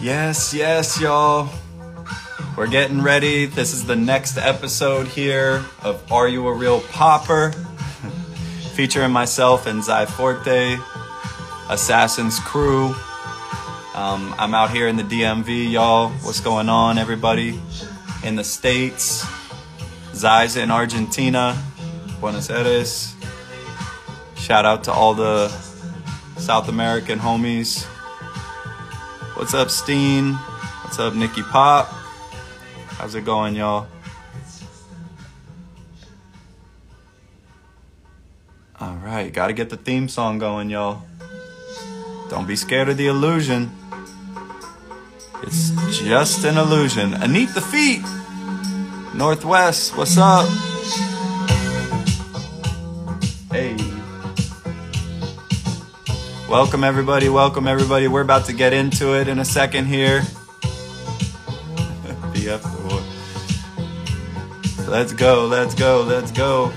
Yes, yes, y'all. We're getting ready. This is the next episode here of Are You a Real Popper? Featuring myself and Zy Forte, Assassin's Crew. Um, I'm out here in the DMV, y'all. What's going on, everybody? In the States. Zy's in Argentina. Buenos Aires. Shout out to all the South American homies. What's up, Steen? What's up, Nikki Pop? How's it going, y'all? All right, gotta get the theme song going, y'all. Don't be scared of the illusion. It's just an illusion. Aneath the feet. Northwest, what's up? Hey. Welcome, everybody. Welcome, everybody. We're about to get into it in a second here. BF the. Let's go, let's go, let's go.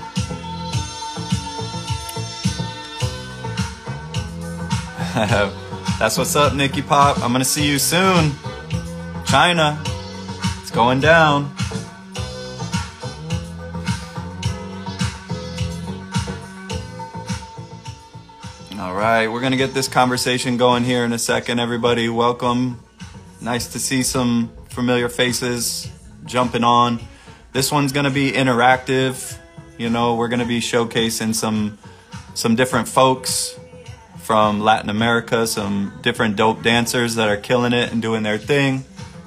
That's what's up, Nikki Pop. I'm gonna see you soon. China. It's going down. Right, we're going to get this conversation going here in a second, everybody. Welcome. Nice to see some familiar faces jumping on. This one's going to be interactive. You know, we're going to be showcasing some some different folks from Latin America, some different dope dancers that are killing it and doing their thing,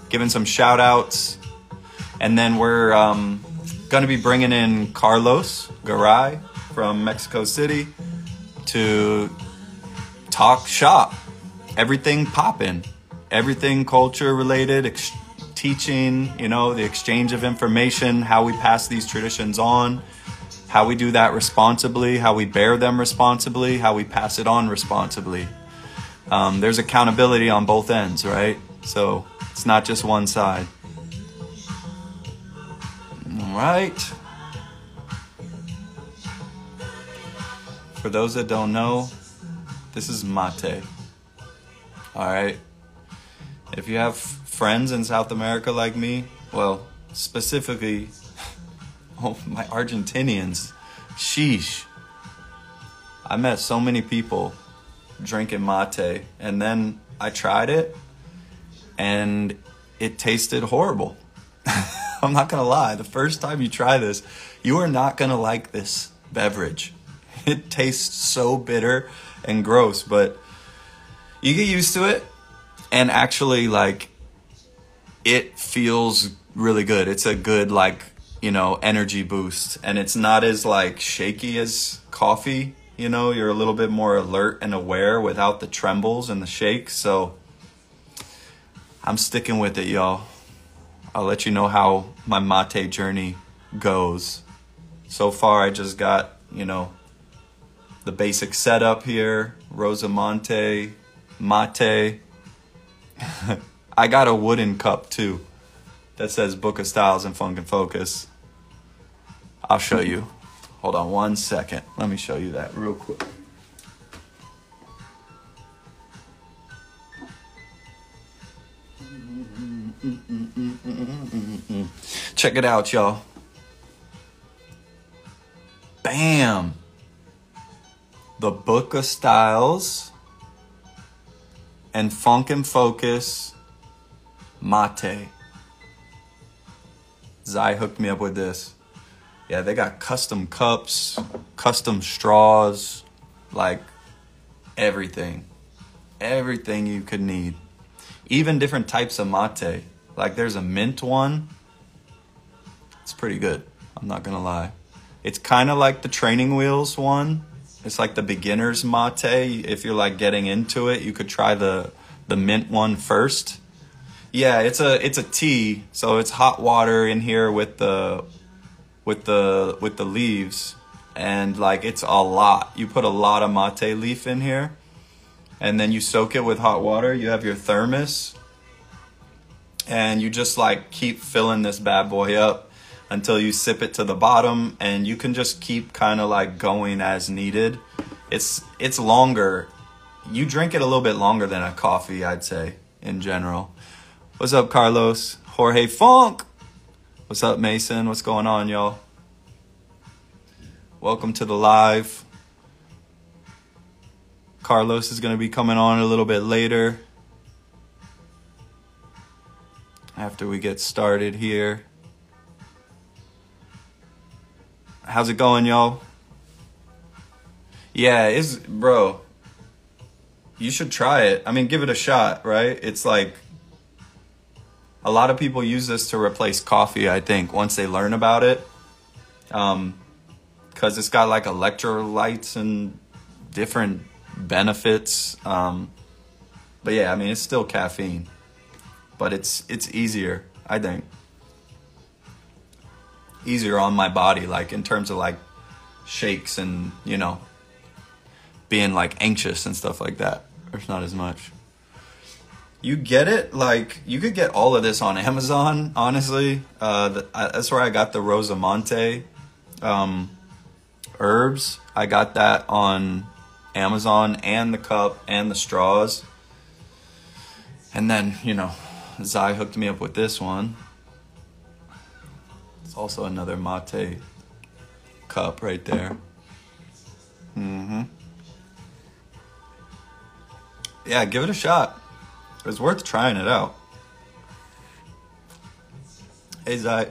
giving some shout outs. And then we're um, going to be bringing in Carlos Garay from Mexico City to talk shop. Everything popping, everything culture related, ex- teaching, you know, the exchange of information, how we pass these traditions on, how we do that responsibly, how we bear them responsibly, how we pass it on responsibly. Um, there's accountability on both ends, right? So it's not just one side. All right. For those that don't know, this is mate. All right. If you have friends in South America like me, well, specifically, oh, my Argentinians, sheesh. I met so many people drinking mate, and then I tried it, and it tasted horrible. I'm not gonna lie. The first time you try this, you are not gonna like this beverage. It tastes so bitter and gross, but you get used to it, and actually, like, it feels really good. It's a good, like, you know, energy boost, and it's not as, like, shaky as coffee. You know, you're a little bit more alert and aware without the trembles and the shakes, so I'm sticking with it, y'all. I'll let you know how my mate journey goes. So far, I just got, you know, the basic setup here Rosamonte, mate. I got a wooden cup too that says Book of Styles and Funk and Focus. I'll show you. Hold on one second. Let me show you that real quick. Check it out, y'all. Bam! The Book of Styles and Funk and Focus Mate. Zai hooked me up with this. Yeah, they got custom cups, custom straws, like everything. Everything you could need. Even different types of mate. Like there's a mint one. It's pretty good. I'm not gonna lie. It's kind of like the training wheels one. It's like the beginner's mate. If you're like getting into it, you could try the the mint one first. Yeah, it's a it's a tea, so it's hot water in here with the with the with the leaves and like it's a lot. You put a lot of mate leaf in here and then you soak it with hot water. You have your thermos and you just like keep filling this bad boy up until you sip it to the bottom and you can just keep kind of like going as needed. It's it's longer. You drink it a little bit longer than a coffee, I'd say, in general. What's up, Carlos? Jorge Funk. What's up, Mason? What's going on, y'all? Welcome to the live. Carlos is going to be coming on a little bit later after we get started here. How's it going, y'all? Yeah, it's bro. You should try it. I mean, give it a shot, right? It's like a lot of people use this to replace coffee, I think, once they learn about it. Um, cuz it's got like electrolytes and different benefits. Um, but yeah, I mean, it's still caffeine, but it's it's easier, I think. Easier on my body, like in terms of like shakes and you know being like anxious and stuff like that. There's not as much. You get it like you could get all of this on Amazon. Honestly, uh, the, I, that's where I got the Rosamonte um, herbs. I got that on Amazon and the cup and the straws. And then, you know, Zai hooked me up with this one. Also another mate cup right there. Mm-hmm. Yeah, give it a shot. It's worth trying it out. Hey Zai.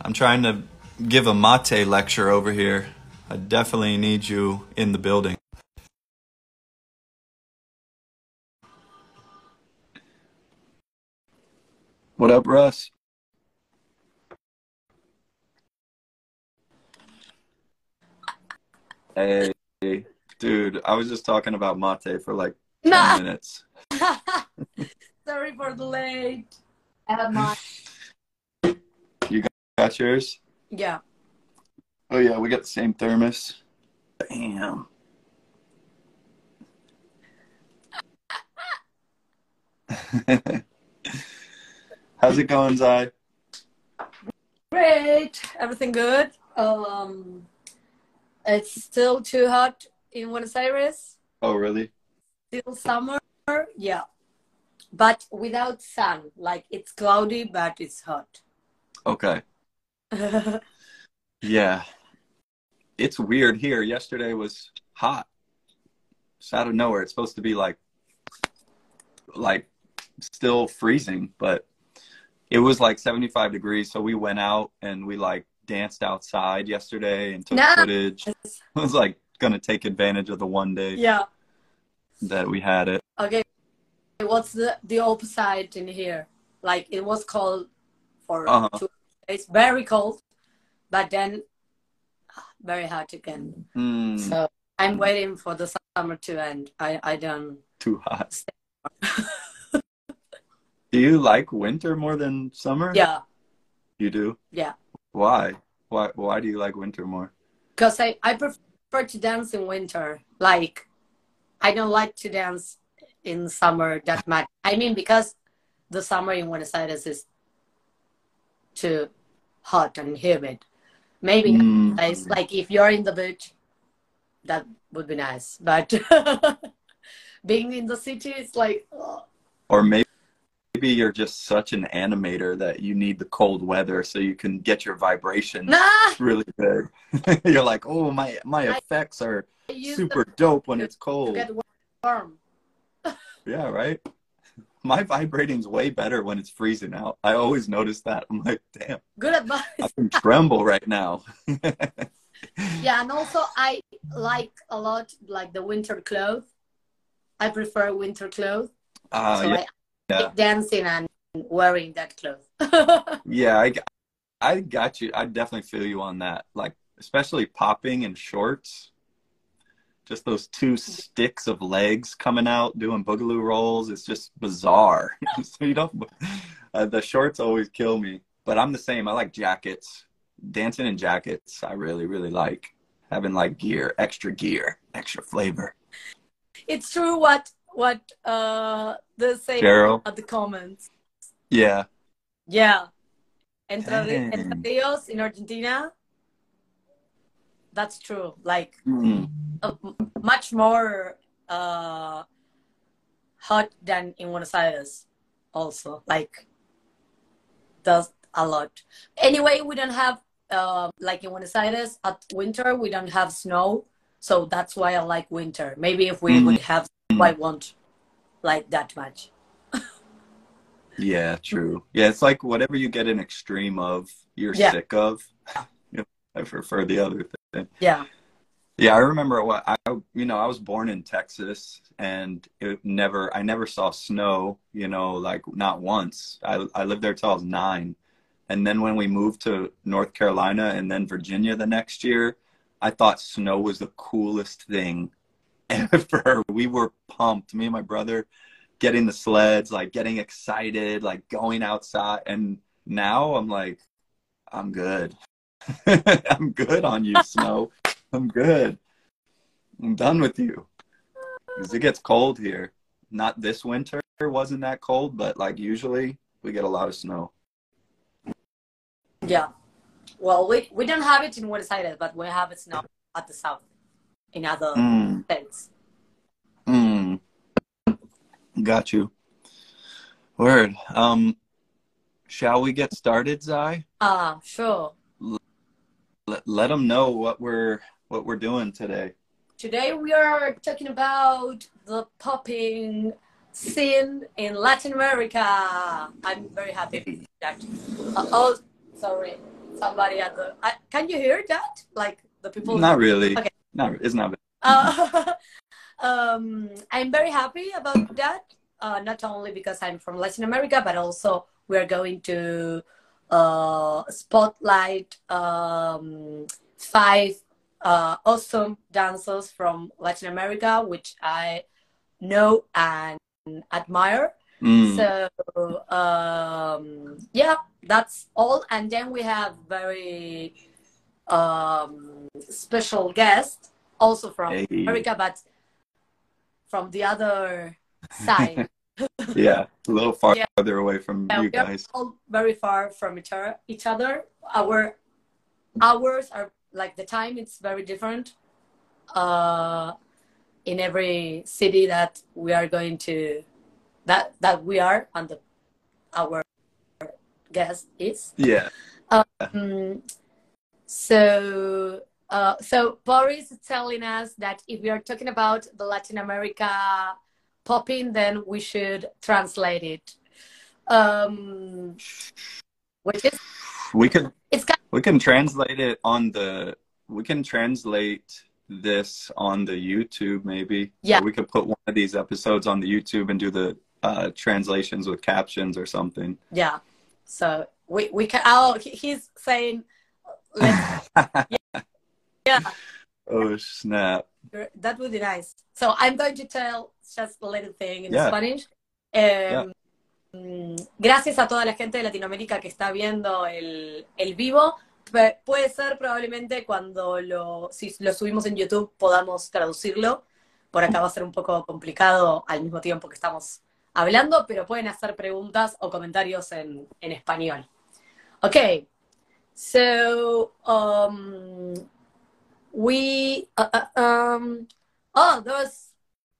I'm trying to give a mate lecture over here. I definitely need you in the building. What up, Russ? Hey, dude, I was just talking about mate for like 10 No. minutes. Sorry for the late. I have mine. You got yours? Yeah. Oh, yeah, we got the same thermos. Bam. How's it going, Zai? Great. Everything good. Um, it's still too hot in Buenos Aires. Oh, really? Still summer. Yeah. But without sun. Like it's cloudy, but it's hot. Okay. Yeah. It's weird here. Yesterday was hot. It's out of nowhere. It's supposed to be like like still freezing, but it was like 75 degrees, so we went out and we like danced outside yesterday and took Nice. footage. I was like gonna take advantage of the one day yeah. that we had it. Okay. What's the the opposite in here? Like it was cold for Uh-huh. two days, very cold, but then very hot again. Mm, So I'm waiting for the summer to end. I I don't. too hot. Do you like winter more than summer? Yeah, You do? yeah. Why? Why why do you like winter more? Because I I prefer to dance in winter. Like I don't like to dance in summer that much. I mean because the summer in Buenos Aires is too hot and humid. Maybe Mm. nice. Like if you're in the beach, that would be nice. But being in the city, it's like, oh, Or maybe maybe you're just such an animator that you need the cold weather so you can get your vibration nah. really good. you're like, oh my my effects are super dope when it's cold. warm. Yeah, right. My vibrating's way better when it's freezing out. I always notice that. I'm like, damn, Good advice. I can tremble right now. Yeah, and also I like a lot like the winter clothes. I prefer winter clothes. Uh, so yeah, I yeah. dancing and wearing that clothes. yeah, I, I got you. I definitely feel you on that. Like, especially popping in shorts. Just those two sticks of legs coming out doing boogaloo rolls. It's just bizarre. so you don't. Uh, the shorts always kill me. But I'm the same. I like jackets. Dancing in jackets. I really, really like having like gear, extra gear, extra flavor. it's true what what uh they say Cheryl. at the comments. Yeah. Yeah. Entre, Dang. Entre Rios in Argentina. That's true. Like Mm. uh, much more uh hot than in Buenos Aires, also. Like, does a lot. Anyway, we don't have, uh, like in Buenos Aires, at winter, we don't have snow. So that's why I like winter. Maybe if we Mhm. would have, Mm. I won't like that much. Yeah, true. Yeah, it's like whatever you get an extreme of, you're Yeah. sick of. Yeah. I prefer the other thing. Yeah. Yeah, I remember what I, you know, I was born in Texas and it never, I never saw snow, you know, like not once. I, I lived there till I was nine. And then when we moved to North Carolina and then Virginia the next year, I thought snow was the coolest thing ever. We were pumped. Me and my brother getting the sleds, like getting excited, like going outside. And now I'm like, I'm good. I'm good on you, snow. I'm good. I'm done with you. 'Cause it gets cold here. Not this winter wasn't that cold, but like usually we get a lot of snow. Yeah. Well, we, we don't have it in Buenos Aires, but we have it now at the south, in other Mm, states. mm. Got you. Word. Um, shall we get started, Zai? Ah, sure. Let, let them know what we're what we're doing today. Today we are talking about the popping scene in Latin America. I'm very happy that. Uh, oh, sorry. Somebody at the. I, can you hear that? Like the people. Not really. Okay. Not. It's not. Uh, um, I'm very happy about that. Uh, not only because I'm from Latin America, but also we are going to uh, spotlight um, five uh, awesome dancers from Latin America, which I know and admire. Mm. So um, yeah, that's all. And then we have very um, special guest, also from Hey. America, but from the other side. Yeah, a little farther Yeah. away from Yeah, you guys. all very far from each other. Each other. Our hours are like the time. It's very different. Uh, in every city that we are going to, that that we are, and the, our guest is. Yeah. Mm, so, uh, so Boris is telling us that if we are talking about the Latin America popping, then we should translate it. Um, which is We could it's kind we can translate it on the we can translate this on the YouTube maybe. Yeah. Or we could put one of these episodes on the YouTube and do the uh, translations with captions or something. yeah. So we we can. Oh, he- he's saying, yeah, oh snap. that would be nice. So I'm going to tell just a little thing in Yeah. Spanish. Um, Gracias a toda la gente de Latinoamérica que está viendo el, el vivo. Pu- puede ser probablemente cuando lo, si lo subimos en YouTube podamos traducirlo. Por acá va a ser un poco complicado al mismo tiempo que estamos hablando, pero pueden hacer preguntas o comentarios en, en español. Okay, so um, we uh, uh, um, oh there was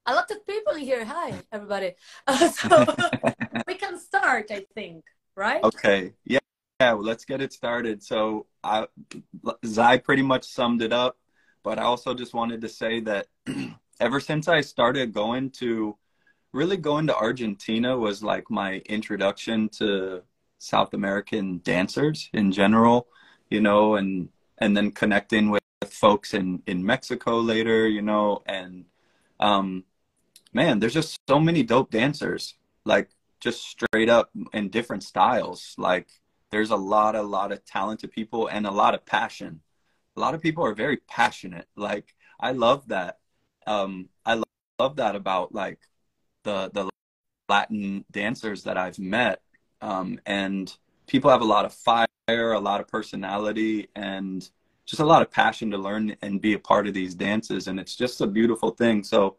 a lot of people here. Hi everybody. Uh, so we can start, I think, right? Okay. Yeah. Yeah. Well, let's get it started. So, I, Zai pretty much summed it up, but I also just wanted to say that ever since I started going to, really going to Argentina was like my introduction to South American dancers in general, you know, and and then connecting with folks in in Mexico later, you know, and um, man, there's just so many dope dancers, like just straight up in different styles. Like there's a lot, a lot of talented people and a lot of passion. A lot of people are very passionate. Like I love that. Um, I lo- love that about like the the Latin dancers that I've met. Um, and people have a lot of fire, a lot of personality, and just a lot of passion to learn and be a part of these dances. And it's just a beautiful thing. So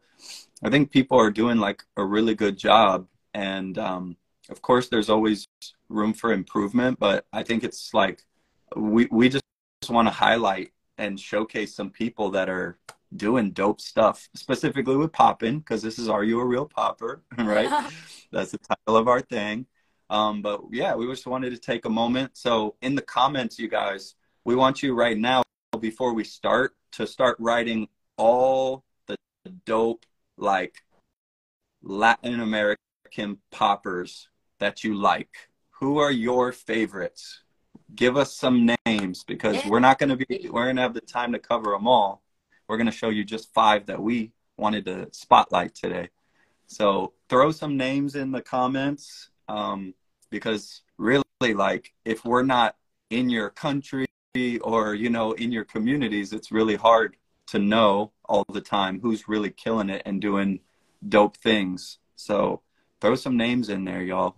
I think people are doing like a really good job. And um, of course, there's always room for improvement, but I think it's like we, we just want to highlight and showcase some people that are doing dope stuff, specifically with popping, because this is Are You a Real Popper, right? That's the title of our thing. Um, but yeah, we just wanted to take a moment. So in the comments, you guys, we want you right now, before we start, to start writing all the dope, like Latin American poppers that you like. Who are your favorites? Give us some names because we're not going to be, we're going to have the time to cover them all. We're going to show you just five that we wanted to spotlight today. So throw some names in the comments um, because really, like, if we're not in your country or, you know, in your communities, it's really hard to know all the time who's really killing it and doing dope things. So throw some names in there, y'all.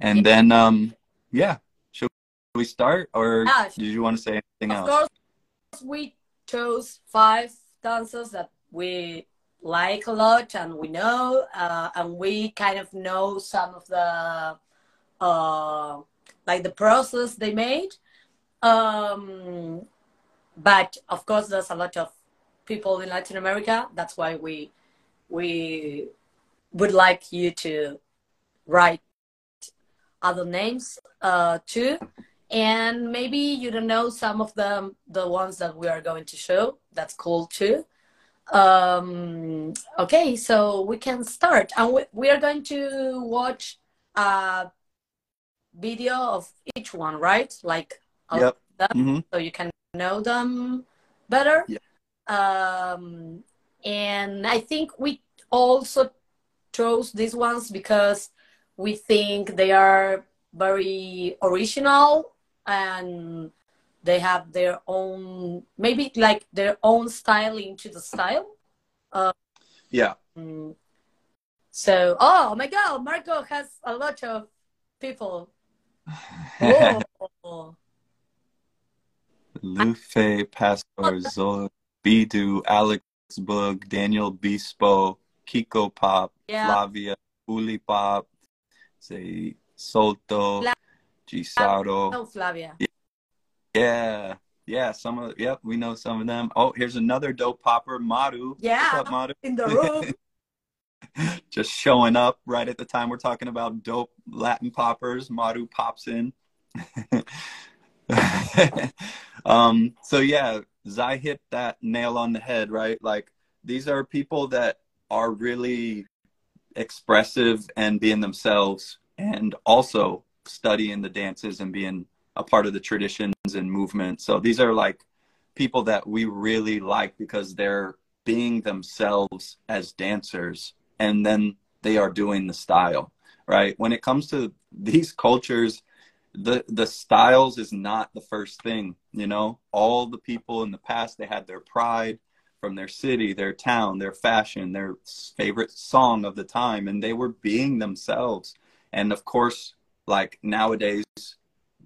And then, um, yeah, should we start or Yeah, did you want to say anything Of else? course, we chose five dancers that we like a lot and we know, uh, and we kind of know some of the, uh, like the process they made. Um, but of course, there's a lot of people in Latin America. That's why we we would like you to write other names uh, too and maybe you don't know some of them the ones that we are going to show that's cool too um okay so we can start and we, we are going to watch a video of each one right like Yep. them, hmm so you can know them better Yeah. um and i think we also chose these ones because we think they are very original and they have their own maybe like their own style into the style Yeah. Mm. so oh my god marco has a lot of people oh Lufe, Pastor, Zoe, Bidu, Alex Bug, Daniel Bispo, Kiko Pop, yeah Flavia, Uli Pop, say Solto, Fla- Gisaro. no flavia Yeah. Yeah, Yeah, some of yep, we know some of them. Oh, here's another dope popper, Maru. Yeah. What's up, Maru? in the room Just showing up right at the time we're talking about dope Latin poppers. Maru pops in. um, so yeah, Zai hit that nail on the head, right? Like these are people that are really expressive and being themselves and also studying the dances and being a part of the traditions and movement. So these are like people that we really like because they're being themselves as dancers and then they are doing the style, right? When it comes to these cultures, the the styles is not the first thing, you know? All the people in the past they had their pride from their city, their town, their fashion, their favorite song of the time and they were being themselves. And of course, like nowadays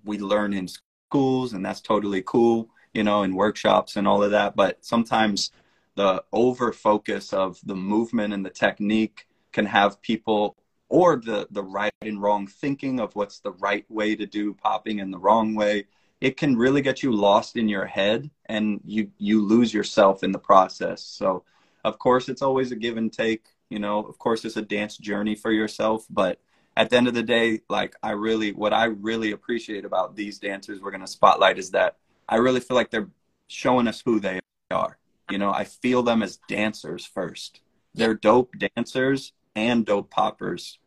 we learn in schools and that's totally cool you know in workshops and all of that. But sometimes the over focus of the movement and the technique can have people or the the right and wrong thinking of what's the right way to do popping and the wrong way. It can really get you lost in your head and you you lose yourself in the process. So of course it's always a give and take you know. Of course it's a dance journey for yourself but at the end of the day, like I really, what I really appreciate about these dancers we're going to spotlight is that I really feel like they're showing us who they are. You know, I feel them as dancers first. They're dope dancers and dope poppers.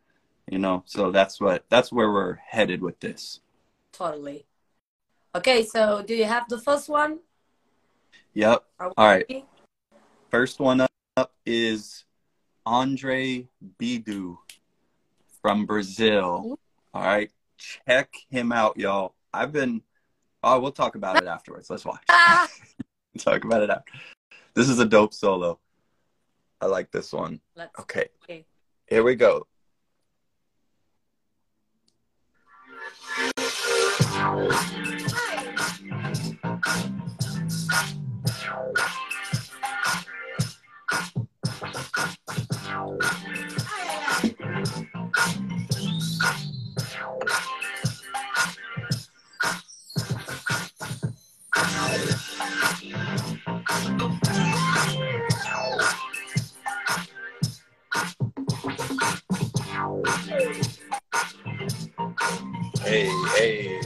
You know, so that's what that's where we're headed with this. totally okay so do you have the first one Yep. All right. ready? First one up is Andre Bidu from Brazil. All right. Check him out, y'all. I've been, oh, we'll talk about it afterwards. Let's watch. Ah. talk about it after. This is a dope solo. I like this one. Let's okay. Here we go. Hi. Hey, hey.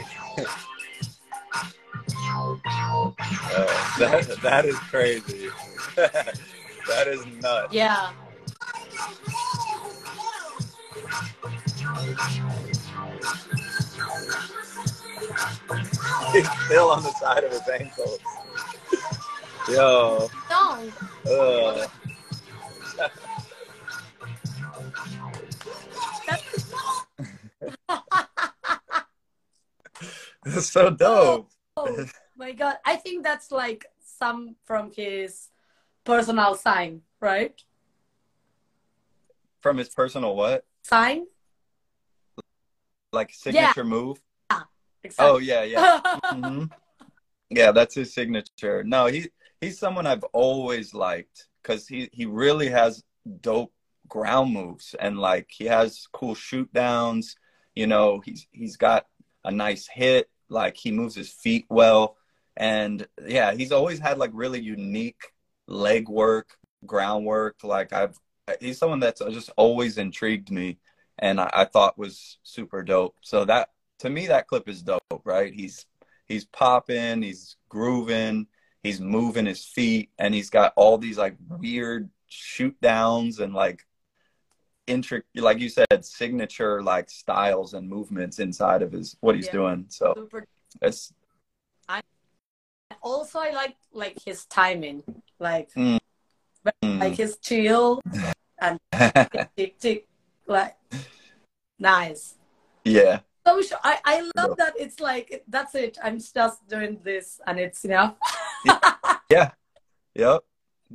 uh, that, that is crazy. that is nuts. Yeah. He's still on the side of his ankle. Yo. No. Uh, that's so dope. Oh my god. I think that's like some from his personal sign, right? From his personal what? Sign? Like signature move? Yeah, Exactly. Oh yeah, yeah. hmm Yeah, that's his signature. No, he he's someone I've always liked because he he really has dope ground moves and like he has cool shoot downs. You know, he's he's got a nice hit. Like he moves his feet well, and yeah, he's always had like really unique leg work, groundwork. Like I've he's someone that's just always intrigued me, and I, I thought was super dope. So that to me, that clip is dope, right? He's he's popping, he's grooving, he's moving his feet, and he's got all these like weird shoot downs and like intric like you said, signature like styles and movements inside of his what he's Yeah. doing. So Super. it's Also, I like like his timing, like Mm. like his chill and tick tick, like nice. yeah. So I I love that it's like that's it. I'm just doing this and it's enough. Yep.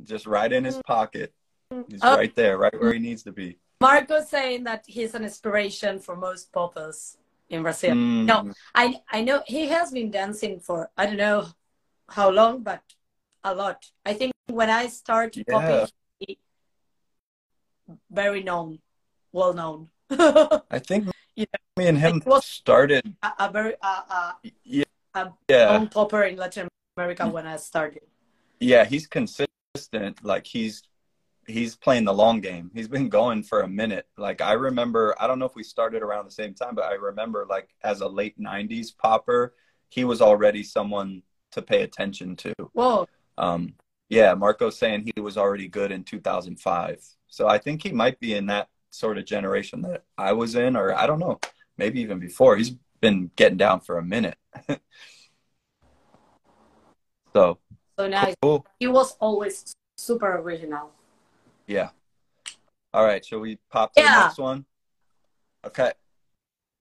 Just right in his pocket. He's Oh. right there, right where he needs to be. Marco saying that he's an inspiration for most poppers in Brazil. Mm. No. I I know he has been dancing for I don't know how long, but a lot. I think when I started Yeah. popping, he very known, well known. I think Yeah. me and him started a, a very uh, uh, yeah. Um, Yeah. own popper in Latin America when I started. Yeah, he's consistent. Like he's he's playing the long game. He's been going for a minute. Like I remember, I don't know if we started around the same time, but I remember like as a late '90s popper, he was already someone to pay attention to. Whoa, Um, yeah, Marco's saying he was already good in 2005. So I think he might be in that sort of generation that I was in, or I don't know, maybe even before. He's been getting down for a minute. so so nice. cool. He was always super original. Yeah. All right. Shall we pop to Yeah. the next one? Okay.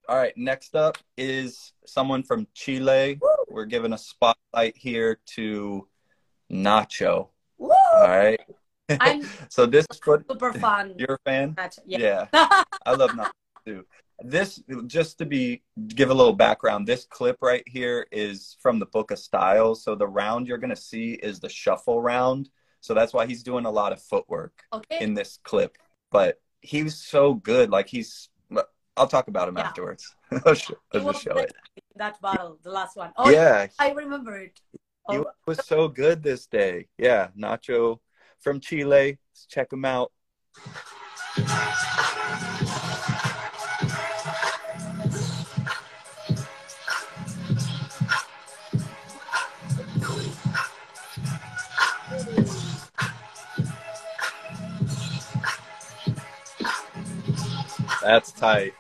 All right. Next up is someone from Chile. We're giving a spotlight here to Nacho. Woo! All right. I'm So this foot, super fun. you're a fan? Yeah. Yeah. I love Nacho too. This, just to be, give a little background, this clip right here is from the Book of Styles. So the round you're going to see is the shuffle round. So that's why he's doing a lot of footwork okay. in this clip, but he was so good. Like he's, I'll talk about him Yeah. afterwards. I'll, show, I'll just show it. that battle, the last one. Oh, yeah, I remember it. he Oh, was so good this day. Yeah, Nacho from Chile. Let's check him out. That's tight.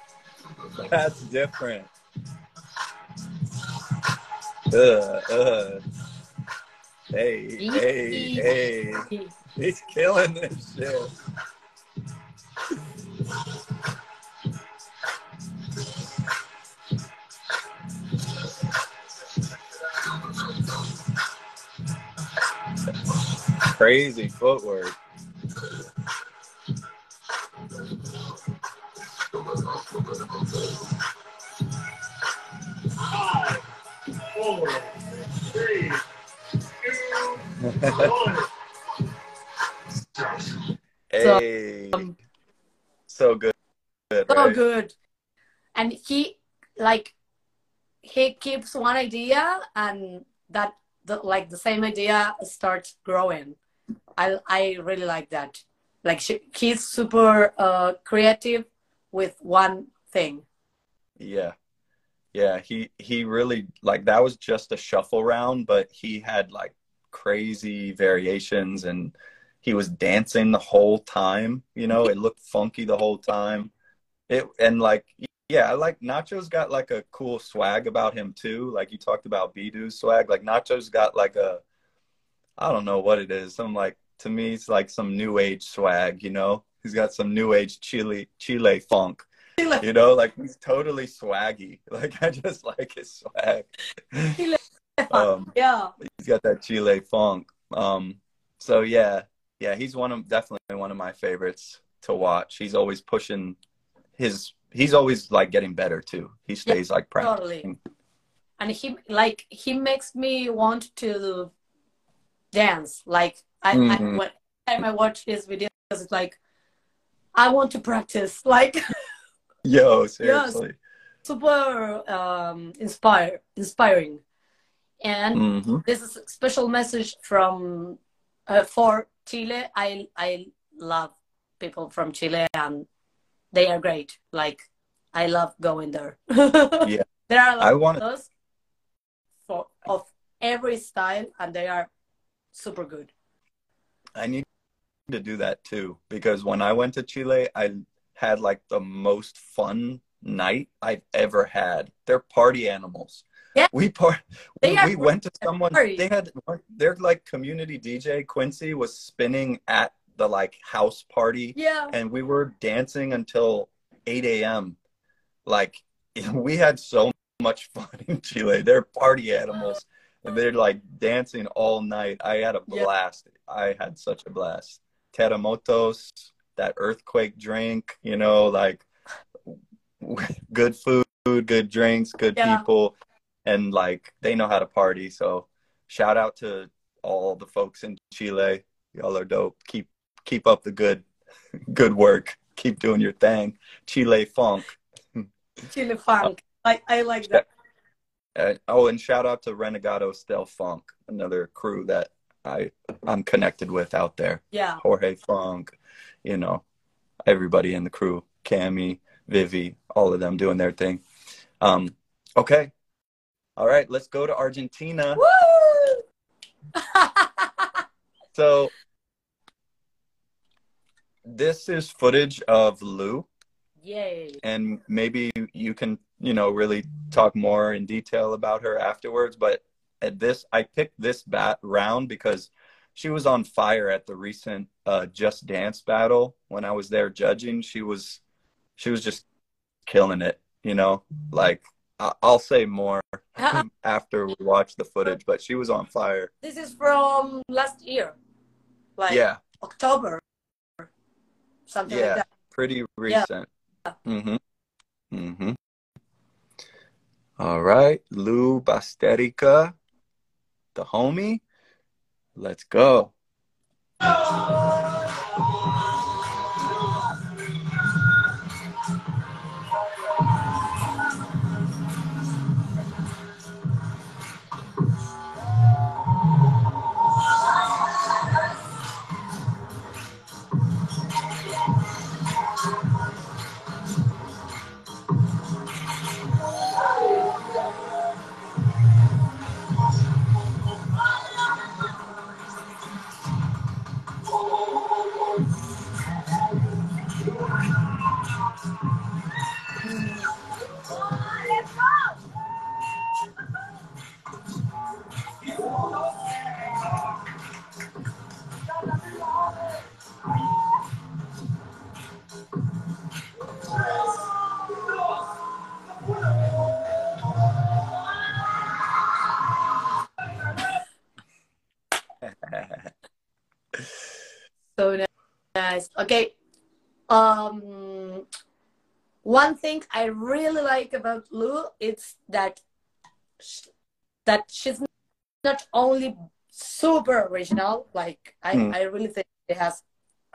That's different. Uh, uh. Hey, hey, hey. He's killing this shit. Crazy footwork. Five, four, three, two, one. Hey. um, So good. good so right? good. And he like he keeps one idea and that the, like the same idea starts growing. I I really like that. Like she, he's super uh, creative, with one thing. Yeah. Yeah, he he really like that was just a shuffle round, but he had like crazy variations and he was dancing the whole time, you know, it looked funky the whole time. It and like yeah, I like Nacho's got like a cool swag about him too. Like you talked about Bidu's swag, like Nacho's got like a I don't know what it is. Some like to me it's like some new age swag, you know. He's got some new age Chile Chile funk. You know, like he's totally swaggy. Like I just like his swag. Um, Yeah. he's got that Chile funk. Um, so yeah, yeah, he's one of definitely one of my favorites to watch. He's always pushing his. He's always like getting better too. He stays like totally. practicing. and he like he makes me want to dance like i, I Mhm. when time i watch his videos it's like i want to practice like Yo, seriously. super um inspire inspiring. And hmm this is a special message from uh, for chile. I i love people from chile and they are great. Like i love going there. Yeah. there are a lot I of want those for of every style and they are super good. I need to do that too because when I went to Chile, I had like the most fun night I've ever had. They're party animals. Yeah. We part. We, we went to someone. party. They had their like community DJ Quincy was spinning at the like house party, yeah and we were dancing until eight a.m. Like we had so much fun in Chile. They're party animals. And they're like dancing all night. I had a Yeah. blast. I had such a blast. Terremotos, that earthquake drink, you know, like good food, good drinks, good Yeah. people, and like they know how to party. So shout out to all the folks in Chile. Y'all are dope. Keep keep up the good good work. Keep doing your thing. Chile funk. chile funk i i like that Uh, oh, and shout out to Renegados del Funk, another crew that I I'm connected with out there. yeah Jorge Funk, you know, everybody in the crew, Cami, Vivi, all of them doing their thing. Um, okay, all right, let's go to Argentina. Woo! So this is footage of Lou, Yay. and maybe you can you know really talk more in detail about her afterwards but at this i picked this bat round because she was on fire at the recent uh, just dance battle. When i was there judging she was she was just killing it you know? Like I- i'll say more after we watch the footage but she was on fire. This is from last year, like yeah. October, something Yeah. like that. pretty recent. Mm-hmm. Mm-hmm. All right lou basterica the homie let's go nice. Okay. Um, one thing I really like about Lou is that sh- that she's not only super original. Like I, Hmm. I really think she has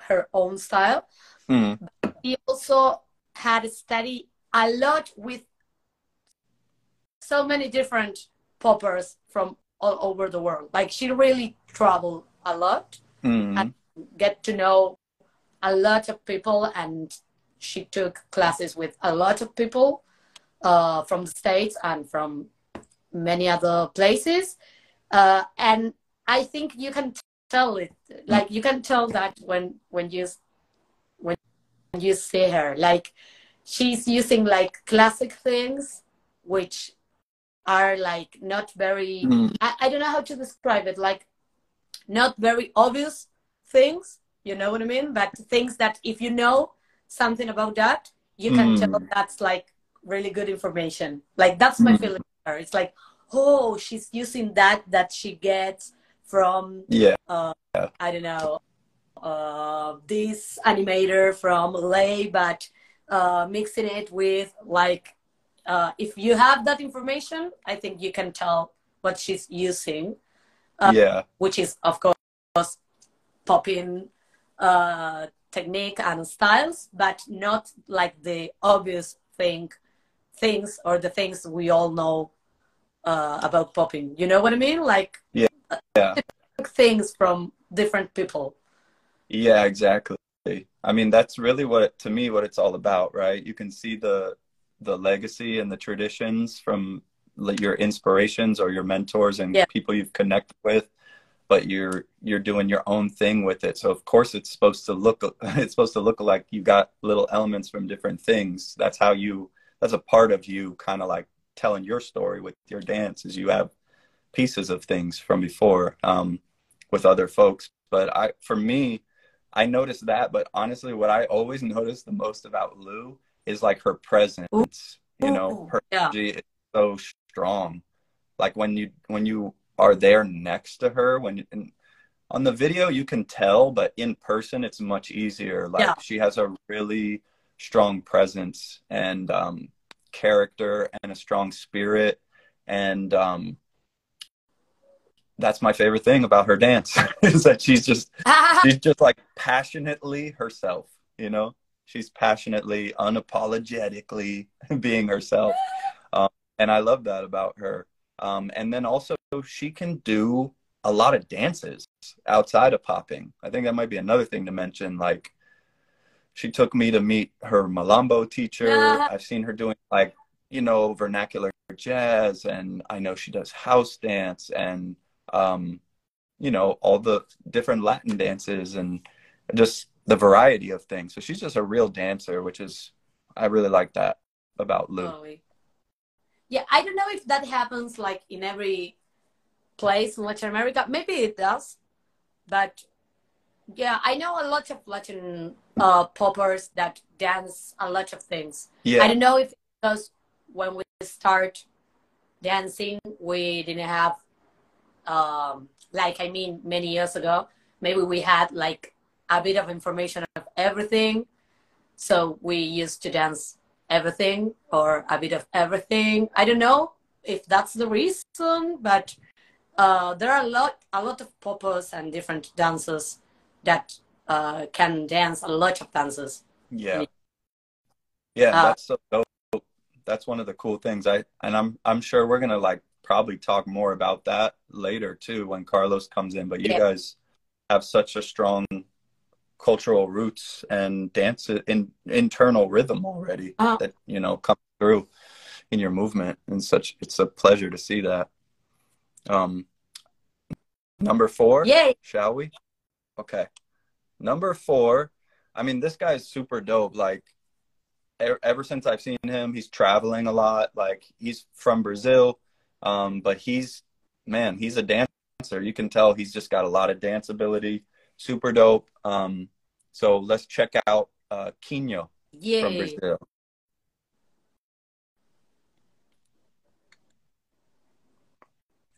her own style. Mm, She also had studied a lot with so many different poppers from all over the world. Like she really traveled a lot mm, get to know a lot of people and she took classes with a lot of people uh, from the states and from many other places, uh, and I think you can tell it. Like you can tell that when when you when you see her, like she's using like classic things, which are like not very. Mm. I, I don't know how to describe it. Like not very obvious things. You know what I mean? But things that if you know something about that, you can Mm. tell that's like really good information. Like that's my Mm. feeling. her. It's like, oh, she's using that that she gets from Yeah. uh. I don't know, uh, this animator from LA, but uh, mixing it with like, uh, if you have that information, I think you can tell what she's using, Uh, yeah. which is of course popping uh, technique and styles, but not like the obvious thing, things or the things we all know uh, about popping. You know what I mean? Like Yeah. yeah. things from different people. Yeah, exactly. I mean, that's really what to me what it's all about, right? You can see the the legacy and the traditions from your inspirations or your mentors and Yeah. people you've connected with, but you're you're doing your own thing with it. So of course it's supposed to look it's supposed to look like you got little elements from different things. That's how you that's a part of you kind of like telling your story with your dance is you have pieces of things from before um, with other folks. But I for me, I noticed that, but honestly, what I always notice the most about Lou is like her presence. You know, her yeah. energy is so strong. Like when you when you are there next to her, when and on the video you can tell, but in person it's much easier. Like Yeah. she has a really strong presence and um, character and a strong spirit, and um, that's my favorite thing about her dance is that she's just she's just like passionately herself you know she's passionately unapologetically being herself um, and i love that about her um, and then also she can do a lot of dances outside of popping i think that might be another thing to mention like she took me to meet her malambo teacher Yeah. i've seen her doing like you know vernacular jazz and i know she does house dance and um, you know, all the different Latin dances and just the variety of things. So she's just a real dancer, which is, I really like that about Lou. Totally. Yeah, I don't know if that happens like in every place in Latin America. Maybe it does, but yeah, I know a lot of Latin uh, poppers that dance a lot of things. Yeah. I don't know if because when we start dancing, we didn't have, um, like I mean, many years ago, maybe we had like a bit of information of everything, so we used to dance everything or a bit of everything. I don't know if that's the reason, but uh, there are a lot, a lot of poppers and different dancers that uh, can dance a lot of dances. yeah, yeah. Uh, that's so dope. That's one of the cool things. I and I'm I'm sure we're gonna like probably talk more about that later too when Carlos comes in. But you Yeah. guys have such a strong cultural roots and dance in internal rhythm already Uh-huh. that you know comes through in your movement and such it's a pleasure to see that um number four? Yay! shall we? Okay. Number four i mean this guy is super dope like e- ever since i've seen him he's traveling a lot like he's from brazil um but he's man he's a dancer. You can tell he's just got a lot of dance ability super dope um so let's check out uh Quinho from brazil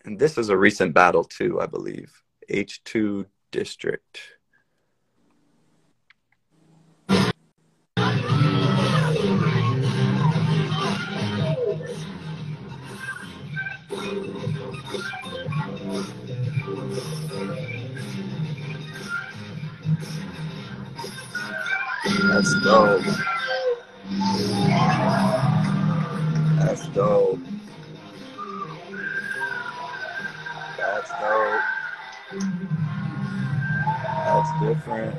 and this is a recent battle too i believe h2 district That's dope. That's dope. That's different.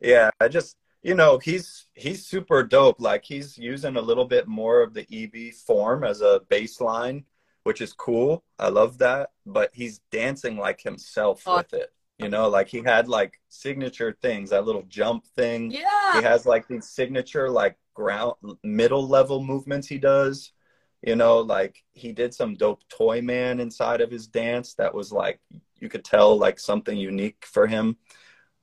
Yeah, I just you know he's he's super dope. Like he's using a little bit more of the EB form as a baseline, which is cool. I love that. But he's dancing like himself oh. with it. You know, like he had like signature things, that little jump thing. Yeah. He has like these signature like ground middle level movements he does. You know, like he did some dope toy man inside of his dance that was like you could tell like something unique for him.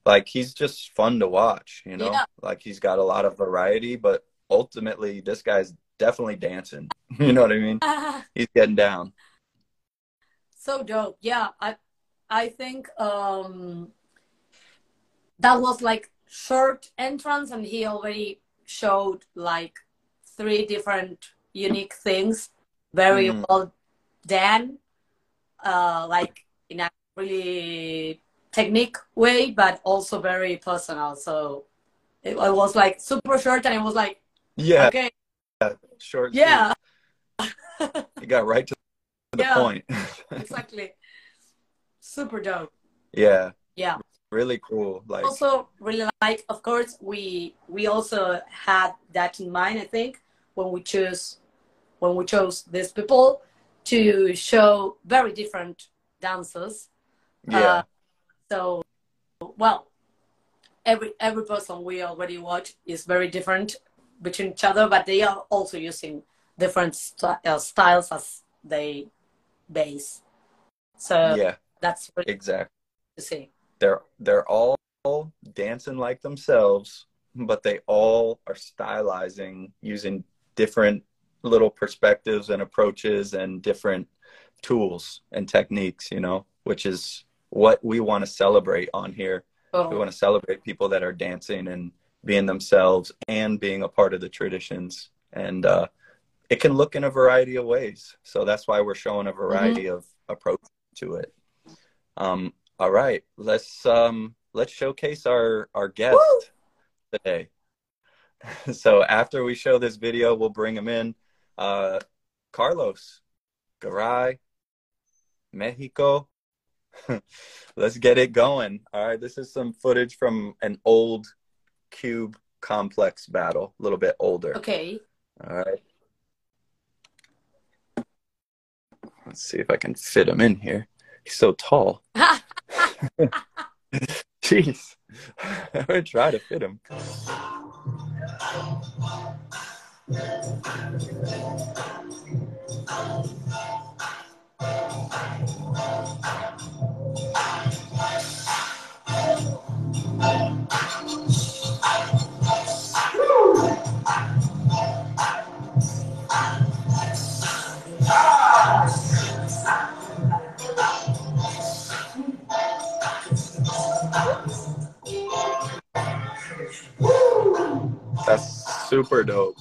Like he's just fun to watch, you know? Yeah. Like he's got a lot of variety, but ultimately this guy's definitely dancing. you know what I mean? He's getting down. so dope. Yeah, I I think um that was like short entrance and he already showed like three different unique things very Mhm. well done uh like in a really technique way but also very personal so it, it was like super short and it was like Yeah, okay yeah, short. yeah. You got right to the Yeah. point. exactly super dope. Yeah, yeah. Really cool. Like also really like of course we we also had that in mind i think when we chose when we chose these people to show very different dances. Yeah. uh, so well every every person we already watch is very different between each other but they are also using different st- uh, styles as they base. So yeah, that's really exactly. to see they're they're all dancing like themselves, but they all are stylizing using different little perspectives and approaches and different tools and techniques, you know, which is what we want to celebrate on here. We oh, want to celebrate people that are dancing and being themselves and being a part of the traditions. And uh, it can look in a variety of ways. So that's why we're showing a variety of approach to it. Um, all right, let's um, let's showcase our our guest Woo! today. so after we show this video, we'll bring him in. Uh, Carlos, Garay, Mexico. Let's get it going. All right, this is some footage from an old cube complex battle, a little bit older. okay All right. Let's see if I can fit him in here. He's so tall. Jeez. I would try to fit him. Super dope.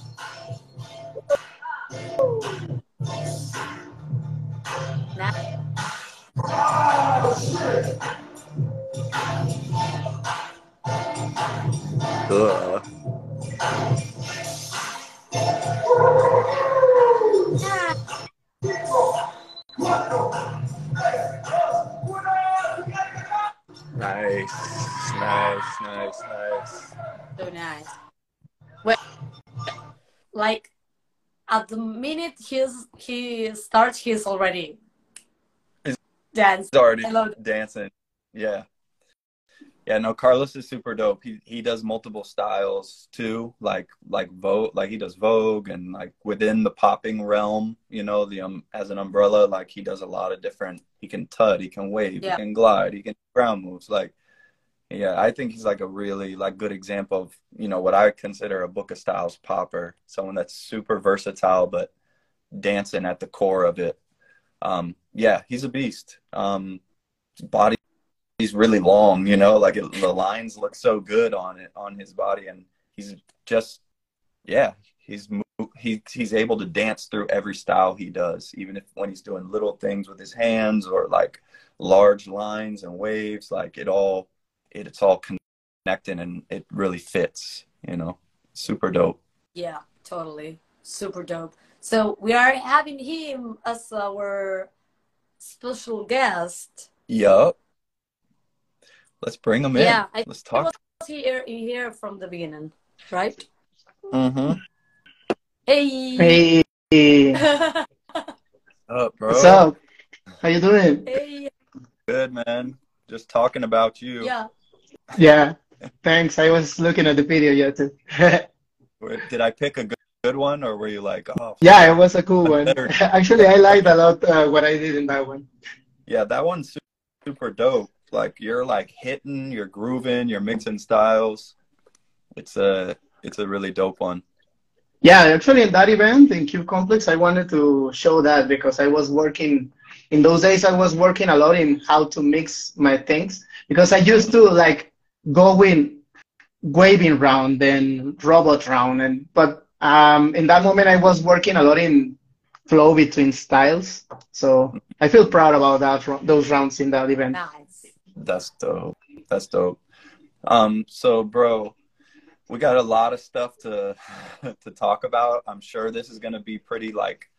Starts, he's already He's- dance. He's already dancing. Yeah. Yeah, no, Carlos is super dope. He he does multiple styles too, like like Vogue, like he does Vogue and like within the popping realm, you know, the um as an umbrella, like he does a lot of different. He can tut, he can wave, Yeah. he can glide, he can ground moves. Like, yeah, I think he's like a really like good example of you know what I consider a book of styles popper, someone that's super versatile but dancing at the core of it. Um, yeah, he's a beast. Um, body he's really long, you know, like it, the lines look so good on it on his body, and he's just, yeah, he's he he's able to dance through every style he does, even if when he's doing little things with his hands or like large lines and waves, like it all it, it's all connecting and it really fits, you know, super dope. Yeah, totally. Super dope. So we are having him as our special guest. Yup. Let's bring him in. Yeah, I Let's it was talk here here from the beginning, right? Mm-hmm. Hey. Hey, Up, bro? what's up? How you doing? Hey. Good, man. Just talking about you. Yeah. Yeah, thanks. I was looking at the video yeah too. Did I pick a good, good one, or were you like, oh, Yeah, it was a cool one. Actually, I liked a lot uh, what I did in that one. yeah, that one's super dope. Like you're like hitting, you're grooving, you're mixing styles. It's a, it's a really dope one. Yeah, actually, in that event in Cube Complex, I wanted to show that because I was working in those days. I was working a lot in how to mix my things because I used to like go in waving round and robot round, and but um, in that moment I was working a lot in flow between styles. So I feel proud about that those rounds in that event. Nice. That's dope. That's dope. Um, so bro, we got a lot of stuff to to talk about. I'm sure this is gonna be pretty like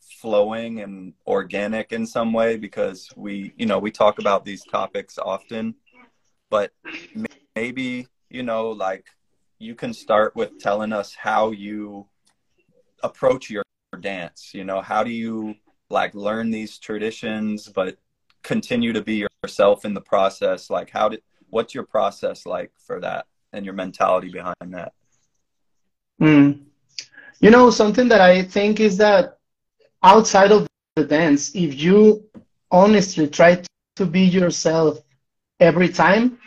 flowing and organic in some way because we, you know, we talk about these topics often. But maybe, you know, like you can start with telling us how you approach your dance. You know, how do you like learn these traditions but continue to be yourself in the process? Like how did what's your process like for that and your mentality behind that? Mm. You know, something that I think is that outside of the dance, if you honestly try to be yourself every time,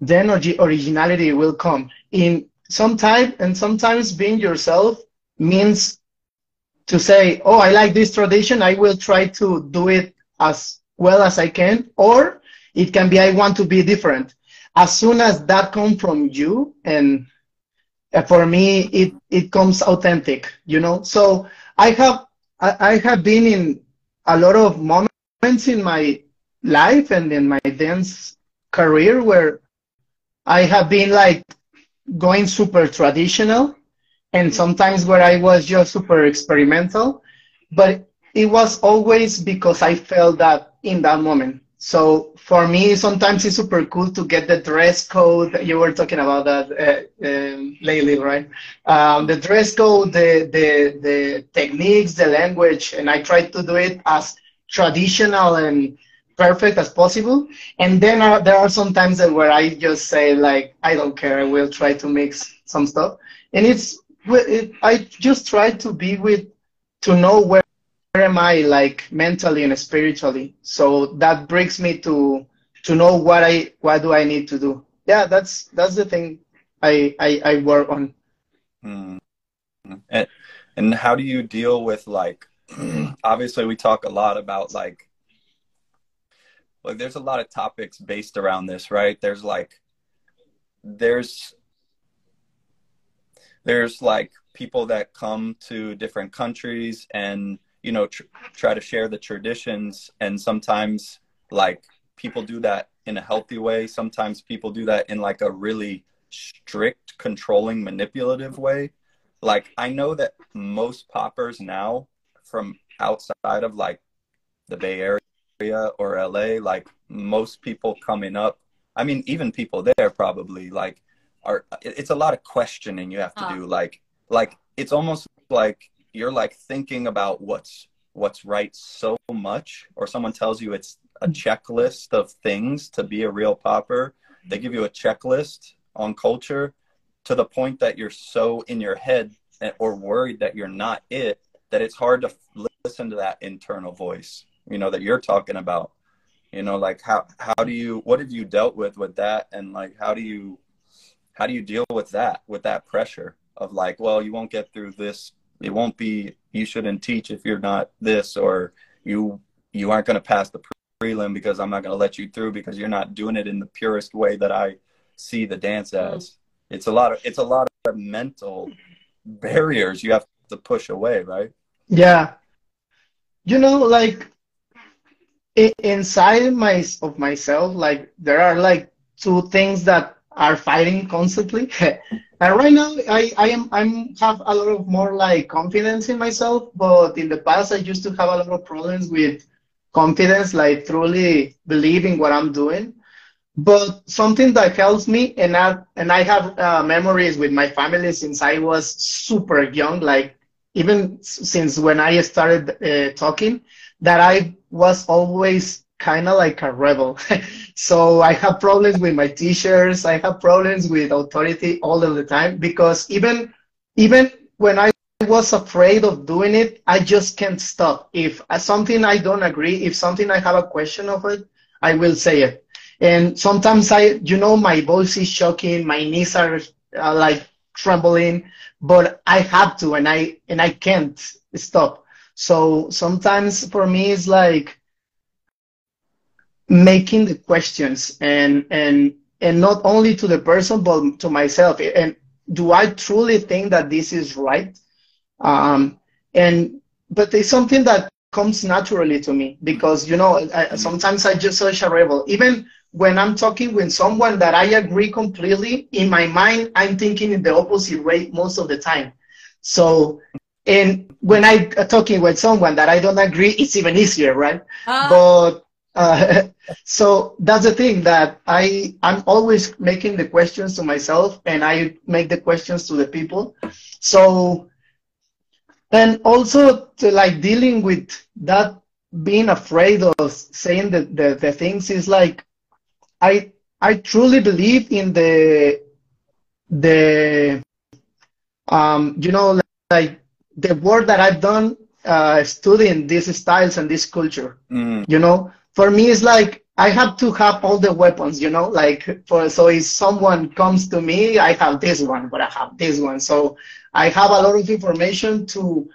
then originality will come. In some type, and sometimes being yourself means to say, "Oh, I like this tradition. I will try to do it as well as I can," or it can be, "I want to be different." As soon as that comes from you and uh, for me it it comes authentic you know so i have I, I have been in a lot of moments in my life and in my dance career where i have been like going super traditional and sometimes where i was just super experimental but it was always because i felt that in that moment so for me, sometimes it's super cool to get the dress code. You were talking about that uh, um, lately, right? Um, the dress code, the, the the techniques, the language, and I try to do it as traditional and perfect as possible. And then uh, there are some times that where I just say like, I don't care. I will try to mix some stuff, and it's it, I just try to be with to know where where am I like mentally and spiritually? So that brings me to to know what I what do I need to do. Yeah, that's that's the thing I I, I work on. Hmm. And, and how do you deal with like obviously we talk a lot about like like there's a lot of topics based around this, right? There's like there's there's like people that come to different countries and you know tr- try to share the traditions. And sometimes like people do that in a healthy way. Sometimes people do that in like a really strict controlling manipulative way. Like i know that most poppers now from outside of like the bay area or la like most people coming up i mean even people there probably like are it's a lot of questioning you have to do like like it's almost like you're like thinking about what's what's right so much or someone tells you it's a checklist of things to be a real popper they give you a checklist on culture to the point that you're so in your head eh, or worried that you're not it that it's hard to listen to that internal voice you know that you're talking about you know like how how do you what have you dealt with with that? And like how do you how do you deal with that with that pressure of like well you won't get through this. It won't be you shouldn't teach if you're not this or you you aren't going to pass the prelim because i'm not going to let you through because you're not doing it in the purest way that i see the dance mm-hmm. as. It's a lot of it's a lot of mental barriers you have to push away right? Yeah, you know, like i- inside my of myself, like there are like two things that are fighting constantly. And right now, I I am I'm have a lot of more like confidence in myself, but in the past, I used to have a lot of problems with confidence, like truly believing what I'm doing. but something that helps me, and I and I have uh, memories with my family since I was super young, like even since when I started uh, talking, that I was always kind of like a rebel. so I have problems with my teachers. I have problems with authority all of the time because even even when I was afraid of doing it, I just can't stop. If something I don't agree, if something I have a question of it, I will say it. And sometimes I, you know, my voice is shocking, my knees are uh, like trembling, but I have to, and I and I can't stop. So sometimes for me, it's like making the questions and and and not only to the person but to myself. And do I truly think that this is right? Um, and but it's something that comes naturally to me because you know I, sometimes I just such a rebel. Even when I'm talking with someone that I agree completely, in my mind, I'm thinking in the opposite way most of the time. So, and when I am talking with someone that I don't agree, it's even easier, right? Uh. But uh, so that's the thing that I I'm always making the questions to myself, and I make the questions to the people. So, and also to like dealing with that being afraid of saying the, the, the things is like I I truly believe in the the um you know like the work that I've done uh, studying these styles and this culture. Mm. You know, for me it's like I have to have all the weapons. You know, like for so if someone comes to me, I have this one, but I have this one. So I have a lot of information to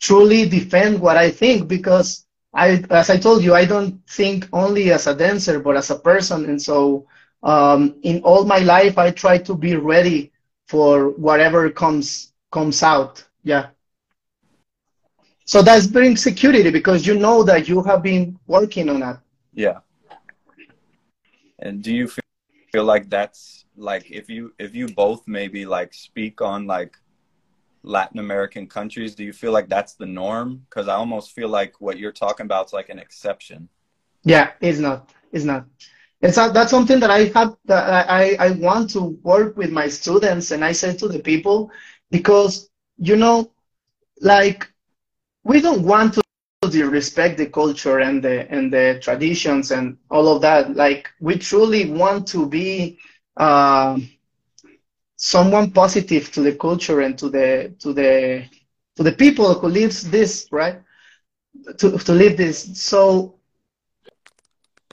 truly defend what I think because I, as I told you, I don't think only as a dancer, but as a person. And so, um, in all my life, I try to be ready for whatever comes comes out. Yeah. So that's brings security because you know that you have been working on that. Yeah. And do you feel like that's like if you if you both maybe like speak on like Latin American countries, do you feel like that's the norm? Because I almost feel like what you're talking about is like an exception. Yeah, it's not. It's not. It's not. That's something that I have. That I I want to work with my students, and I say to the people because you know, like we don't want to disrespect the culture and the and the traditions and all of that. Like we truly want to be. Uh, someone positive to the culture and to the to the to the people who lives this right to to live this so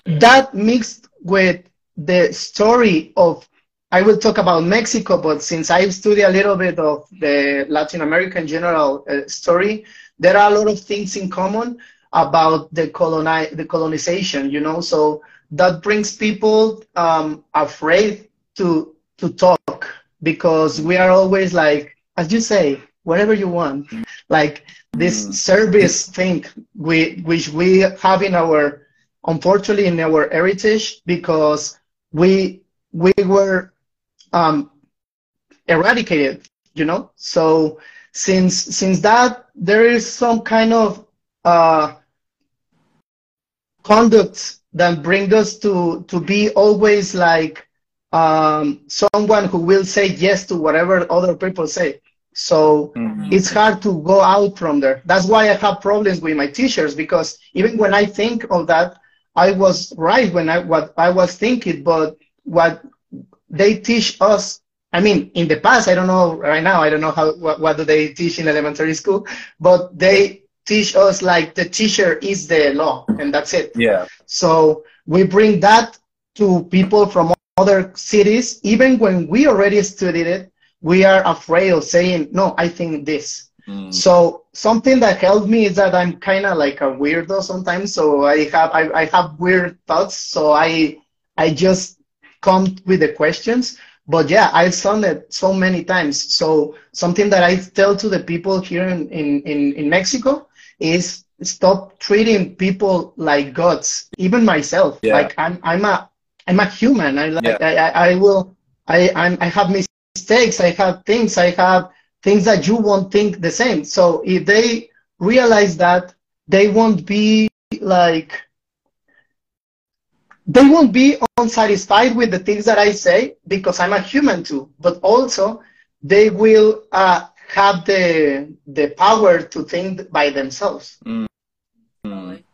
that mixed with the story of I will talk about Mexico, but since I study a little bit of the Latin American general uh, story, there are a lot of things in common about the coloni- the colonization, you know. So that brings people um, afraid to to talk because we are always like, as you say, whatever you want. Like this mm. service thing, we, which we have in our, unfortunately, in our heritage, because we we were um, eradicated, you know. So since since that, there is some kind of uh, conduct that bring us to to be always like um, someone who will say yes to whatever other people say. So mm-hmm. it's hard to go out from there. That's why I have problems with my teachers because even when I think of that, I was right when I what I was thinking, but what they teach us. I mean, in the past, I don't know right now. I don't know how what, what do they teach in elementary school, but they teach us like the teacher is the law, and that's it. Yeah. So we bring that to people from other cities, even when we already studied it, we are afraid of saying, no, I think this. Mm. So something that helped me is that I'm kind of like a weirdo sometimes. So I have I, I have weird thoughts. So I I just come with the questions. But yeah, I've done it so many times. So something that I tell to the people here in, in, in, Mexico is stop treating people like gods, even myself. Yeah. Like I'm I'm a I'm a human. I like yeah. I, I, I will I I'm, I have mistakes. I have things. I have things that you won't think the same. So if they realize that, they won't be like they won't be unsatisfied with the things that I say because I'm a human too, but also they will uh, have the the power to think by themselves. Mm. Totally.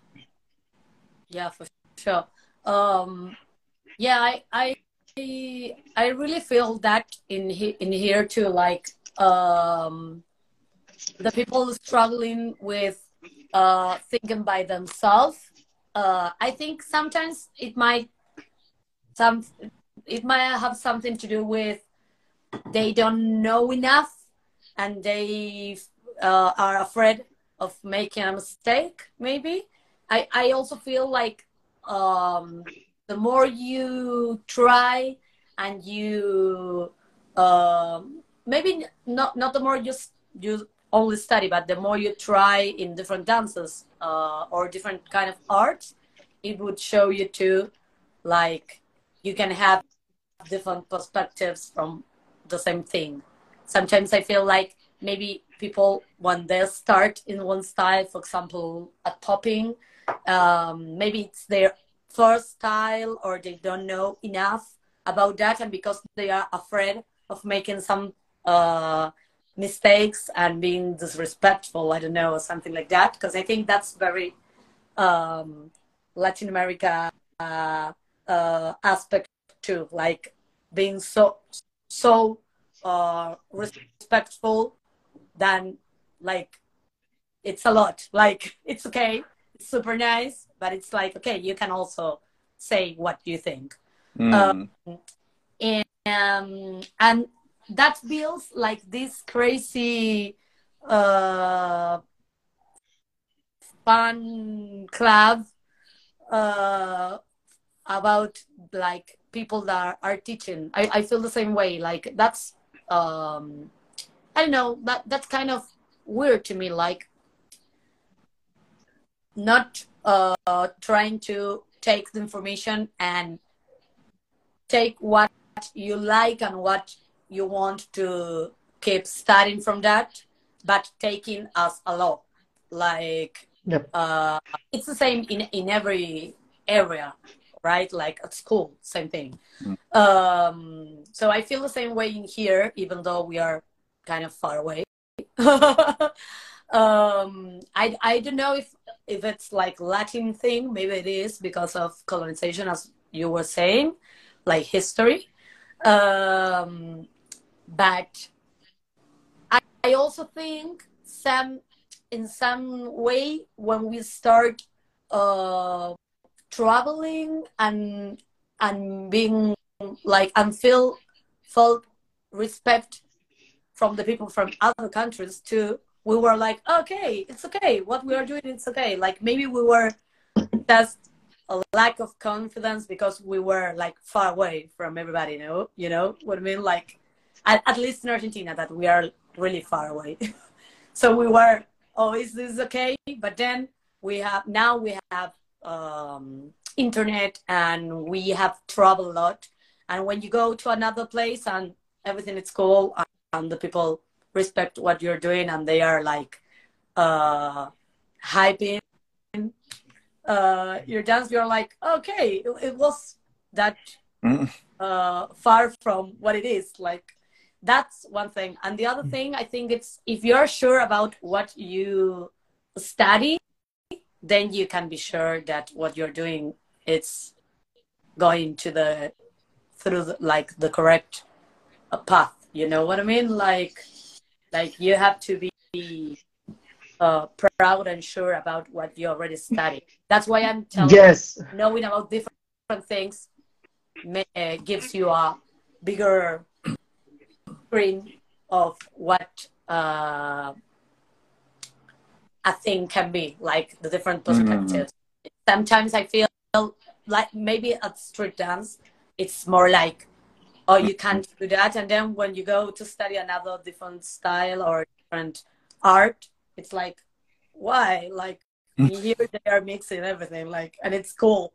Yeah, for sure. Um, yeah, I, I, I really feel that in he, in here too. Like um, the people struggling with uh, thinking by themselves. Uh, I think sometimes it might some it might have something to do with they don't know enough and they uh, are afraid of making a mistake maybe. I i also feel like um the more you try and you um maybe not not the more you you only study but the more you try in different dances uh, or different kind of arts it would show you too like you can have different perspectives from the same thing. Sometimes i feel like maybe people when they start in one style for example at popping um, maybe it's their first style or they don't know enough about that and because they are afraid of making some uh, mistakes and being disrespectful i don't know or something like that because i think that's very um, latin america uh, uh, aspect too like being so so uh, respectful than like it's a lot like it's okay it's super nice but it's like okay you can also say what you think Mm. and um, and that feels like this crazy uh fun club uh about like people that are, are teaching. I, I feel the same way like that's um i don't know that that's kind of weird to me like not uh trying to take the information and take what you like and what you want to keep starting from that but taking us a law like Yep. uh it's the same in in every area right? Like at school same thing. Um so i feel the same way in here even though we are kind of far away. Um i i don't know if if it's like latin thing. Maybe it is because of colonization as you were saying like history. Um but i, I also think some in some way when we start uh traveling and and being like and feel felt respect from the people from other countries too we were like okay it's okay. What we are doing it's okay. Like maybe we were just a lack of confidence because we were like far away from everybody you know? You know what i mean? Like at, at least in argentina that we are really far away. So we were oh is this okay? But then we have now we have um, internet and we have traveled a lot. And when you go to another place and everything is cool and, and the people respect what you're doing and they are like uh hyping uh your dance you're like okay it, it was that Mm. uh far from what it is. Like that's one thing. And the other thing i think it's if you're sure about what you study then you can be sure that what you're doing it's going to the through the, like the correct path. You know what i mean? Like like you have to be uh, proud and sure about what you already studied. That's why i'm telling Yes. you knowing about different different things ma- uh, gives you a bigger screen of what uh, a thing can be, like the different mm-hmm. perspectives. Sometimes I feel like maybe at street dance, it's more like, oh, you mm-hmm. can't do that. And then when you go to study another different style or different art, it's like, why? Like, mm-hmm. here they are mixing everything, like, and it's cool.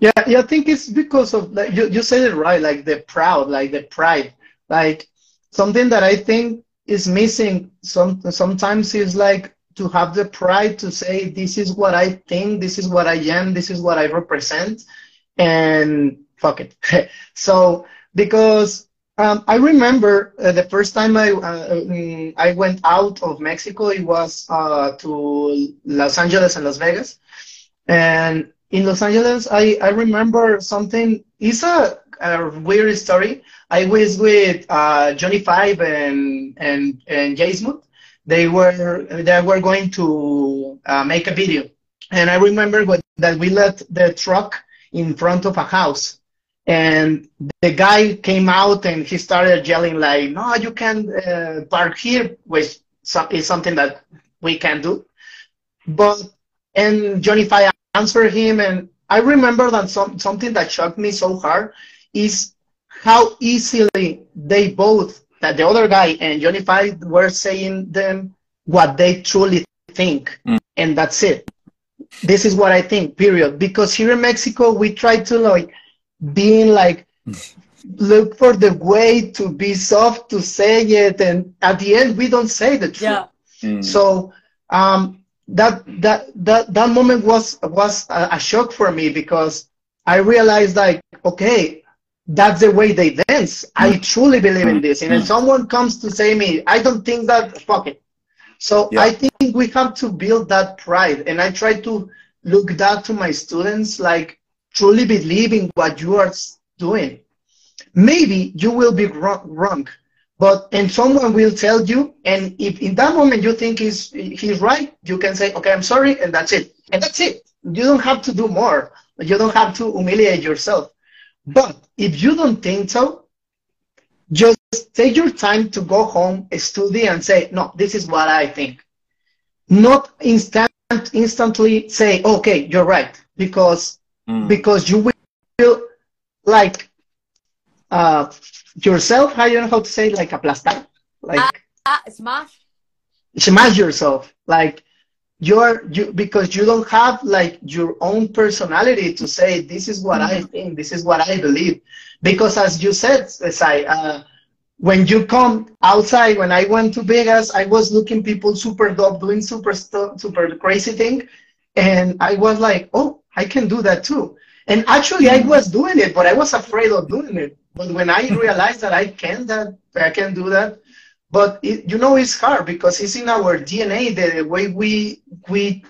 Yeah, yeah, I think it's because of like you, you said it right, like the proud, like the pride. Like something that I think is missing some sometimes is like to have the pride to say this is what I think, this is what I am, this is what I represent, and fuck it. so because um, I remember uh, the first time I uh, mm, I went out of Mexico, it was uh, to Los Angeles and Las Vegas, and in Los Angeles, I, I remember something. It's a, a weird story. I was with uh, Johnny Five and and and Jay Smooth. They were they were going to uh, make a video, and I remember what, that we let the truck in front of a house, and the guy came out and he started yelling like, "No, you can't uh, park here," which is something that we can do. But and Johnny Five answered him, and I remember that some, something that shocked me so hard is how easily they both, that the other guy and Johnny Five were saying them what they truly think, Mm. and that's it. This is what I think. Period. Because here in Mexico, we try to like being like look for the way to be soft to say it, and at the end we don't say the truth. Yeah. Mm. So um, that that that that moment was was a, shock for me because I realized like okay that's the way they dance. I mm. truly believe in this. And if mm. someone comes to say me, I don't think that fuck it. So Yeah. I think we have to build that pride. And I try to look that to my students like truly believing what you are doing. Maybe you will be wrong, wrong but and someone will tell you and if in that moment you think he's he's right you can say okay i'm sorry and that's it. And that's it. You don't have to do more. You don't have to humiliate yourself. But if you don't think so just take your time to go home study and say no this is what i think. Not instant instantly say okay you're right because Mm. because you will like uh yourself I don't know how to say like aplastar? Like Ah, smash. smash yourself. Like you're you because you don't have like your own personality to say this is what I think this is what I believe. Because as you said Sai, uh, when you come outside when I went to Vegas I was looking people super dope doing super stu- super crazy thing and I was like oh I can do that too. And actually I was doing it but I was afraid of doing it but when I realized that I can that I can do that but it, you know it's hard because it's in our DNA the way we we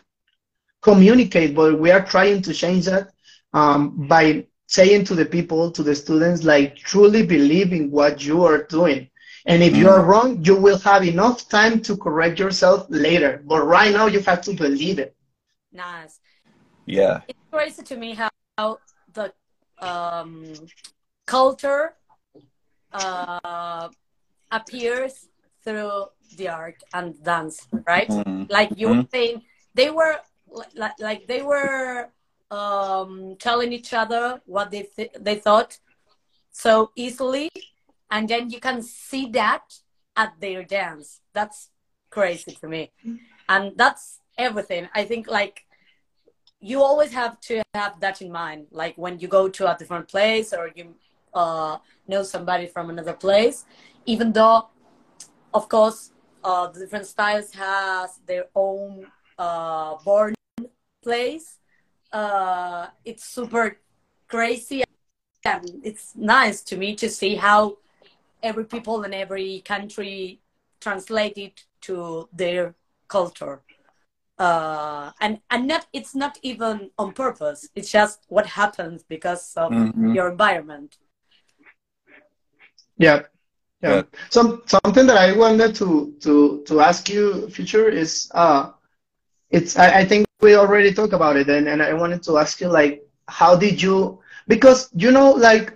communicate but we are trying to change that um, by saying to the people to the students like truly believe in what you are doing and if you are wrong you will have enough time to correct yourself later but right now you have to believe it Nice. Yeah. It's crazy to me how, how the um, culture uh, appears through the art and dance, right? Mm. Like you were Mhm. saying, they were like, like they were um, telling each other what they th- they thought so easily, and then you can see that at their dance. That's crazy to me, and that's everything. I think like you always have to have that in mind. Like when you go to a different place or you uh, know somebody from another place, even though, of course, uh, the different styles has their own uh, born place. Uh, it's super crazy and it's nice to me to see how every people in every country translate it to their culture uh, and and not it's not even on purpose it's just what happens because of Mhm. your environment Yeah. Yeah. Yeah. Some something that I wanted to to to ask you, future, is uh it's I, I think we already talked about it and, and I wanted to ask you like how did you because you know like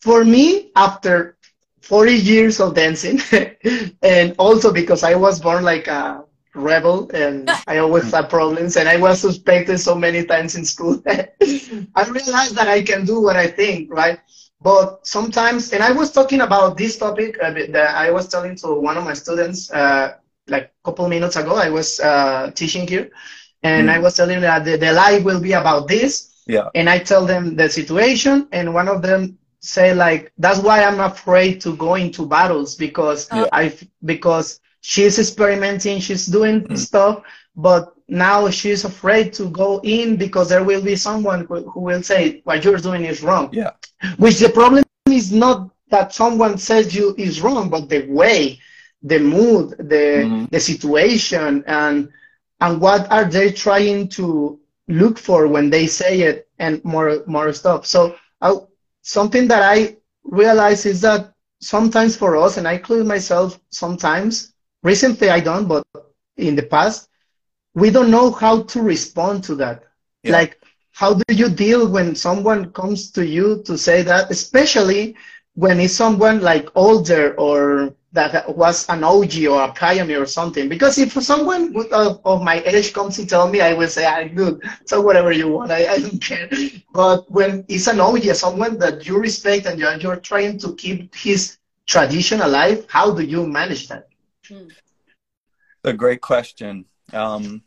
for me after 40 years of dancing and also because I was born like a rebel and I always had problems and I was suspected so many times in school I realized that I can do what I think right but sometimes and I was talking about this topic uh, that I was telling to one of my students uh, like a couple minutes ago I was uh, teaching here and I was telling them that the, the live will be about this Yeah. and I tell them the situation, and one of them say like, "That's why I'm afraid to go into battles because Yeah. I because she's experimenting, she's doing stuff, but now she's afraid to go in because there will be someone who, who will say what you're doing is wrong. Yeah. Which the problem is not that someone says you is wrong, but the way, the mood, the Mhm. the situation, and and what are they trying to look for when they say it, and more more stuff. So I, something that I realize is that sometimes for us, and I include myself sometimes. Recently, I don't, but in the past, we don't know how to respond to that. Yeah. Like, how do you deal when someone comes to you to say that, especially when it's someone like older or that was an OG or a pioneer or something? Because if someone of, of my age comes to tell me, I will say, I'm good, so whatever you want, I, I don't care. But when it's an OG, someone that you respect and you're, you're trying to keep his tradition alive, how do you manage that? a great question. Um,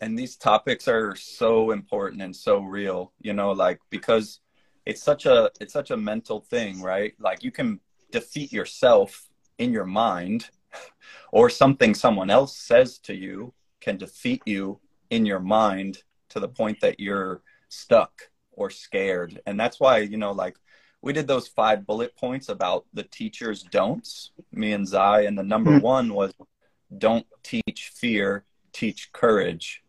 and these topics are so important and so real, you know, like because it's such a it's such a mental thing, right? Like you can defeat yourself in your mind, or something someone else says to you can defeat you in your mind to the point that you're stuck or scared. And that's why, you know, like we did those five bullet points about the teachers don'ts, me and Zai, and the number Mm. one was don't teach fear, teach courage.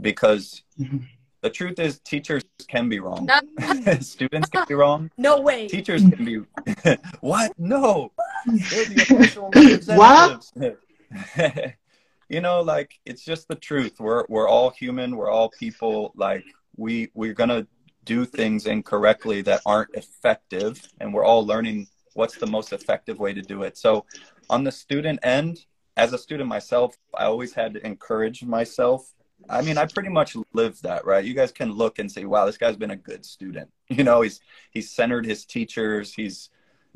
Because Mhm. the truth is, teachers can be wrong. Students can be wrong. no way. Teachers can be. what? No. They're the official representatives. you know, like it's just the truth. We're we're all human. We're all people. Like we we're gonna do things incorrectly that aren't effective, and we're all learning what's the most effective way to do it. So, on the student end, as a student myself, I always had to encourage myself. I mean, I pretty much lived that, right? You guys can look and say, "Wow, this guy's been a good student." You know, he's he's centered his teachers. He's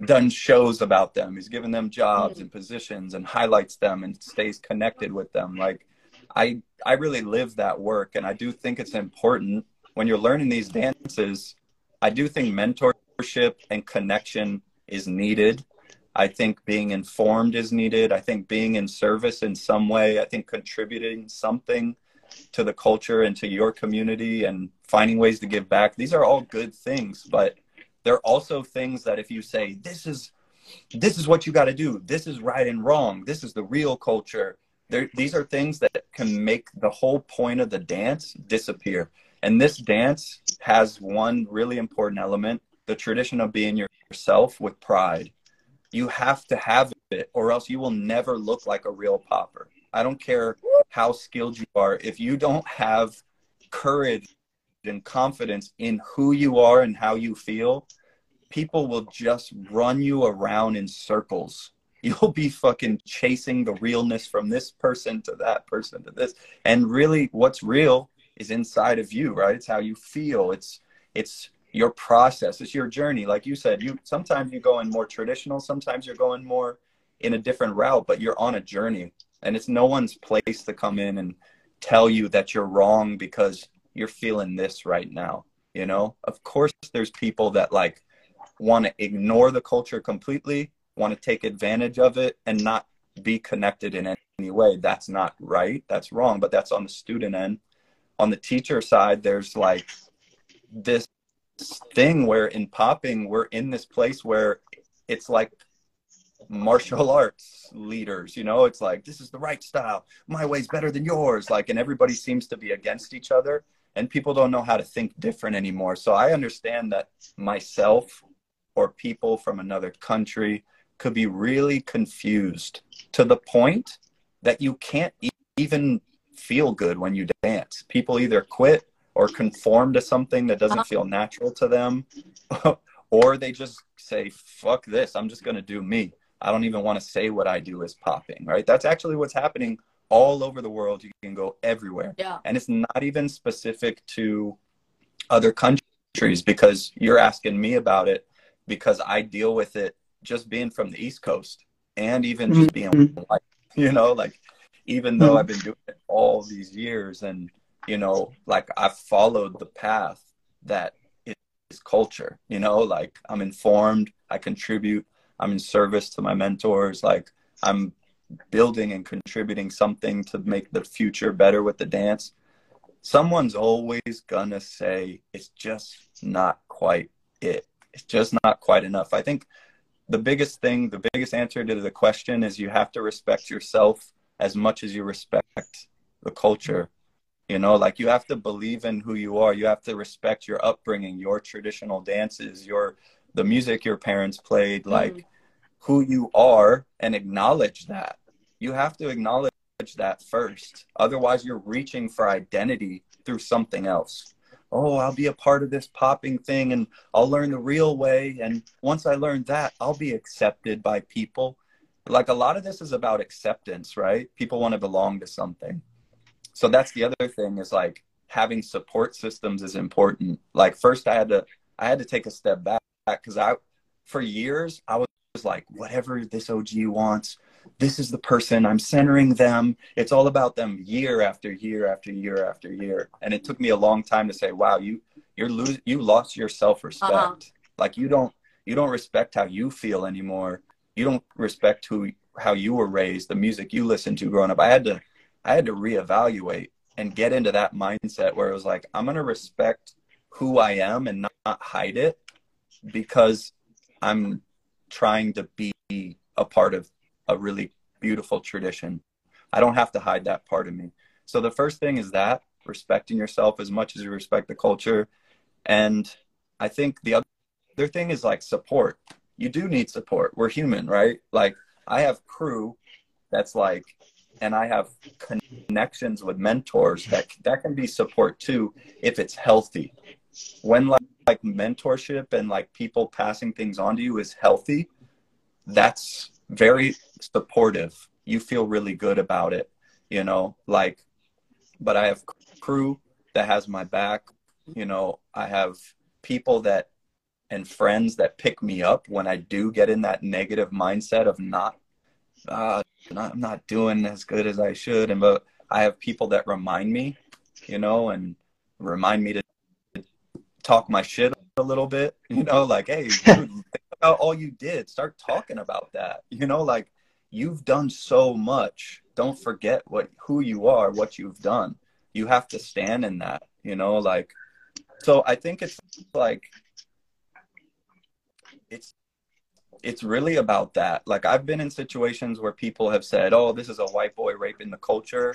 done shows about them. He's given them jobs mm-hmm. and positions and highlights them and stays connected with them. Like I I really live that work and I do think it's important when you're learning these dances. I do think mentorship and connection is needed. I think being informed is needed. I think being in service in some way, I think contributing something to the culture and to your community and finding ways to give back. These are all good things, but they're also things that if you say this is this is what you got to do, this is right and wrong, this is the real culture. There, these are things that can make the whole point of the dance disappear. And this dance has one really important element: the tradition of being yourself with pride. You have to have it, or else you will never look like a real popper. I don't care how skilled you are. If you don't have courage and confidence in who you are and how you feel, people will just run you around in circles. You'll be fucking chasing the realness from this person to that person to this. And really what's real is inside of you, right? It's how you feel. It's it's your process. It's your journey. Like you said, you sometimes you go in more traditional, sometimes you're going more in a different route, but you're on a journey. And it's no one's place to come in and tell you that you're wrong because you're feeling this right now you know? Of course there's people that like want to ignore the culture completely want to take advantage of it and not be connected in any way. That's not right. That's wrong. But that's on the student end. On the teacher side there's like this thing where in popping we're in this place where it's like martial arts leaders you know it's like this is the right style. My way's better than yours. Like and everybody seems to be against each other and people don't know how to think different anymore. So i understand that myself or people from another country could be really confused to the point that you can't e- even feel good when you dance. People either quit or conform to something that doesn't feel natural to them or they just say fuck this. I'm just going to do me I don't even want to say what I do is popping, right? That's actually what's happening all over the world. You can go everywhere. Yeah. And it's not even specific to other countries because you're asking me about it because I deal with it just being from the East Coast and even just being mm-hmm. white, you know, like even though mm-hmm. I've been doing it all these years and, you know, like I've followed the path that is culture, you know, like I'm informed, I contribute, I'm in service to my mentors. Like I'm building and contributing something to make the future better with the dance, someone's always gonna say it's just not quite it. It's just not quite enough. I think the biggest thing, the biggest answer to the question is you have to respect yourself as much as you respect the culture. You know, like you have to believe in who you are. You have to respect your upbringing, your traditional dances, your the music your parents played, like mm. who you are and acknowledge that. You have to acknowledge that first. Otherwise, you're reaching for identity through something else. Oh, I'll be a part of this popping thing and I'll learn the real way. And once I learn that, I'll be accepted by people. Like a lot of this is about acceptance, right? People want to belong to something. So that's the other thing is like having support systems is important. Like first I had to I had to take a step back because I for years I was like whatever this OG wants, this is the person i'm centering them. It's all about them year after year after year after year. And it took me a long time to say wow you you're lose you lost your self-respect. Uh-huh. like you don't you don't respect how you feel anymore. You don't respect who how you were raised the music you listened to growing up. I had to i had to reevaluate and get into that mindset where it was like i'm going to respect who i am and not, not hide it because i'm trying to be a part of a really beautiful tradition. I don't have to hide that part of me. So the first thing is that respecting yourself as much as you respect the culture. And I think the other thing is like support. You do need support. We're human, right? Like I have crew that's like and I have connections with mentors that that can be support too if it's healthy. When like, like mentorship and like people passing things on to you is healthy, that's very supportive. You feel really good about it, you know, like, but I have crew that has my back, you know, I have people that and friends that pick me up when I do get in that negative mindset of not, uh, not, I'm not doing as good as I should. And, but I have people that remind me, you know, and remind me to talk my shit a little bit, you know, like, hey, dude, about all you did. Start talking about that. You know, like you've done so much. Don't forget what who you are, what you've done. You have to stand in that, you know, like so I think it's like it's it's really about that. Like I've been in situations where people have said, "Oh, this is a white boy raping the culture."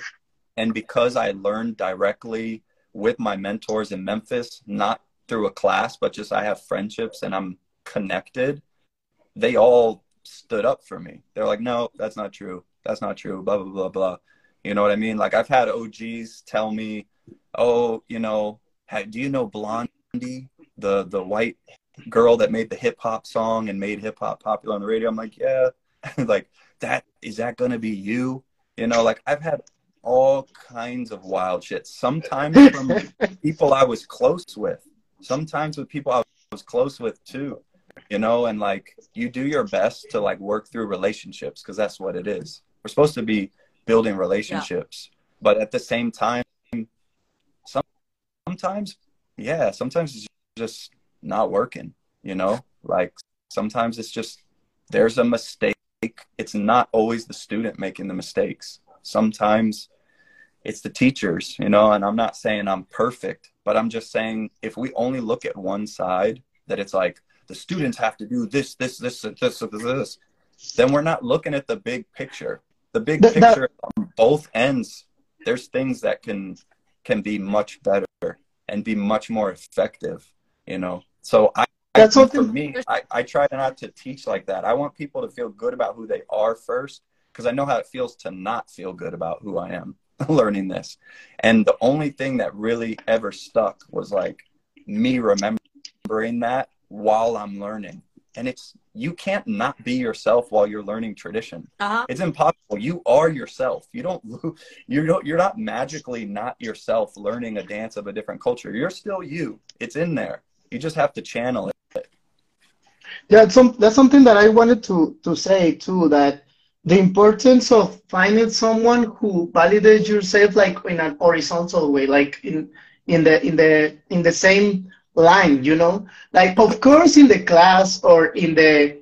And because I learned directly with my mentors in Memphis, not through a class, but just I have friendships and I'm connected, they all stood up for me. They're like, no, that's not true. That's not true. Blah, blah, blah, blah. You know what I mean? Like I've had OGs tell me, oh, you know, do you know Blondie, the, the white girl that made the hip hop song and made hip hop popular on the radio? I'm like, yeah. like that, is that going to be you? You know, like I've had all kinds of wild shit. Sometimes from people I was close with, sometimes with people I was close with too you know and like you do your best to like work through relationships because that's what it is. We're supposed to be building relationships yeah. but at the same time some, sometimes yeah sometimes it's just not working you know? Like sometimes it's just there's a mistake. It's not always the student making the mistakes. Sometimes it's the teachers you know? And i'm not saying i'm perfect but i'm just saying if we only look at one side that it's like the students have to do this, this, this, this, this, this, then we're not looking at the big picture. The big that, picture that, on both ends, there's things that can can be much better and be much more effective, you know. So I that's I, for me, I, I try not to teach like that. I want people to feel good about who they are first, because I know how it feels to not feel good about who I am learning this. And the only thing that really ever stuck was like me remembering that while I'm learning. And it's you can't not be yourself while you're learning tradition. Uh-huh. It's impossible. You are yourself. You don't you don't you're not magically not yourself learning a dance of a different culture. You're still you. It's in there. You just have to channel it. Yeah, that's, some, that's something that I wanted to to say too. That the importance of finding someone who validates yourself like in an horizontal way, like in in the in the in the same line, you know? Like, of course, in the class or in the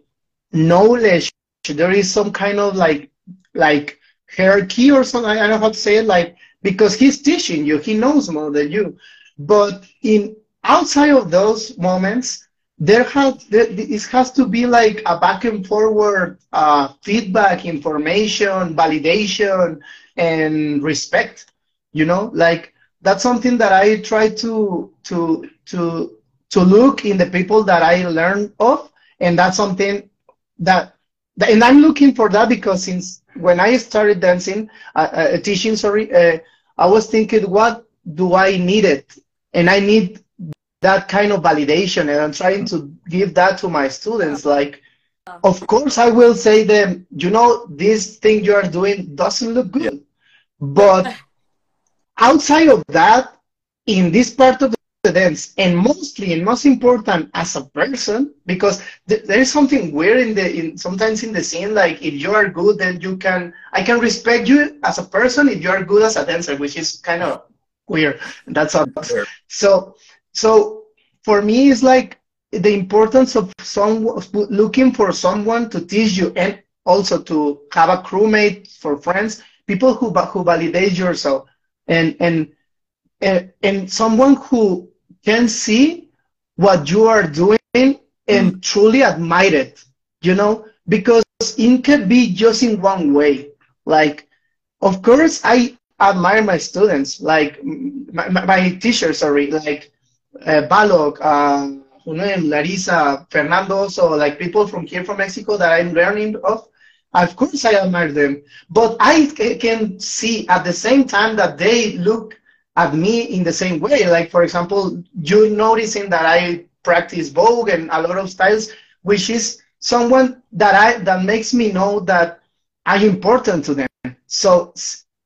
knowledge, there is some kind of like like hierarchy or something. I don't know how to say it. Like because he's teaching you, he knows more than you. But in outside of those moments, there has it has to be like a back and forward uh, feedback, information, validation, and respect. You know, like that's something that I try to to to to look in the people that I learn of, and that's something that, and I'm looking for that because since when I started dancing, uh, uh, teaching, sorry, uh, I was thinking, what do I need it, and I need that kind of validation, and I'm trying to give that to my students, like. Of course, I will say them, you know, this thing you are doing doesn't look good. But outside of that, in this part of the dance, and mostly and most important as a person, because th- there is something weird in the in sometimes in the scene, like if you are good, then you can I can respect you as a person if you are good as a dancer, which is kind of weird. That's all. So so for me, it's like the importance of some looking for someone to teach you and also to have a crewmate for friends people who who validate yourself. And and and, and someone who can see what you are doing and mm. truly admire it you know? Because it can be just in one way. Like of course i admire my students like my, my, my teachers sorry like uh, balog uh, Larissa, Fernando, so like people from here from Mexico that I'm learning of. Of course, I admire them, but I can see at the same time that they look at me in the same way. Like, for example, you noticing that I practice Vogue and a lot of styles, which is someone that I that makes me know that I'm important to them. So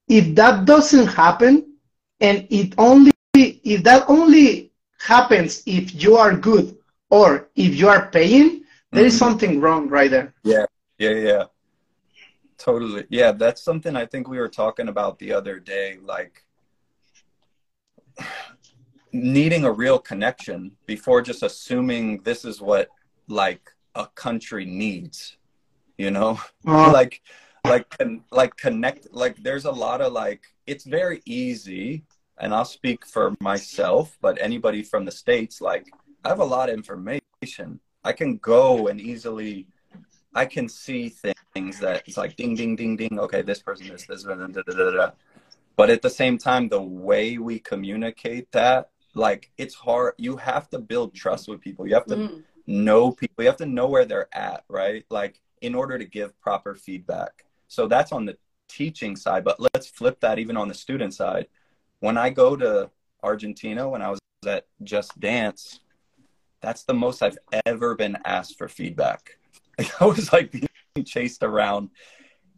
if that doesn't happen, and it only if that only happens if you are good or if you are paying, there is mm-hmm. something wrong right there. Yeah, yeah, yeah. Totally. Yeah, that's something I think we were talking about the other day. Like needing a real connection before just assuming this is what like a country needs, you know? Uh, like, like, like connect, like there's a lot of like, it's very easy and I'll speak for myself, but anybody from the States, like I have a lot of information. I can go and easily, I can see things that it's like ding, ding, ding, ding. Okay, this person is this, da, da, da, da, da. But at the same time, the way we communicate that, like it's hard. You have to build trust with people. You have to mm. know people. You have to know where they're at, right? Like in order to give proper feedback. So that's on the teaching side. But let's flip that even on the student side when I go to Argentina, when I was at Just Dance, that's the most I've ever been asked for feedback. I was like being chased around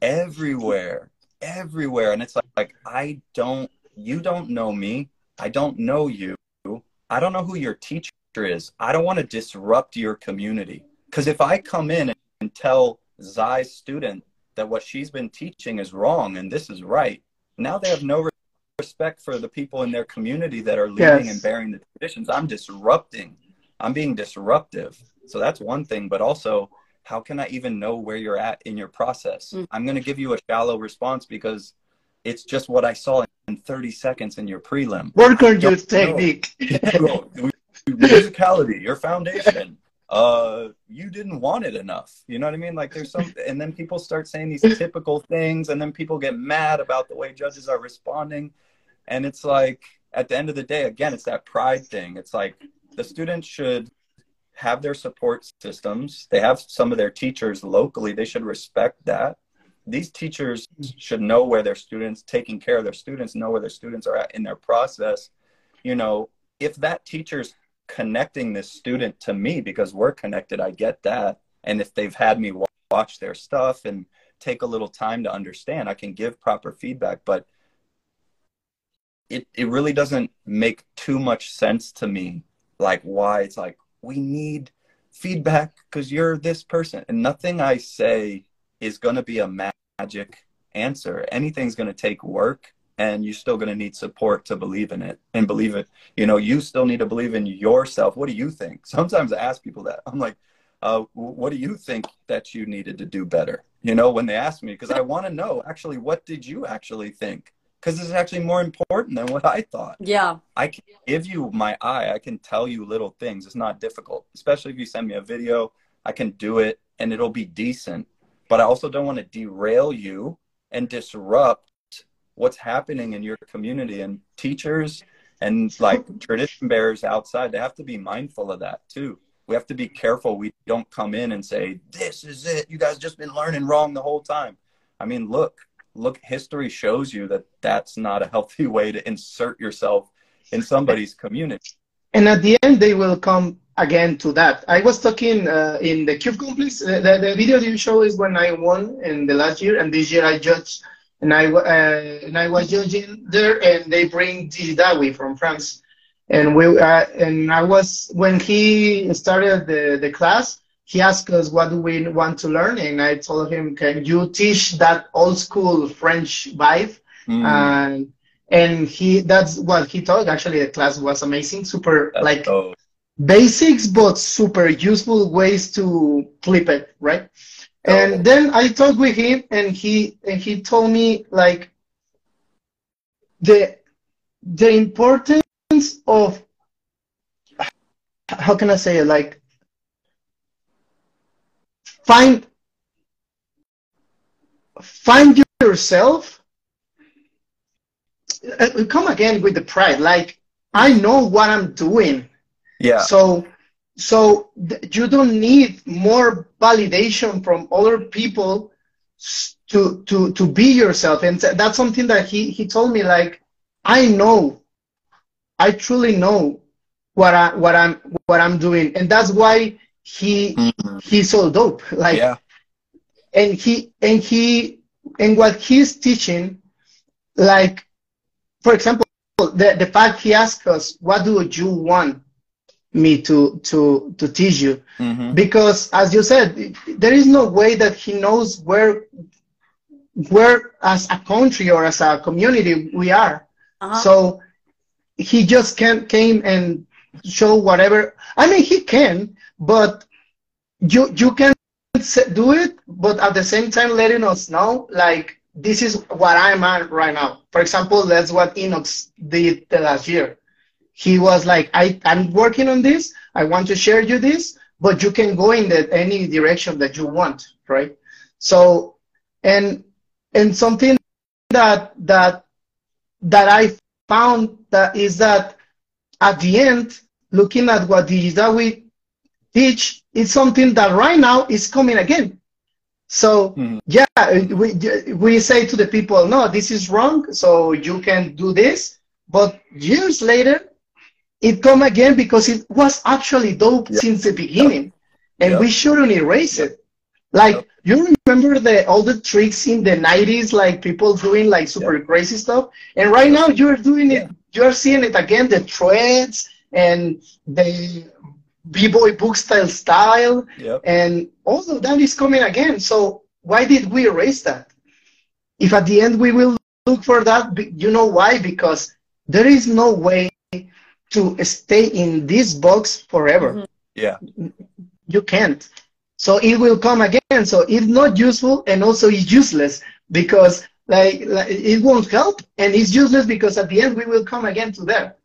everywhere, everywhere. And it's like, like, I don't, you don't know me. I don't know you. I don't know who your teacher is. I don't want to disrupt your community. Because if I come in and tell Zai's student that what she's been teaching is wrong and this is right, now they have no respect for the people in their community that are leading yes. and bearing the traditions. I'm disrupting. I'm being disruptive. So that's one thing. But also, how can I even know where you're at in your process? Mm. I'm going to give you a shallow response because it's just what I saw in 30 seconds in your prelim. Work on your technique. Musicality, your foundation. Uh, you didn't want it enough. You know what I mean? Like there's some, and then people start saying these typical things, and then people get mad about the way judges are responding. And it's like, at the end of the day, again, it's that pride thing. It's like the students should have their support systems. They have some of their teachers locally. They should respect that. These teachers should know where their students, taking care of their students, know where their students are at in their process. You know, if that teacher's connecting this student to me because we're connected, I get that. And if they've had me watch their stuff and take a little time to understand, I can give proper feedback. But it, it really doesn't make too much sense to me like why it's like we need feedback because you're this person. And nothing i say is going to be a magic answer. Anything's going to take work and you're still going to need support to believe in it. And believe it you know you still need to believe in yourself. What do you think? Sometimes i ask people that. I'm like uh, what do you think that you needed to do better? You know, when they ask me, because I want to know actually, what did you actually think? Because it's actually more important than what I thought. Yeah. I can give you my eye. I can tell you little things. It's not difficult, especially if you send me a video. I can do it and it'll be decent. But I also don't want to derail you and disrupt what's happening in your community and teachers and like tradition bearers outside. They have to be mindful of that too. We have to be careful. We don't come in and say, this is it. You guys just been learning wrong the whole time. I mean, look, look, history shows you that that's not a healthy way to insert yourself in somebody's community. And at the end, they will come again to that. I was talking uh, in the Cube Complex. Uh, the, the video you show is when I won in the last year, and this year I judged, and I uh, and I was judging there, and they bring Didawi from France, and we uh, and I was when he started the the class. He asked us what do we want to learn, and I told him, "Can you teach that old school French vibe?" Mm, and and he that's what he taught actually the class was amazing super that's like dope. basics but super useful ways to flip it right? And then i talked with him and he and he told me like the the importance of how can i say it? Like find find yourself uh, come again with the pride. Like i know what i'm doing. Yeah. so so you don't need more validation from other people to to to be yourself. And that's something that he he told me like i know. I truly know what i what i'm what i'm doing. And that's why he Mhm. he's so dope like yeah. and he and he and what he's teaching like for example the, the fact he asked us what do you want me to to to teach you hmm because as you said there is no way that he knows where where as a country or as a community we are Uh-huh. so he just can came and show whatever. I mean, he can, but you you can do it, but at the same time letting us know like this is what I'm at right now. For example, that's what Enox did last year. He was like, I I'm working on this. I want to share you this, but you can go in the, any direction that you want, right? So, and and something that that that I found that is that at the end, looking at what Digidawi teach, is something that right now is coming again. So Mhm. yeah, we we say to the people, no, this is wrong, so you can do this. But years later, it come again because it was actually dope Yeah. since the beginning, and Yeah. we shouldn't erase it. Like you remember the all the tricks in the '90s, like people doing like super crazy stuff, and right now you're doing it. You're seeing it again, the threads and the b-boy book style style, Yep. and all of that is coming again. So why did we erase that? If at the end we will look for that, you know why? Because there is no way to stay in this box forever Mhm. Yeah. you can't. So it will come again. So it's not useful and also it's useless because like, like it won't help and it's useless because at the end we will come again to there.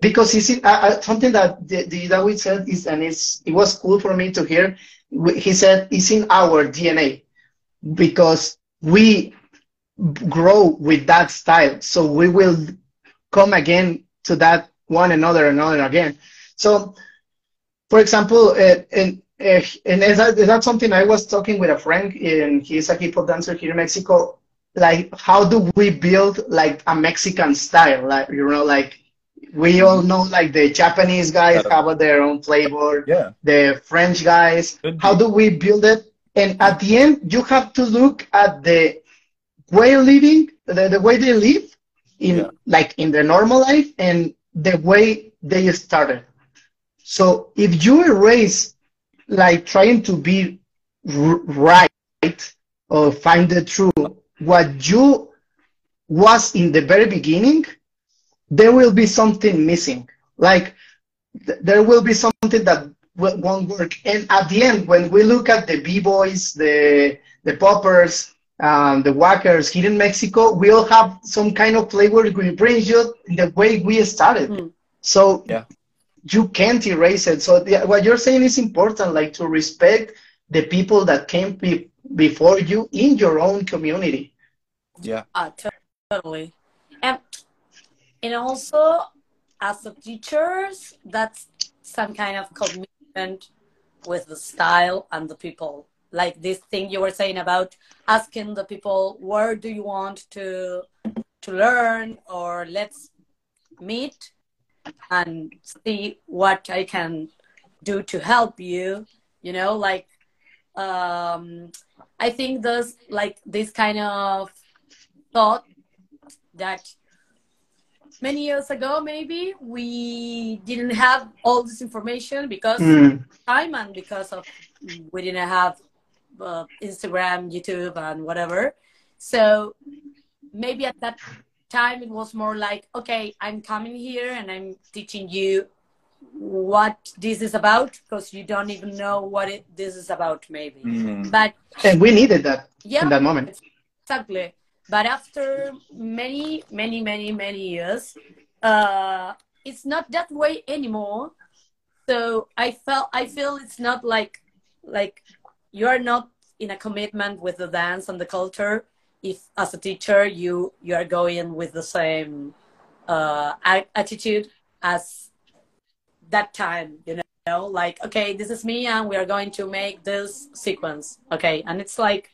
Because see, uh, something that the, the David said is, and it's, it was cool for me to hear. He said it's in our DNA because we grow with that style. So we will come again to that one another, and another again. So, for example, uh, and uh, and is that, is that something I was talking with a friend, and he's a hip hop dancer here in Mexico. Like, how do we build like a Mexican style? Like, you know, like we all know like the Japanese guys have their own flavor, Yeah. the French guys. How do we build it? And at the end, you have to look at the way of living, the, the way they live in Yeah. like in their normal life and the way they started. So if you erase like trying to be right or find the truth, what you was in the very beginning, there will be something missing. Like th- there will be something that w- won't work. And at the end, when we look at the b-boys, the the poppers, um, the waackers here in Mexico, we all have some kind of flavor which brings you the way we started. Mm. So Yeah. you can't erase it. So the, what you're saying is important, like to respect the people that came be, before you in your own community. Yeah. Uh, totally. And and also as a teachers, that's some kind of commitment with the style and the people. Like this thing you were saying about asking the people where do you want to to learn or let's meet and see what I can do to help you. You know, like um I think there's like this kind of thought that many years ago maybe we didn't have all this information because Mm. time and because of we didn't have uh, instagram youtube and whatever so maybe at that time it was more like okay i'm coming here and i'm teaching you what this is about because you don't even know what it, this is about maybe Mm. but And we needed that yeah in that moment. Exactly. But after many, many, many, many years, uh, it's not that way anymore. So I felt I feel it's not like like you are not in a commitment with the dance and the culture. If as a teacher you you are going with the same uh, attitude as that time you know? Like okay this is me and we are going to make this sequence. Okay and it's like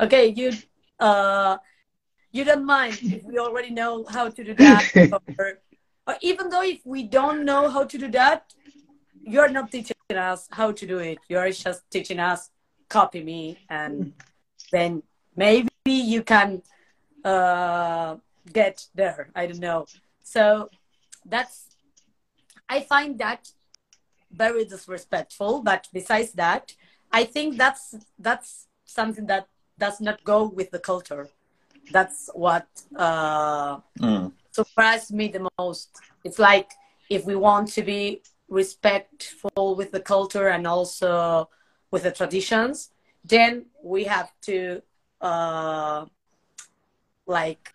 okay you uh you don't mind if we already know how to do that or, or even though if we don't know how to do that you're not teaching us how to do it. You're just teaching us copy me and then maybe you can uh get there. I don't know. So that's i find that very disrespectful but besides that i think that's that's something that does not go with the culture that's what uh Mm. surprised me the most. It's like if we want to be respectful with the culture and also with the traditions, then we have to uh like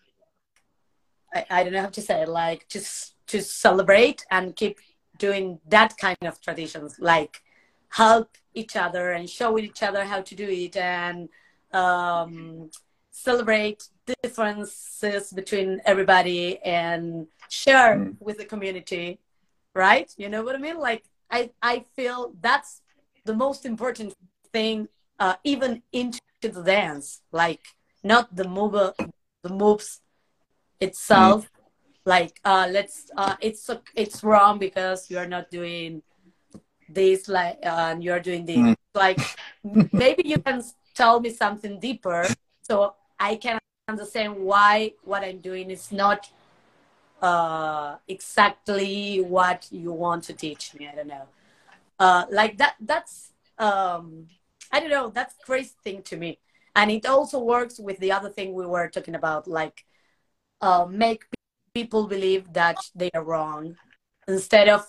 I, I don't know how to say it, like just to celebrate and keep doing that kind of traditions, like help each other and show each other how to do it and um celebrate differences between everybody and share Mm. with the community right? You know what i mean? Like i i feel that's the most important thing uh, even into the dance like not the move the moves itself. Like uh let's uh it's it's wrong because you're not doing this like uh, and you're doing this. Mm. like maybe you can tell me something deeper so i can understand why what i'm doing is not uh exactly what you want to teach me i don't know uh like that that's um i don't know that's crazy thing to me and it also works with the other thing we were talking about like uh make people believe that they are wrong instead of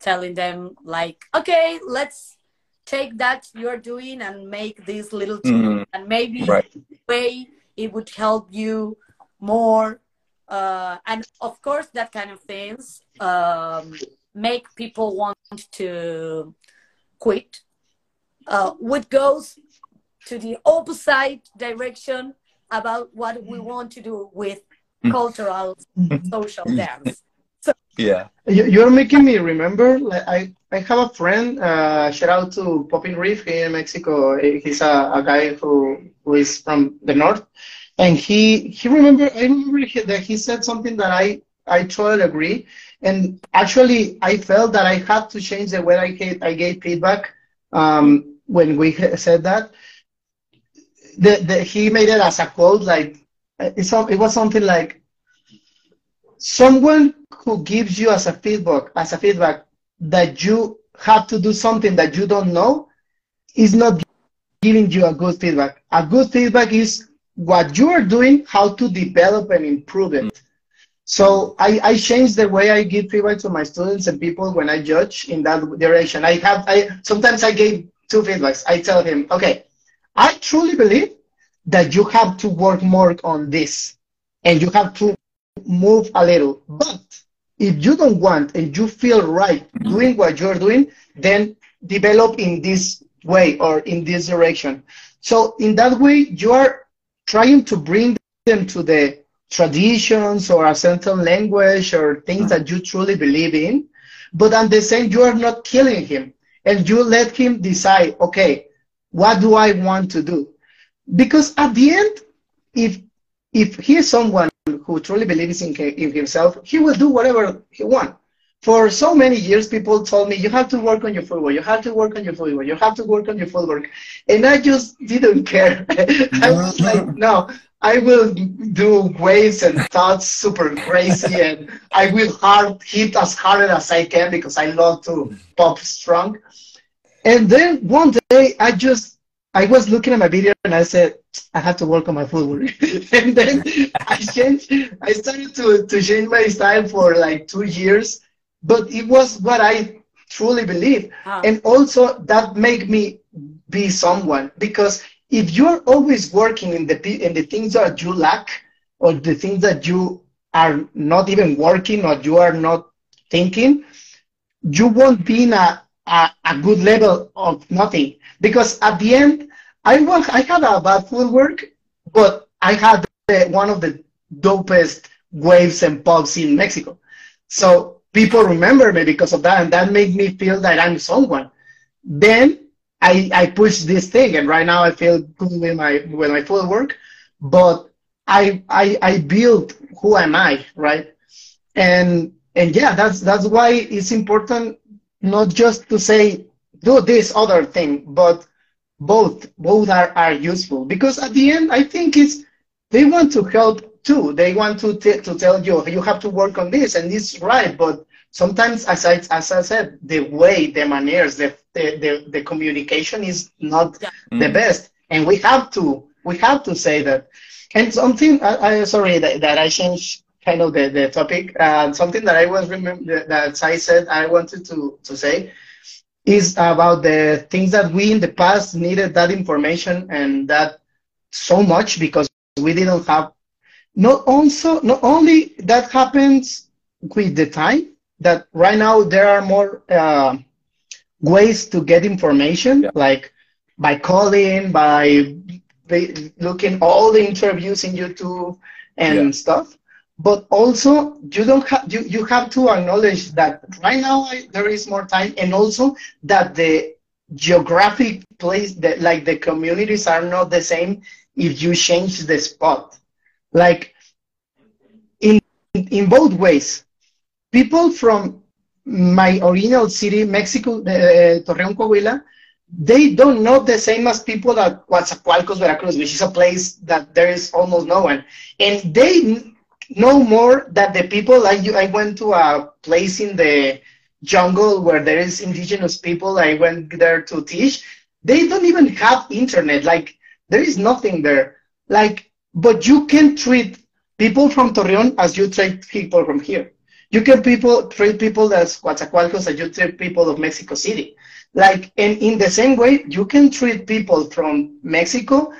telling them like okay let's take that you're doing and make this little Mm. and maybe Right. way it would help you more uh, and of course that kind of things um, make people want to quit uh, which goes to the opposite direction about what we want to do with Mm. cultural social dance Yeah. You, you're making me remember. Like I, I have a friend. Uh, shout out to Poppin Reef here in Mexico. He's a, a guy who who is from the north, and he he remember. I remember he, that he said something that I I totally agree. And actually, I felt that I had to change the way I gave I gave feedback um, when we said that. The, the, he made it as a quote, like it's, it was something like someone who gives you as a feedback as a feedback that you have to do something that you don't know is not giving you a good feedback a good feedback is what you are doing how to develop and improve it So I, I changed the way I give feedback to my students and people when I judge in that direction. I have I sometimes I gave two feedbacks. I tell him, okay, I truly believe that you have to work more on this and you have to move a little. But if you don't want and you feel right mm-hmm. doing what you're doing, then develop in this way or in this direction. So in that way, you are trying to bring them to the traditions or a certain language or things that you truly believe in. But at the same, you are not killing him and you let him decide, okay, what do I want to do? Because at the end, if if he is someone who truly believes in, in himself, he will do whatever he wants. For so many years, people told me, you have to work on your football, you have to work on your football, you have to work on your footwork. And I just didn't care. I was like, no, I will do waves and thoughts super crazy and I will hard hit as hard as I can because I love to pop strong. And then one day I just I was looking at my video and I said, I have to work on my footwork. and then I changed, I started to, to change my style for like two years, but it was what I truly believe. Ah. And also that made me be someone because if you're always working in the, in the things that you lack or the things that you are not even working or you are not thinking, you won't be in a, a, a good level of nothing. Because at the end, I was, I had a bad footwork, but I had the, one of the dopest waves and pops in Mexico. So people remember me because of that, and that made me feel that I'm someone. Then I, I pushed this thing, and right now I feel good with my with my footwork. But I I I built who am I, right? And and yeah, that's that's why it's important not just to say do this other thing, but both both are, are useful because at the end I think it's they want to help too. They want to t- to tell you you have to work on this and this right, but sometimes as I as I said, the way, the manners, the the, the, the communication is not Yeah. the mm. best, and we have to we have to say that. And something I, I sorry that, that I changed kind of the, the topic. Uh, something that I was remember that I said I wanted to to say is about the things that we in the past needed that information and that so much because we didn't have not also not only that happens with the time that right now there are more uh, ways to get information Yeah. like by calling by looking all the interviews in youtube and Yeah. stuff but also you don't have you, you have to acknowledge that right now I, there is more time and also that the geographic place that like the communities are not the same if you change the spot like in in both ways people from my original city mexico uh, torreon coahuila they don't know the same as people at Coatzacoalcos, Veracruz, which is a place that there is almost no one. And they n- know more than the people. I, I went to a place in the jungle where there is indigenous people. I went there to teach. They don't even have internet. Like there is nothing there. Like, but you can treat people from Torreon as you treat people from here. You can people treat people as Coatzacoalcos as you treat people of Mexico City. Like, and in the same way, you can treat people from Mexico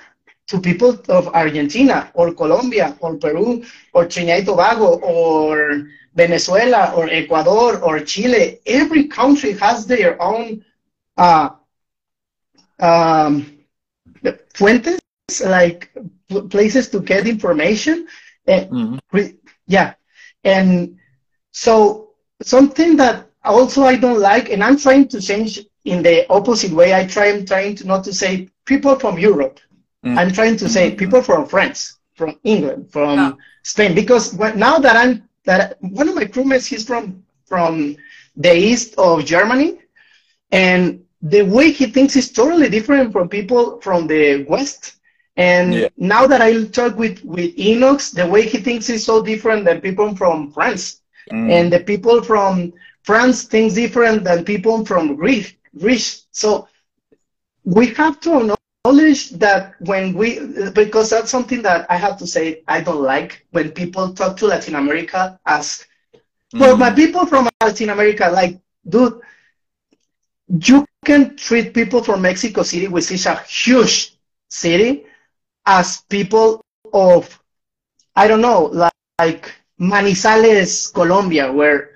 to people of Argentina or Colombia or Peru or Trinidad and Tobago or Venezuela or Ecuador or Chile. Every country has their own uh, um, fuentes, like places to get information. And Mhm. yeah, and so something that also I don't like, and I'm trying to change in the opposite way. I try, I'm trying to not to say people from Europe. Mm. I'm trying to say people from France, from England, from Yeah. Spain, because when, now that I'm that one of my crewmates, he's from from the east of Germany, and the way he thinks is totally different from people from the west. And Yeah. now that I talk with with Enox, the way he thinks is so different than people from France Mm. and the people from France thinks different than people from Greece. Greece. So we have to acknowledge that when we, because that's something that I have to say I don't like when people talk to Latin America as, well, Mm. my people from Latin America, like, dude, you can treat people from Mexico City, which is a huge city, as people of, I don't know, like, like Manizales, Colombia, where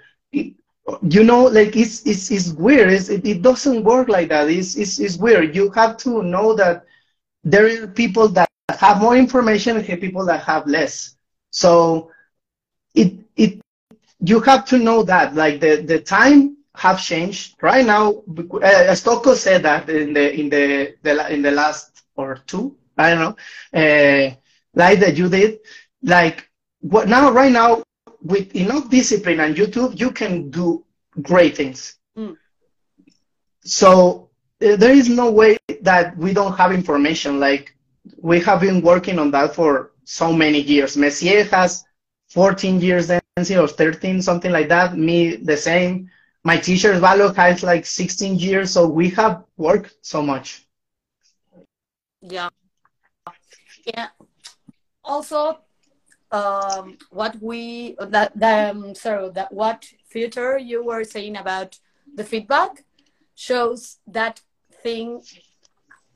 you know, like it's it's, it's weird. It's, it, it doesn't work like that. It's, it's it's weird. You have to know that there are people that have more information and people that have less. So it it you have to know that like the the time have changed right now. Uh, as Toko said that in the in the, the in the last or two, I don't know, uh, like that you did, like what now right now with enough discipline and YouTube, you can do great things. Mm. So uh, there is no way that we don't have information. Like we have been working on that for so many years. Messier has 14 years dancing or 13, something like that. Me, the same. My teacher, Valo, has like 16 years. So we have worked so much. Yeah. Yeah. Also, um, what we that the um, so that what future you were saying about the feedback shows that thing.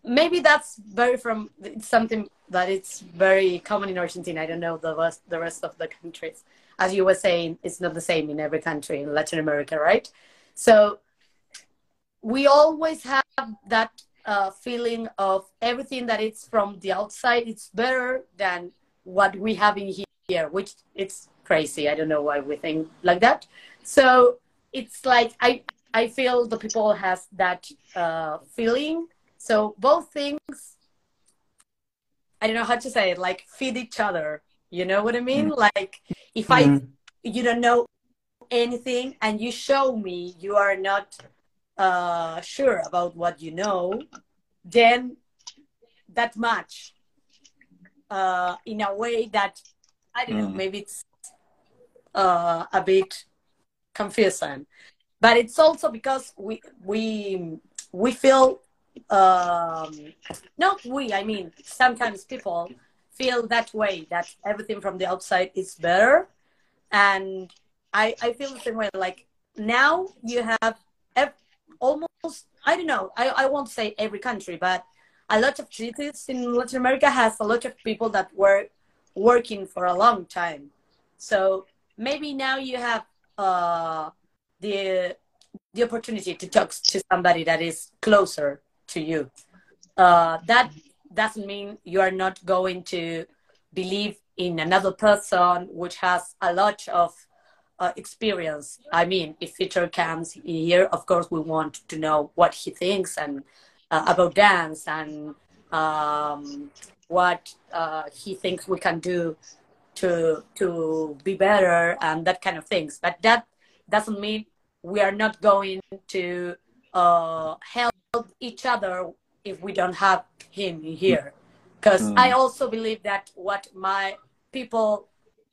Maybe that's very from something that it's very common in Argentina. I don't know the rest the rest of the countries. As you were saying, it's not the same in every country in Latin America, right? So we always have that uh, feeling of everything that it's from the outside it's better than what we have in here which it's crazy. I don't know why we think like that. So it's like i i feel the people has that uh, feeling. So both things i don't know how to say it like feed each other. You know what i mean? Like if i Mhm. you don't know anything and you show me you are not uh, sure about what you know, then that much uh, in a way that I don't know, Mm. maybe it's uh, a bit confusing, but it's also because we we we feel um, not we. I mean, sometimes people feel that way that everything from the outside is better, and I I feel the same way. Like now you have almost I don't know. I, I won't say every country, but a lot of cities in Latin America has a lot of people that were working for a long time. So maybe now you have uh, the the opportunity to talk to somebody that is closer to you. Uh, that doesn't mean you are not going to believe in another person which has a lot of uh, experience. I mean, if Peter comes here, of course, we want to know what he thinks and uh, about dance and um, what uh, he thinks we can do to to be better and that kind of things. But that doesn't mean we are not going to uh, help each other if we don't have him here. Because Mm. I also believe that what my people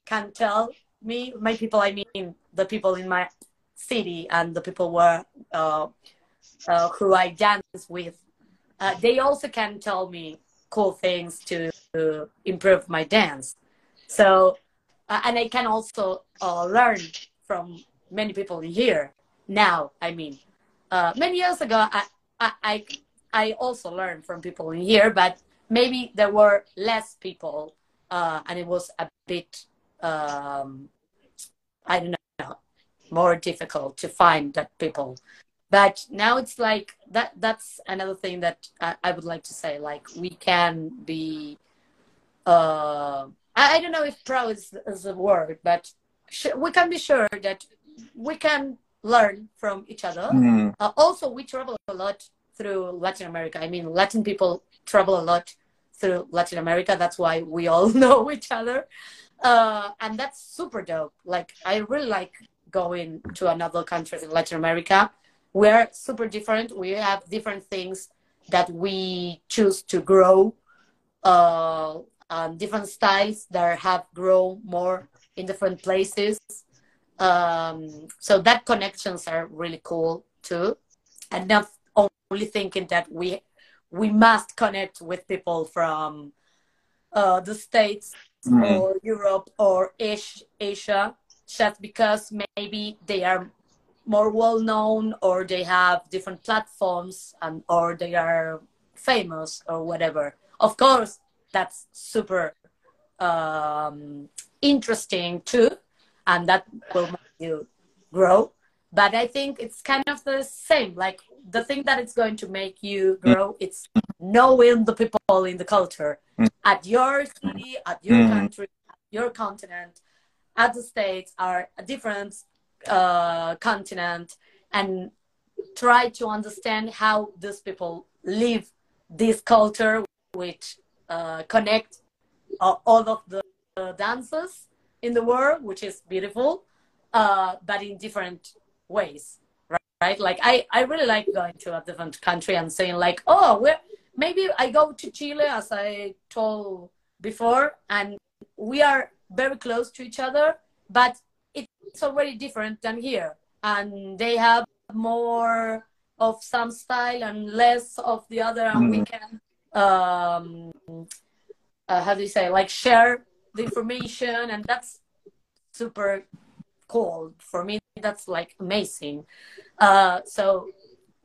can tell me, my people, I mean the people in my city and the people where uh, uh, who I dance with, uh, they also can tell me cool things to, to improve my dance. So, uh, and I can also uh, learn from many people here now. I mean, uh, many years ago, I, I, I, also learned from people in here, but maybe there were less people, uh, and it was a bit, um, I don't know, more difficult to find that people. But now it's like that. That's another thing that I, I would like to say. Like we can be uh, I, I don't know if pro is, is a word, but sh- we can be sure that we can learn from each other. Mm. Uh, also, we travel a lot through Latin America. I mean, Latin people travel a lot through Latin America. That's why we all know each other. Uh, and that's super dope. Like, I really like going to another countries in Latin America. We're super different. We have different things that we choose to grow, uh, um, different styles that have grown more in different places. Um, so that connections are really cool too, and not only thinking that we we must connect with people from uh, the states Mhm. or Europe or Asia just because maybe they are more well known or they have different platforms and or they are famous or whatever. Of course, that's super um, interesting too, and that will make you grow. But I think it's kind of the same. Like the thing that it's going to make you grow, it's knowing the people in the culture at your city, at your Mhm. country, at your continent, at the states are a different uh, continent, and try to understand how these people live this culture, which uh, connect uh, all of the dances in the world, which is beautiful, uh, but in different ways, right? right? Like I, I really like going to a different country and saying like, oh, we're, maybe I go to Chile, as I told before, and we are very close to each other, but it's already different than here, and they have more of some style and less of the other, and we can um, uh, how do you say like share the information and that's super cool. For me that's like amazing. Uh so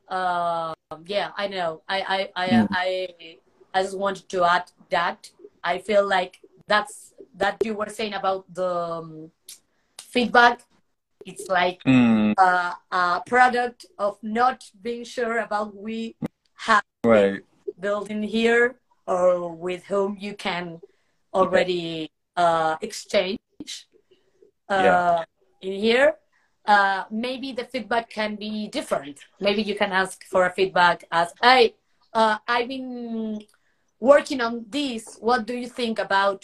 uh yeah i know. I i i Mm. i, I just wanted to add that. I feel like that's that you were saying about the um, feedback it's like Mm, uh, a product of not being sure about we have right. building here or with whom you can already uh, exchange uh, Yeah. in here. Uh, maybe the feedback can be different. Maybe you can ask for a feedback as, "Hey, uh, I've been working on this. What do you think about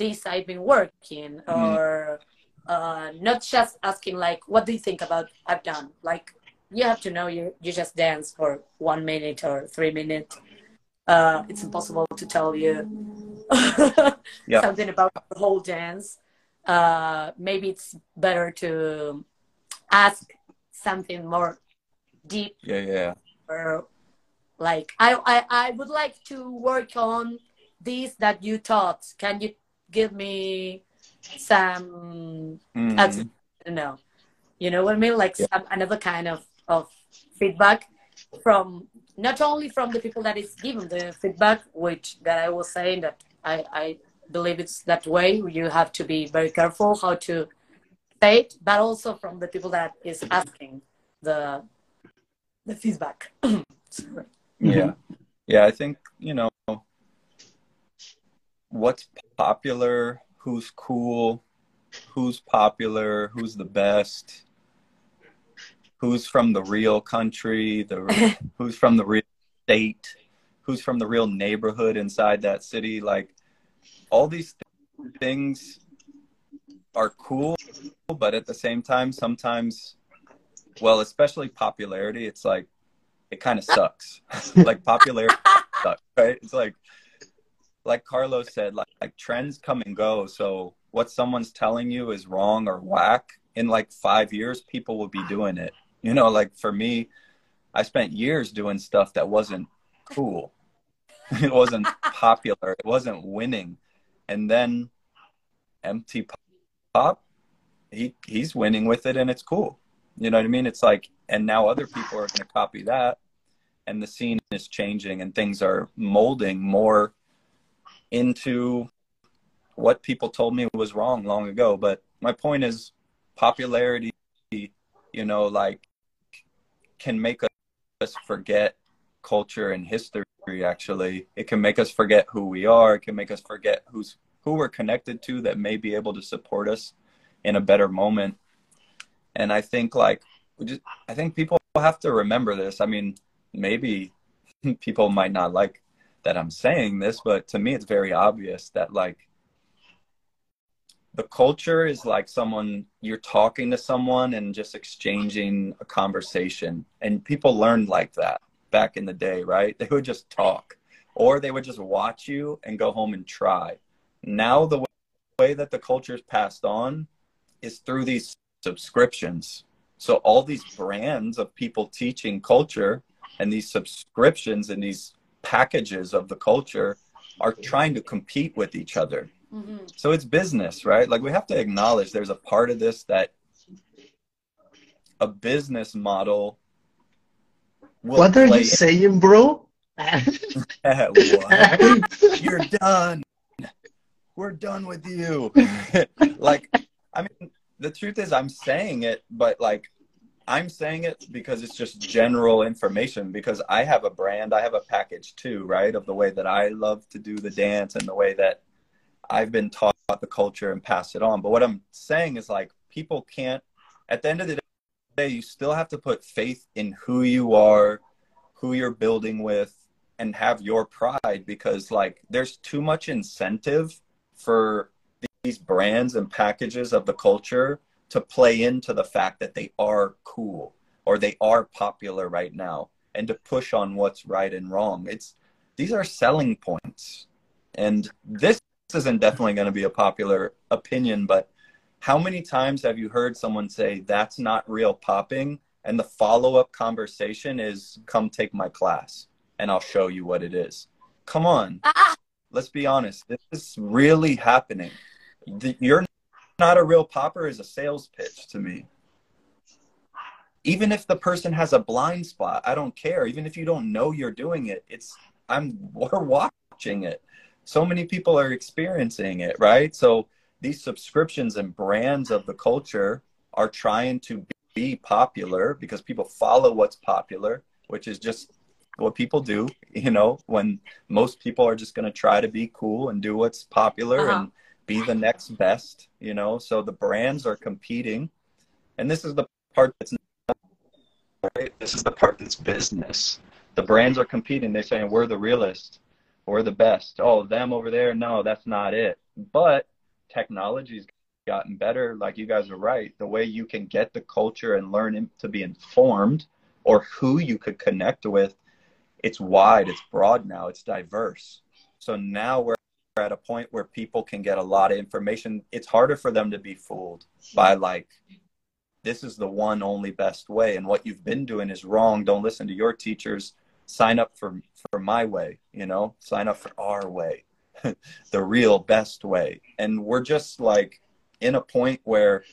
this? I've been working." Or uh, not just asking like, "What do you think about I've done?" Like you have to know you you just dance for one minute or three minutes. Uh, it's impossible to tell you Yeah. something about the whole dance. Uh, maybe it's better to ask something more deep Yeah, yeah. or like I, I I would like to work on this that you taught. Can you give me some Mm, That's- I don't know. You know what I mean? Like Yeah. some another kind of, of feedback from not only from the people that is given the feedback, which that I was saying that I, I believe it's that way. You have to be very careful how to say it, but also from the people that is asking the the feedback. Yeah. Yeah, I think, you know, what's popular, who's cool, who's popular, who's the best, who's from the real country, the who's from the real state, who's from the real neighborhood inside that city, like all these th- things are cool, but at the same time sometimes well, especially popularity, it's like it kind of sucks. like popularity sucks, right? It's like like Carlos said, like, like trends come and go. So what someone's telling you is wrong or whack. In like five years, people will be doing it. You know, like for me, I spent years doing stuff that wasn't cool. it wasn't popular. It wasn't winning. And then empty Pop, he he's winning with it, and it's cool. You know what I mean? It's like, and now other people are going to copy that, and the scene is changing, and things are molding more into what people told me was wrong long ago. But my point is, popularity, you know, like can make us forget culture and history. Actually, it can make us forget who we are. It can make us forget who's who we're connected to that may be able to support us in a better moment. And I think like just, I think people have to remember this. I mean, maybe people might not like that I'm saying this, but to me, it's very obvious that like the culture is like someone you're talking to someone and just exchanging a conversation. And people learned like that back in the day, right? They would just talk or they would just watch you and go home and try. Now, the way that the culture is passed on is through these subscriptions. So, all these brands of people teaching culture and these subscriptions and these packages of the culture are trying to compete with each other. hmm So it's business, right? Like we have to acknowledge there's a part of this that a business model will What are play you saying, bro? You're done. We're done with you. like, I mean, the truth is, I'm saying it, but like, I'm saying it because it's just general information. Because I have a brand, I have a package too, right? Of the way that I love to do the dance and the way that I've been taught about the culture and pass it on. But what I'm saying is, like, people can't, at the end of the day, you still have to put faith in who you are, who you're building with, and have your pride because like there's too much incentive for these brands and packages of the culture to play into the fact that they are cool or they are popular right now and to push on what's right and wrong it's these are selling points and this isn't definitely going to be a popular opinion but how many times have you heard someone say that's not real popping and the follow-up conversation is come take my class and I'll show you what it is. Come on. Ah! Let's be honest. This is really happening. You're not a real popper is a sales pitch to me. Even if the person has a blind spot, I don't care. Even if you don't know you're doing it, it's I'm we're watching it. So many people are experiencing it, right? So these subscriptions and brands of the culture are trying to be popular because people follow what's popular, which is just what people do, you know, when most people are just going to try to be cool and do what's popular Uh-huh. and be the next best, you know. So the brands are competing. And this is the part that's right? This is the part that's business. The brands are competing. They're saying, we're the realest, we're the best. Oh, them over there, no, that's not it. But technology's gotten better. Like you guys are right. The way you can get the culture and learn to be informed or who you could connect with it's wide, it's broad now, it's diverse. So now we're at a point where people can get a lot of information. It's harder for them to be fooled by like this is the one only best way and what you've been doing is wrong. Don't listen to your teachers. Sign up for for my way, you know? Sign up for our way. the real best way. And we're just like in a point where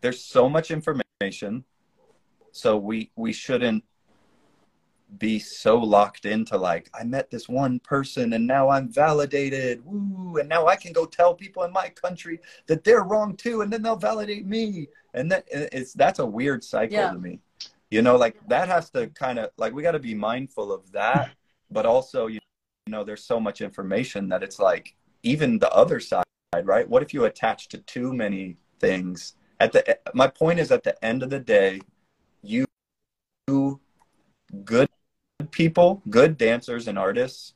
there's so much information so we we shouldn't be so locked into like I met this one person and now I'm validated, woo, and now I can go tell people in my country that they're wrong too, and then they'll validate me, and that it's that's a weird cycle Yeah. to me, you know, like that has to kind of like we got to be mindful of that, but also you know there's so much information that it's like even the other side, right? What if you attach to too many things? At the my point is at the end of the day, good people, good dancers and artists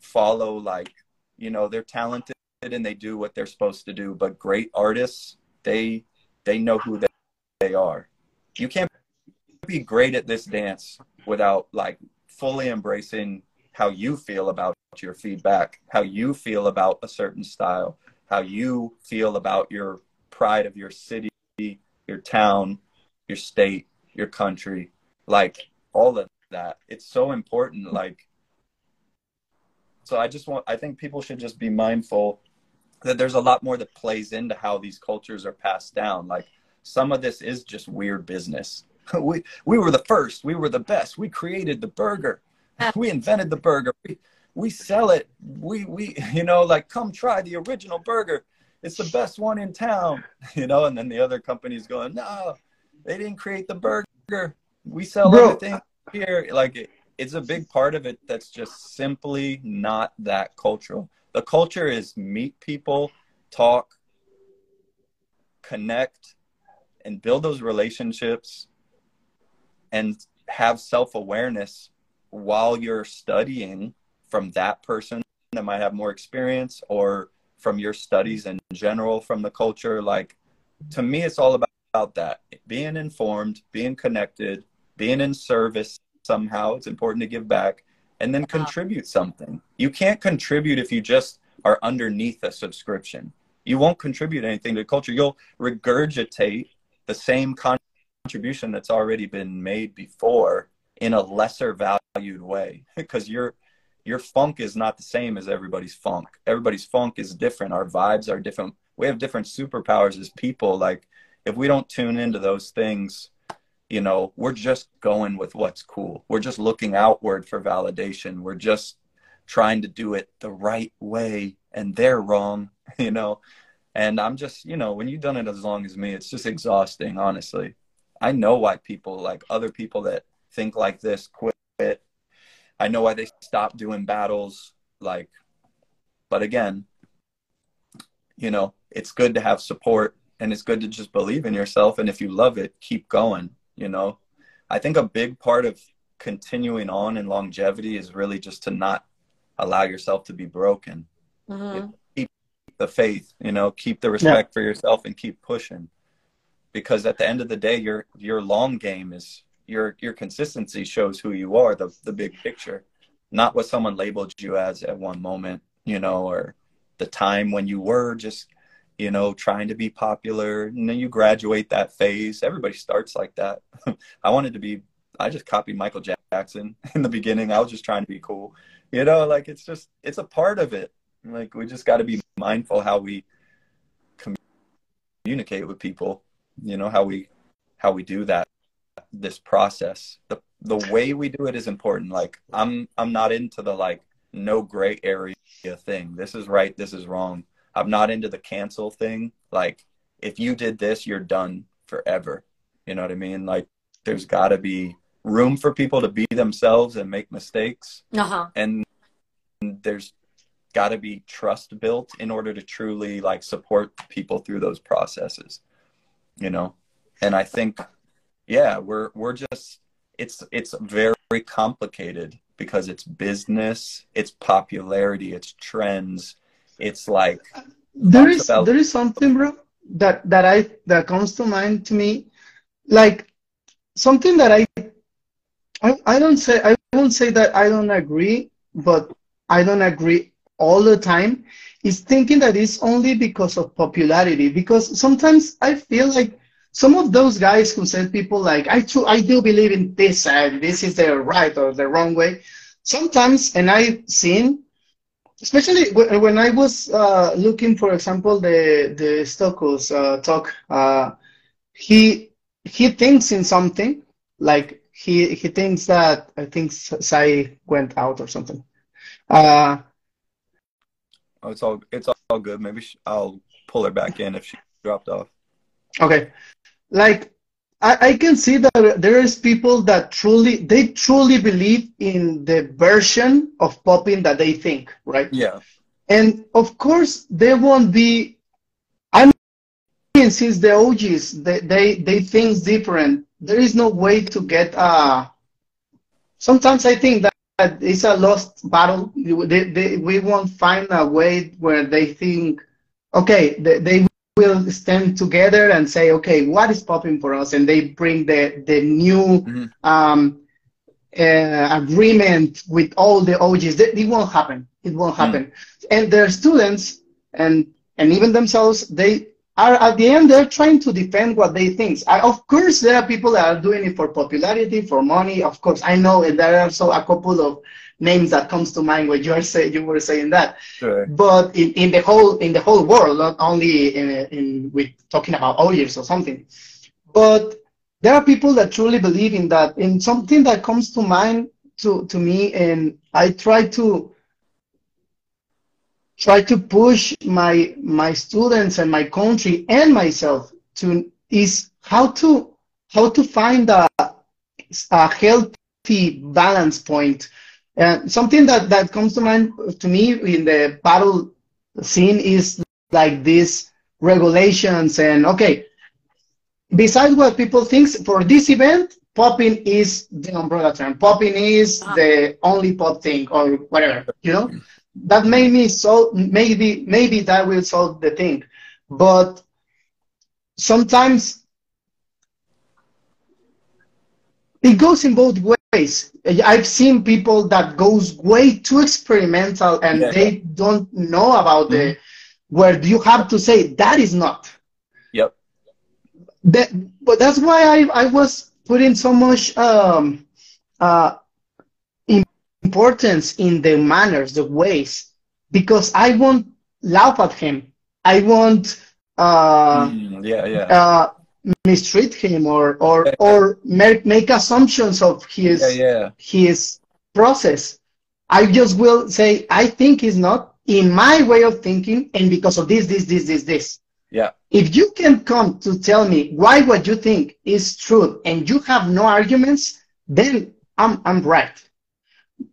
follow like, you know, they're talented and they do what they're supposed to do, but great artists, they they know who they, they are. You can't be great at this dance without like fully embracing how you feel about your feedback, how you feel about a certain style, how you feel about your pride of your city, your town, your state, your country, like all of that. It's so important. Like, so I just want, I think people should just be mindful that there's a lot more that plays into how these cultures are passed down. Like, some of this is just weird business. we we were the first. We were the best. We created the burger. We invented the burger. We, we sell it. We we you know like come try the original burger. It's the best one in town. You know, and then the other company's going, no, they didn't create the burger. We sell Bro. everything here. Like it, it's a big part of it that's just simply not that cultural. The culture is meet people, talk, connect, and build those relationships and have self awareness while you're studying from that person that might have more experience or from your studies in general from the culture. Like, to me, it's all about, about that being informed, being connected, being in service somehow. It's important to give back and then contribute something. You can't contribute if you just are underneath a subscription. You won't contribute anything to culture. You'll regurgitate the same contribution that's already been made before in a lesser valued way because your your funk is not the same as everybody's funk. Everybody's funk is different. Our vibes are different. We have different superpowers as people. Like if we don't tune into those things, you know, we're just going with what's cool. We're just looking outward for validation. We're just trying to do it the right way and they're wrong, you know. And I'm just, you know, when you've done it as long as me, it's just exhausting, honestly. I know why people like other people that think like this quit. I know why they stop doing battles. Like, but again, you know, it's good to have support and it's good to just believe in yourself. And if you love it, keep going, you know. I think a big part of continuing on in longevity is really just to not allow yourself to be broken. Mhm. Keep the faith, you know, keep the respect for yourself and keep pushing. Because at the end of the day, your your long game is your your consistency shows who you are, the the big picture, not what someone labeled you as at one moment, you know, or the time when you were just, you know, trying to be popular. And then you graduate that phase. Everybody starts like that. I wanted to be I just copied Michael Jackson in the beginning. I was just trying to be cool. You know, like it's just it's a part of it. Like we just got to be mindful how we communicate with people. You know how we how we do that this process. The the way we do it is important. Like I'm I'm not into the like no gray area thing. This is right, this is wrong. I'm not into the cancel thing. Like if you did this, you're done forever. You know what I mean? Like there's got to be room for people to be themselves and make mistakes Uh-huh. and there's got to be trust built in order to truly like support people through those processes you know and i think yeah we're we're just it's it's very complicated because it's business it's popularity it's trends it's like There is about- there is something, bro, that that I that comes to mind to me, like something that I I, I don't say I won't say that I don't agree, but I don't agree all the time. Is thinking that it's only because of popularity. Because sometimes I feel like some of those guys who said people like I too I do believe in this and this is the right or the wrong way. Sometimes, and I've seen especially when I was uh, looking, for example, the the Stokos uh, talk, uh, he he thinks in something like he he thinks that I think Sai went out or something. Uh, oh, it's all it's all good. Maybe i'll pull her back in if she dropped off. Okay, like I, I can see that there is people that truly they truly believe in the version of popping that they think, right? yeah And of course, they won't be. I mean, since the OGs, they they, they think different. There is no way to get. Uh, sometimes I think that, it's a lost battle. They, they, we won't find a way where they think, okay, they, they will stand together and say, okay, what is popping for us? And they bring the the new Mhm. um, uh, agreement with all the OGs. That- It won't happen. It won't happen. And their students and and even themselves, they are at the end they're trying to defend what they think. I, of course, there are people that are doing it for popularity, for money. Of course, I know, and there are also a couple of names that comes to mind when you are say, you were saying that. sure But in, in the whole in the whole world, not only in, in with talking about OGs or something, but there are people that truly believe in that. In something that comes to mind to, to me, and I try to try to push my my students and my country and myself to is how to how to find a, a healthy balance point. And something that, that comes to mind to me in the battle scene is like these regulations and okay, besides what people think for this event, popping is the umbrella term. Popping is Ah. the only pop thing or whatever, you know? That made me so maybe maybe that will solve the thing. But sometimes it goes in both ways. I've seen people that goes way too experimental and Yeah. they don't know about the where you have to say that is not. yep That, but that's why I, I was putting so much um, uh, importance in the manners, the ways, because I won't laugh at him. I won't uh, Mm, yeah, yeah. uh, mistreat him or or Yeah. or make, make assumptions of his yeah, yeah. his process. I just will say I think he's not in my way of thinking, and because of this, this, this, this, this. Yeah. If you can come to tell me why what you think is true and you have no arguments, then I'm I'm right.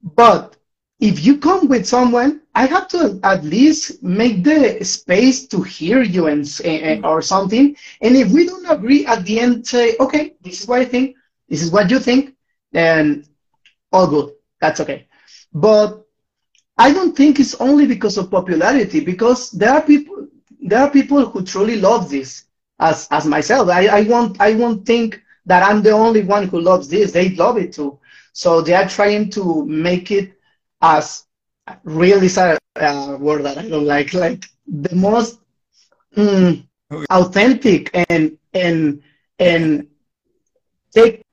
But if you come with someone, I have to at least make the space to hear you and eh, eh, or something. And if we don't agree at the end, say, okay, this is what I think, this is what you think, then all good. That's okay. But I don't think it's only because of popularity, because there are people there are people who truly love this as as myself. I, I won't I won't think that I'm the only one who loves this. They love it too. So they are trying to make it as real is a, a word that I don't like, like the most mm, authentic and and and take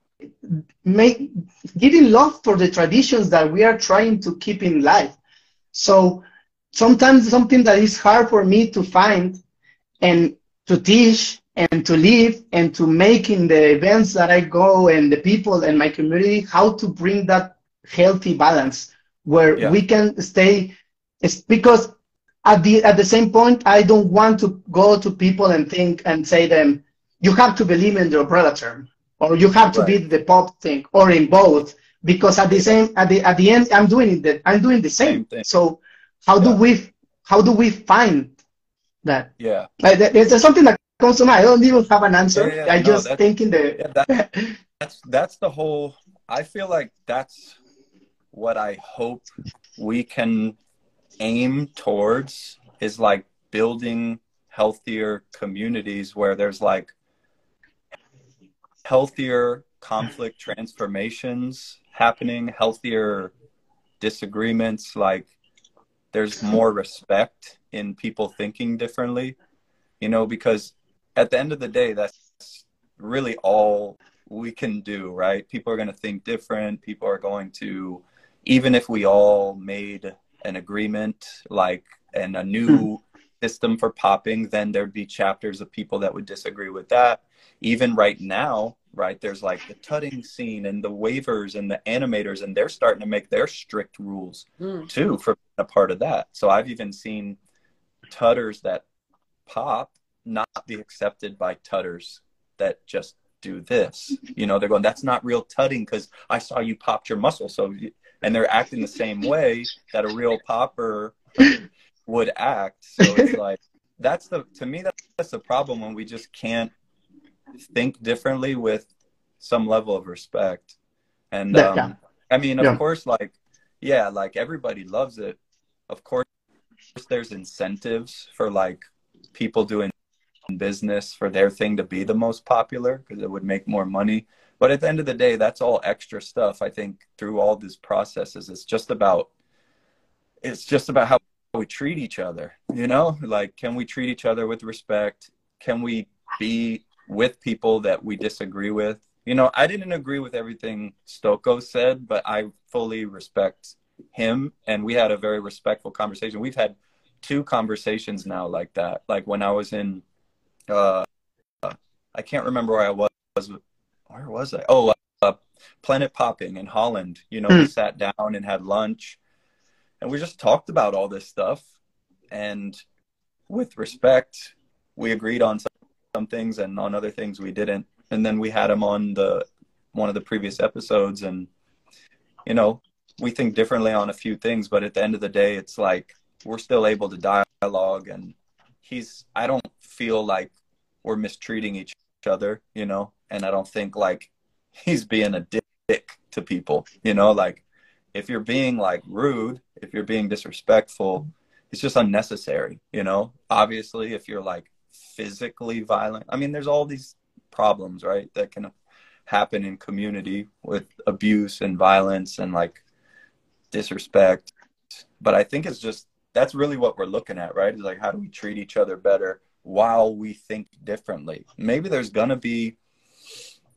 make giving love for the traditions that we are trying to keep in life. So sometimes something that is hard for me to find and to teach and to live and to make in the events that I go and the people and my community, how to bring that healthy balance where Yeah. we can stay. It's because at the at the same point, I don't want to go to people and think and say them, you have to believe in the umbrella term, or you have to be the pop thing, or in both. Because at the same at the at the end, I'm doing it. I'm doing the same. Same thing. So how do we how do we find that? Yeah. Like, there- there's something that comes to mind. I don't even have an answer. Yeah, yeah, I no, just that's- think in the Yeah, that, that's that's the whole I feel like that's what I hope we can aim towards is like building healthier communities where there's like healthier conflict transformations happening, healthier disagreements, like there's more respect in people thinking differently, you know, because at the end of the day, that's really all we can do, right? People are going to think different. People are going to, even if we all made an agreement, like, and a new system for popping, then there'd be chapters of people that would disagree with that. Even right now, right, there's like the tutting scene and the wavers and the animators, and they're starting to make their strict rules Mm. too for a part of that. So I've even seen tutters that pop not be accepted by tutters that just do this. You know, they're going, that's not real tutting because I saw you popped your muscle. So, and they're acting the same way that a real popper would act. So it's like, that's the, to me, that's, that's the problem when we just can't think differently with some level of respect. And, um, yeah. I mean, of Yeah. course, like, yeah, like everybody loves it. Of course, there's incentives for like people doing business for their thing to be the most popular because it would make more money. But at the end of the day, that's all extra stuff. I think through all these processes, it's just about it's just about how we treat each other. You know, like can we treat each other with respect? Can we be with people that we disagree with? You know, I didn't agree with everything Stoko said, but I fully respect him, and we had a very respectful conversation. We've had two conversations now like that. Like when I was in uh, I can't remember where I was. Where was I? Oh, uh, Planet Popping in Holland. You know, we Hmm. sat down and had lunch, and we just talked about all this stuff. And with respect, we agreed on some, some things, and on other things we didn't. And then we had him on the one of the previous episodes, and you know, we think differently on a few things, but at the end of the day, it's like we're still able to dialogue and he's I don't feel like we're mistreating each other, you know, and I don't think like he's being a dick to people, you know, like if you're being like rude, if you're being disrespectful, it's just unnecessary, you know. Obviously, if you're like physically violent, I mean, there's all these problems, right, that can happen in community with abuse and violence and like disrespect. But I think it's just that's really what we're looking at, right? Is like how do we treat each other better while we think differently? Maybe there's gonna be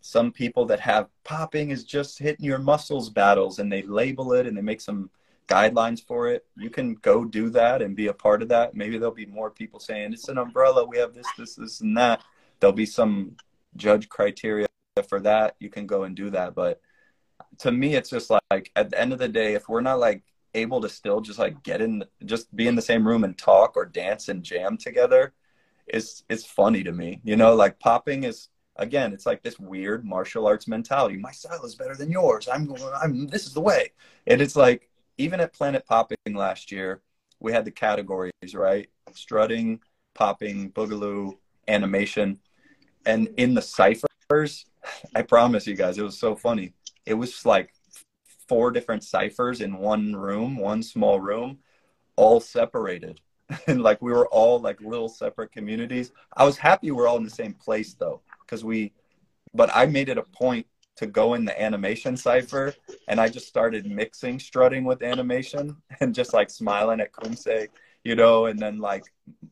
some people that have popping is just hitting your muscles battles and they label it and they make some guidelines for it. You can go do that and be a part of that. Maybe there'll be more people saying it's an umbrella. We have this, this, this, and that. There'll be some judge criteria for that. You can go and do that. But to me, it's just like at the end of the day, if we're not like able to still just like get in, just be in the same room and talk or dance and jam together, it's it's funny to me. You know, like popping is again, it's like this weird martial arts mentality. My style is better than yours. I'm I'm this is the way. And it's like even at Planet Popping last year, we had the categories, right? Strutting, popping, boogaloo, animation. And in the ciphers, I promise you guys, it was so funny. It was like four different ciphers in one room, one small room, all separated. and like we were all like little separate communities. I was happy we're all in the same place though, because we, but I made it a point to go in the animation cipher and I just started mixing strutting with animation and just like smiling at Kumse, you know, and then like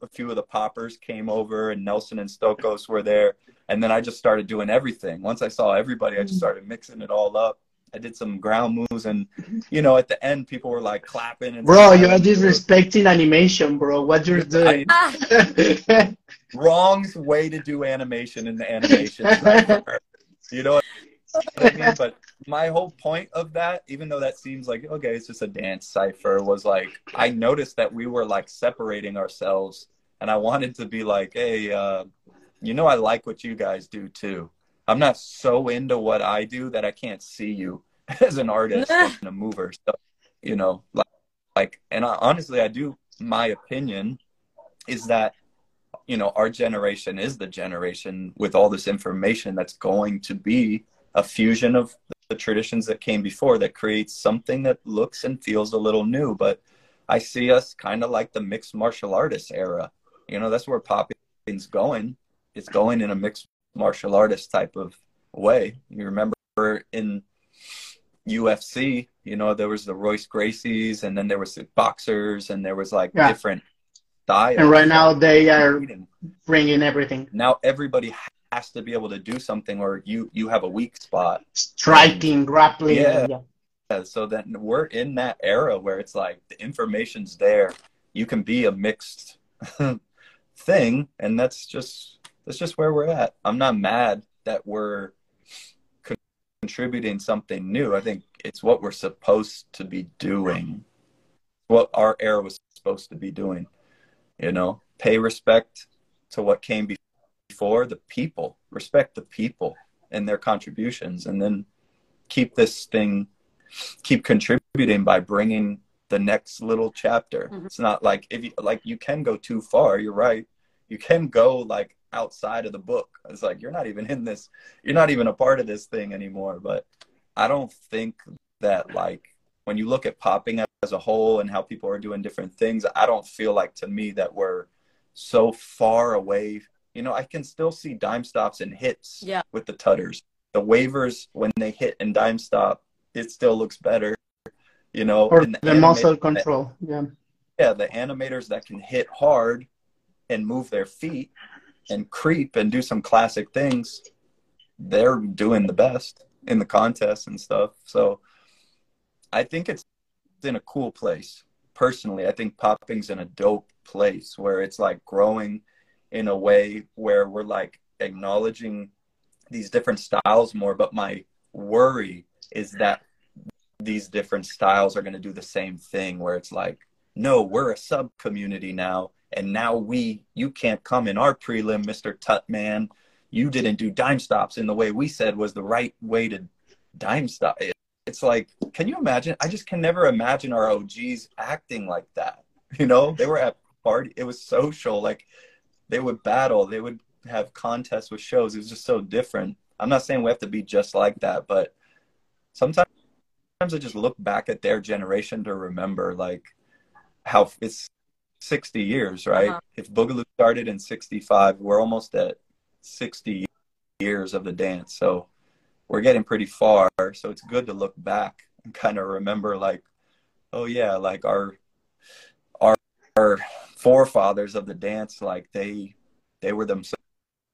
a few of the poppers came over and Nelson and Stokos were there. And then I just started doing everything. Once I saw everybody, I just mm-hmm. started mixing it all up. I did some ground moves, and you know, at the end, people were like clapping. And bro, you are disrespecting animation, bro. What you're doing? I, wrong way to do animation in the animation. you know what I mean? But my whole point of that, even though that seems like okay, it's just a dance cipher, was like I noticed that we were like separating ourselves, and I wanted to be like, hey, uh, you know, I like what you guys do too. I'm not so into what I do that I can't see you as an artist and a mover. So, you know, like, like and I, honestly, I do. My opinion is that you know our generation is the generation with all this information that's going to be a fusion of the traditions that came before that creates something that looks and feels a little new. But I see us kind of like the mixed martial artist era. You know, that's where popping's going. It's going in a mixed martial artist type of way. You remember in UFC, you know, there was the Royce Gracies and then there was the boxers and there was like yeah. different styles. And right now they are bringing everything. Now everybody has to be able to do something or you you have a weak spot. Striking, and, grappling. Yeah. yeah. yeah. So then we're in that era where it's like the information's there. You can be a mixed thing and that's just that's just where we're at. I'm not mad that we're contributing something new. I think it's what we're supposed to be doing. What our era was supposed to be doing. You know, pay respect to what came before the people, respect the people and their contributions, and then keep this thing, keep contributing by bringing the next little chapter. Mm-hmm. It's not like if you like you can go too far. You're right. You can go like outside of the book. It's like you're not even in this. You're not even a part of this thing anymore. But I don't think that like when you look at popping as a whole and how people are doing different things, I don't feel like to me that we're so far away. You know, I can still see dime stops and hits yeah. with the tutters. The wavers when they hit and dime stop, it still looks better. You know, or the, the muscle control. Yeah. Yeah, the animators that can hit hard and move their feet and creep and do some classic things, they're doing the best in the contest and stuff. So I think it's in a cool place. Personally, I think popping's in a dope place where it's like growing in a way where we're like acknowledging these different styles more. But my worry is that these different styles are going to do the same thing where it's like, no, we're a sub community now. And now we, you can't come in our prelim, Mr. Tutman. You didn't do dime stops in the way we said was the right way to dime stop it's like, can you imagine? I just can never imagine our OGs acting like that. You know, they were at party. It was social. Like they would battle. They would have contests with shows. It was just so different. I'm not saying we have to be just like that, but sometimes I just look back at their generation to remember like how it's 60 years, right? Uh-huh. If Boogaloo started in 65, we're almost at 60 years of the dance. So we're getting pretty far. So it's good to look back and kind of remember, like, oh yeah, like our our our forefathers of the dance, like they they were themselves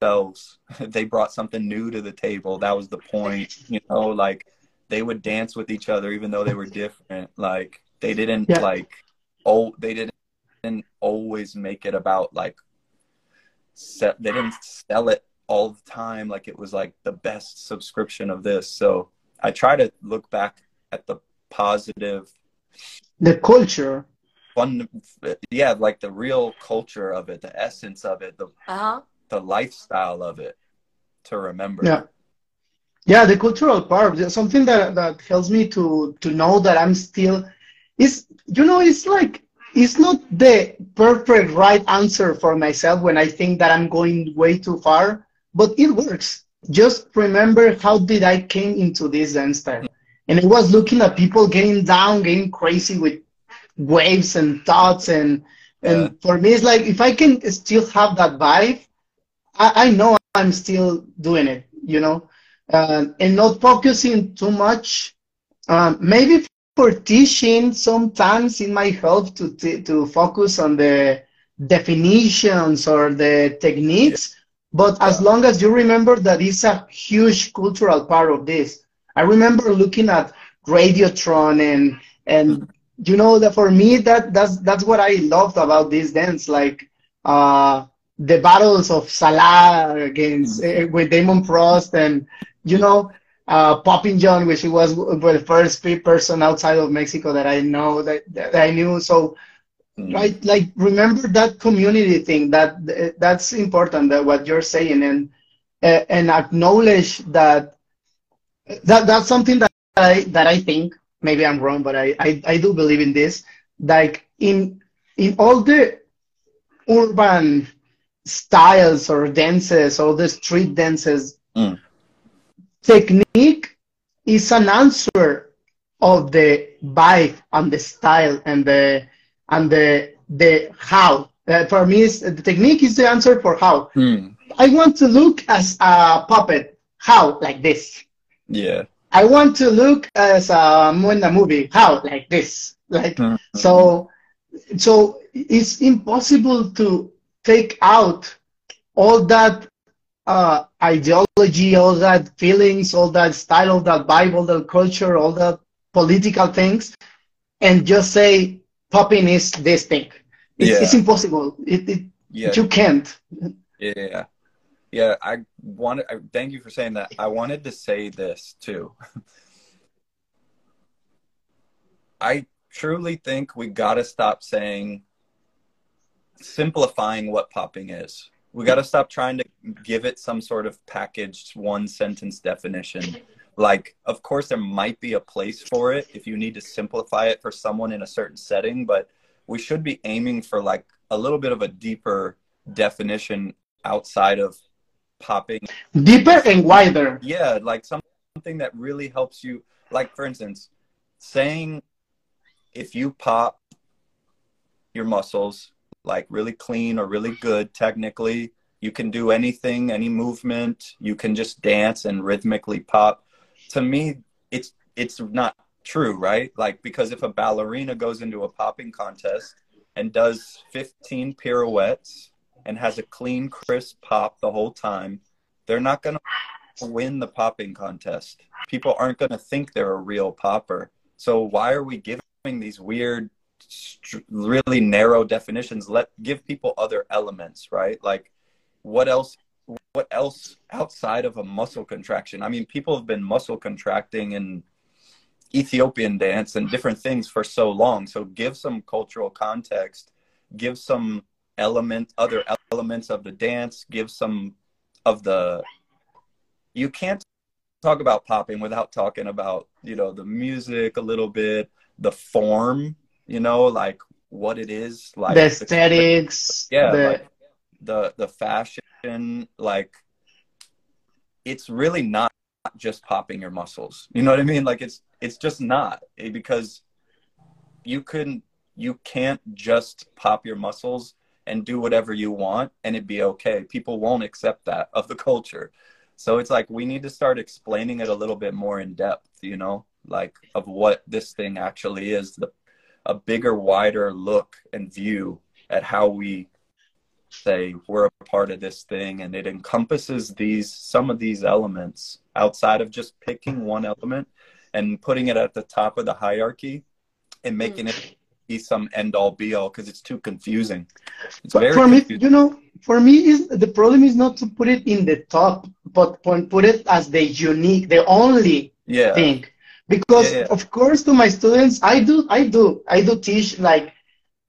themselves. they brought something new to the table. That was the point. You know, like they would dance with each other even though they were different. Like they didn't Yeah. like oh they didn't, didn't always make it about like se- they didn't sell it all the time like it was like the best subscription of this. So I try to look back at the positive The culture. fun yeah like the real culture of it the essence of it the Uh-huh. the lifestyle of it to remember Yeah. Yeah, the cultural part, something that that helps me to to know that I'm still is you know, it's like it's not the perfect right answer for myself when I think that I'm going way too far, but it works. Just remember how did I came into this dance style. And I was looking at people getting down, getting crazy with waves and thoughts and and Yeah. for me it's like if I can still have that vibe, I, I know I'm still doing it, you know, uh, and not focusing too much. Um, maybe for teaching, sometimes it might help to t- to focus on the definitions or the techniques. But as long as you remember that it's a huge cultural part of this. I remember looking at Radiotron and and you know that for me that that's that's what I loved about this dance. Like uh the battles of Salah against uh, with Damon Frost and you know uh, Poppin John, which was the first person outside of Mexico that I know that, that I knew. So Mm. right, like remember that community thing. That that's important. That what you're saying and uh, and acknowledge that that that's something that I that I think maybe I'm wrong, but I I, I do believe in this. Like in in all the urban styles or dances or the street dances, Mm. Technique is an answer of the vibe and the style and the and the the how. Uh, for me, is, the technique is the answer for how. Mm. I want to look as a puppet. How? Like this. yeah I want to look as um, in a movie. How? Like this. Like Mhm. so. So it's impossible to take out all that uh, ideology, all that feelings, all that style, all that vibe, all that culture, all that political things, and just say popping is this thing. It's, Yeah. it's impossible. It, it yeah you can't. Yeah. Yeah, I wanted I, thank you for saying that. I wanted to say this too. I truly think we got to stop saying simplifying what popping is. We got to stop trying to give it some sort of packaged one sentence definition. Like, of course, there might be a place for it if you need to simplify it for someone in a certain setting, but we should be aiming for like a little bit of a deeper definition outside of popping. Deeper and wider. Yeah, like something that really helps you. Like, for instance, saying if you pop your muscles like really clean or really good technically, you can do anything, any movement, you can just dance and rhythmically pop. To me, it's it's not true, right? Like because if a ballerina goes into a popping contest and does 15 pirouettes and has a clean crisp pop the whole time, they're not going to win the popping contest. People aren't going to think they're a real popper. So why are we giving these weird really narrow definitions? Let give people other elements, right? Like what else what else outside of a muscle contraction? I mean, people have been muscle contracting in Ethiopian dance and different things for so long. So give some cultural context, give some element other elements of the dance, give some of the you can't talk about popping without talking about, you know, the music a little bit, the form, you know, like what it is, like the aesthetics. yeah, the, like the the fashion, like it's really not just popping your muscles. You know what I mean? Like it's it's just not eh, because you couldn't you can't just pop your muscles and do whatever you want and it'd be okay. People won't accept that of the culture. So it's like we need to start explaining it a little bit more in depth, you know, like of what this thing actually is, the a bigger, wider look and view at how we say we're a part of this thing and it encompasses these some of these elements outside of just picking one element and putting it at the top of the hierarchy and making it be some end all be all because it's too confusing. It's But very for me, confusing. you know, for me, is the problem is not to put it in the top, but put put it as the unique, the only yeah. thing. Because Yeah, yeah. of course, to my students, I do, I do, I do teach like,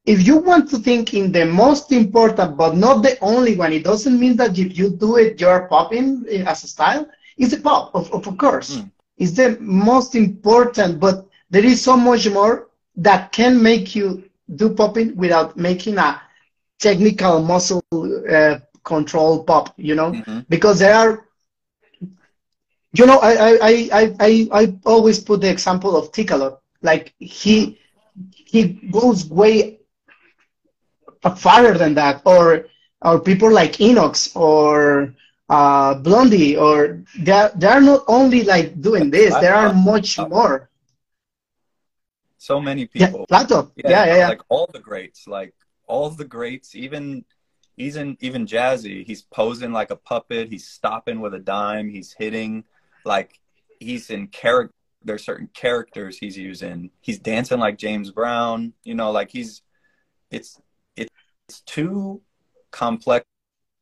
if you want to think in the most important, but not the only one, it doesn't mean that if you do it, you're popping eh, as a style. It's a pop, of, of course. Mm. It's the most important, but there is so much more that can make you do popping without making a technical muscle uh, control pop, you know? Mhm. because there are you know I I, I, I, I always put the example of Ticalo. Like he he goes way farther than that or or people like Enox or uh, Blondie or they're they're not only like doing this, there are much more. So many Yeah, people. Plato. Yeah, yeah, yeah. Like all the greats, like all the greats, even even even Jazzy, he's posing like a puppet, he's stopping with a dime, he's hitting like he's in character there's certain characters he's using. He's dancing like James Brown, you know, like he's it's it's too complex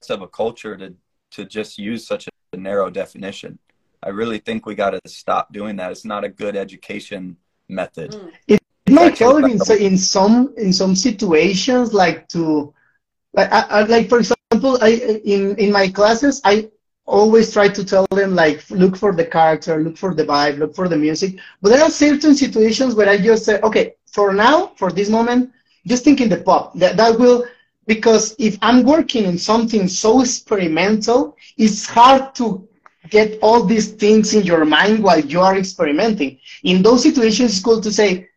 of a culture to to just use such a narrow definition. I really think we got to stop doing that. It's not a good education method. Mm. it might actually help in, so- in some in some situations like to like I, I, like for example I in in my classes I always try to tell them like look for the character look for the vibe look for the music. But there are certain situations where I just say okay for now for this moment just think in the pop. That that will because if I'm working in something so experimental it's hard to get all these things in your mind while you are experimenting. In those situations it's cool to say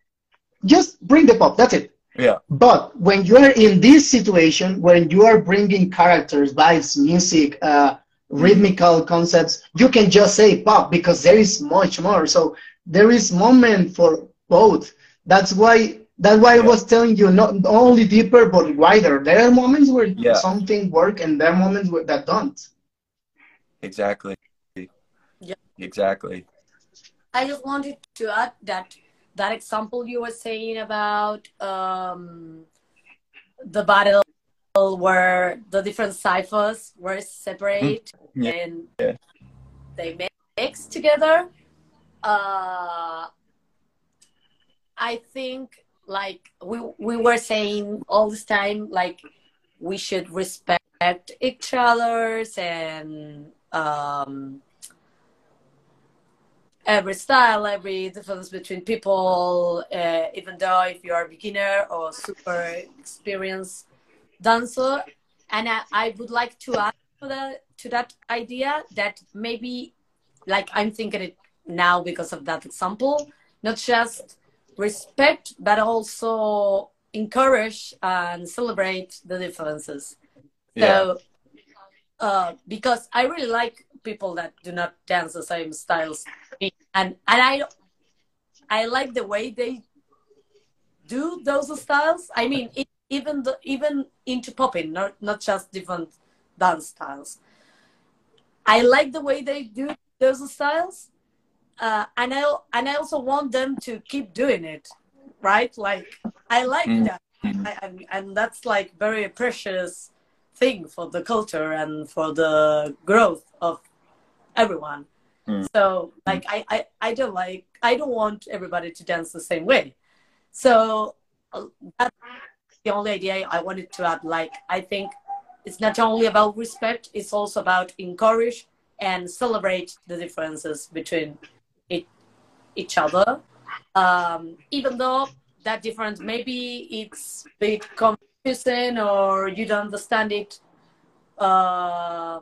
just bring the pop that's it. Yeah. but when you are in this situation when you are bringing characters vibes music uh, rhythmical concepts you can just say pop because there is much more so there is moment for both that's why that's why i was telling you not only deeper but wider there are moments where Yeah. something work and there are moments where that don't Exactly. Yeah. Exactly. I just wanted to add that that example you were saying about um, the battle where the different ciphers were separate Mm. Yeah. and Yeah. they mix together. Uh, I think like we we were saying all this time, like we should respect each other's and um, every style, every difference between people, uh, even though if you are a beginner or super experienced dancer. And I, I would like to add to that, to that idea that maybe, like I'm thinking it now because of that example, not just respect, but also encourage and celebrate the differences. Yeah. So, uh, because I really like people that do not dance the same styles, and and I I like the way they do those styles. I mean, it, even the even into popping, not not just different dance styles. I like the way they do those styles, uh, and I and I also want them to keep doing it, right? Like I like Mm. that, I, and, and that's like very precious thing for the culture and for the growth of everyone. Mm. So like I, I, I don't like I don't want everybody to dance the same way. So uh, that's the only idea I wanted to add. Like I think it's not only about respect, it's also about encourage and celebrate the differences between it, each other. Um, even though that difference maybe it's a bit confusing or you don't understand it uh,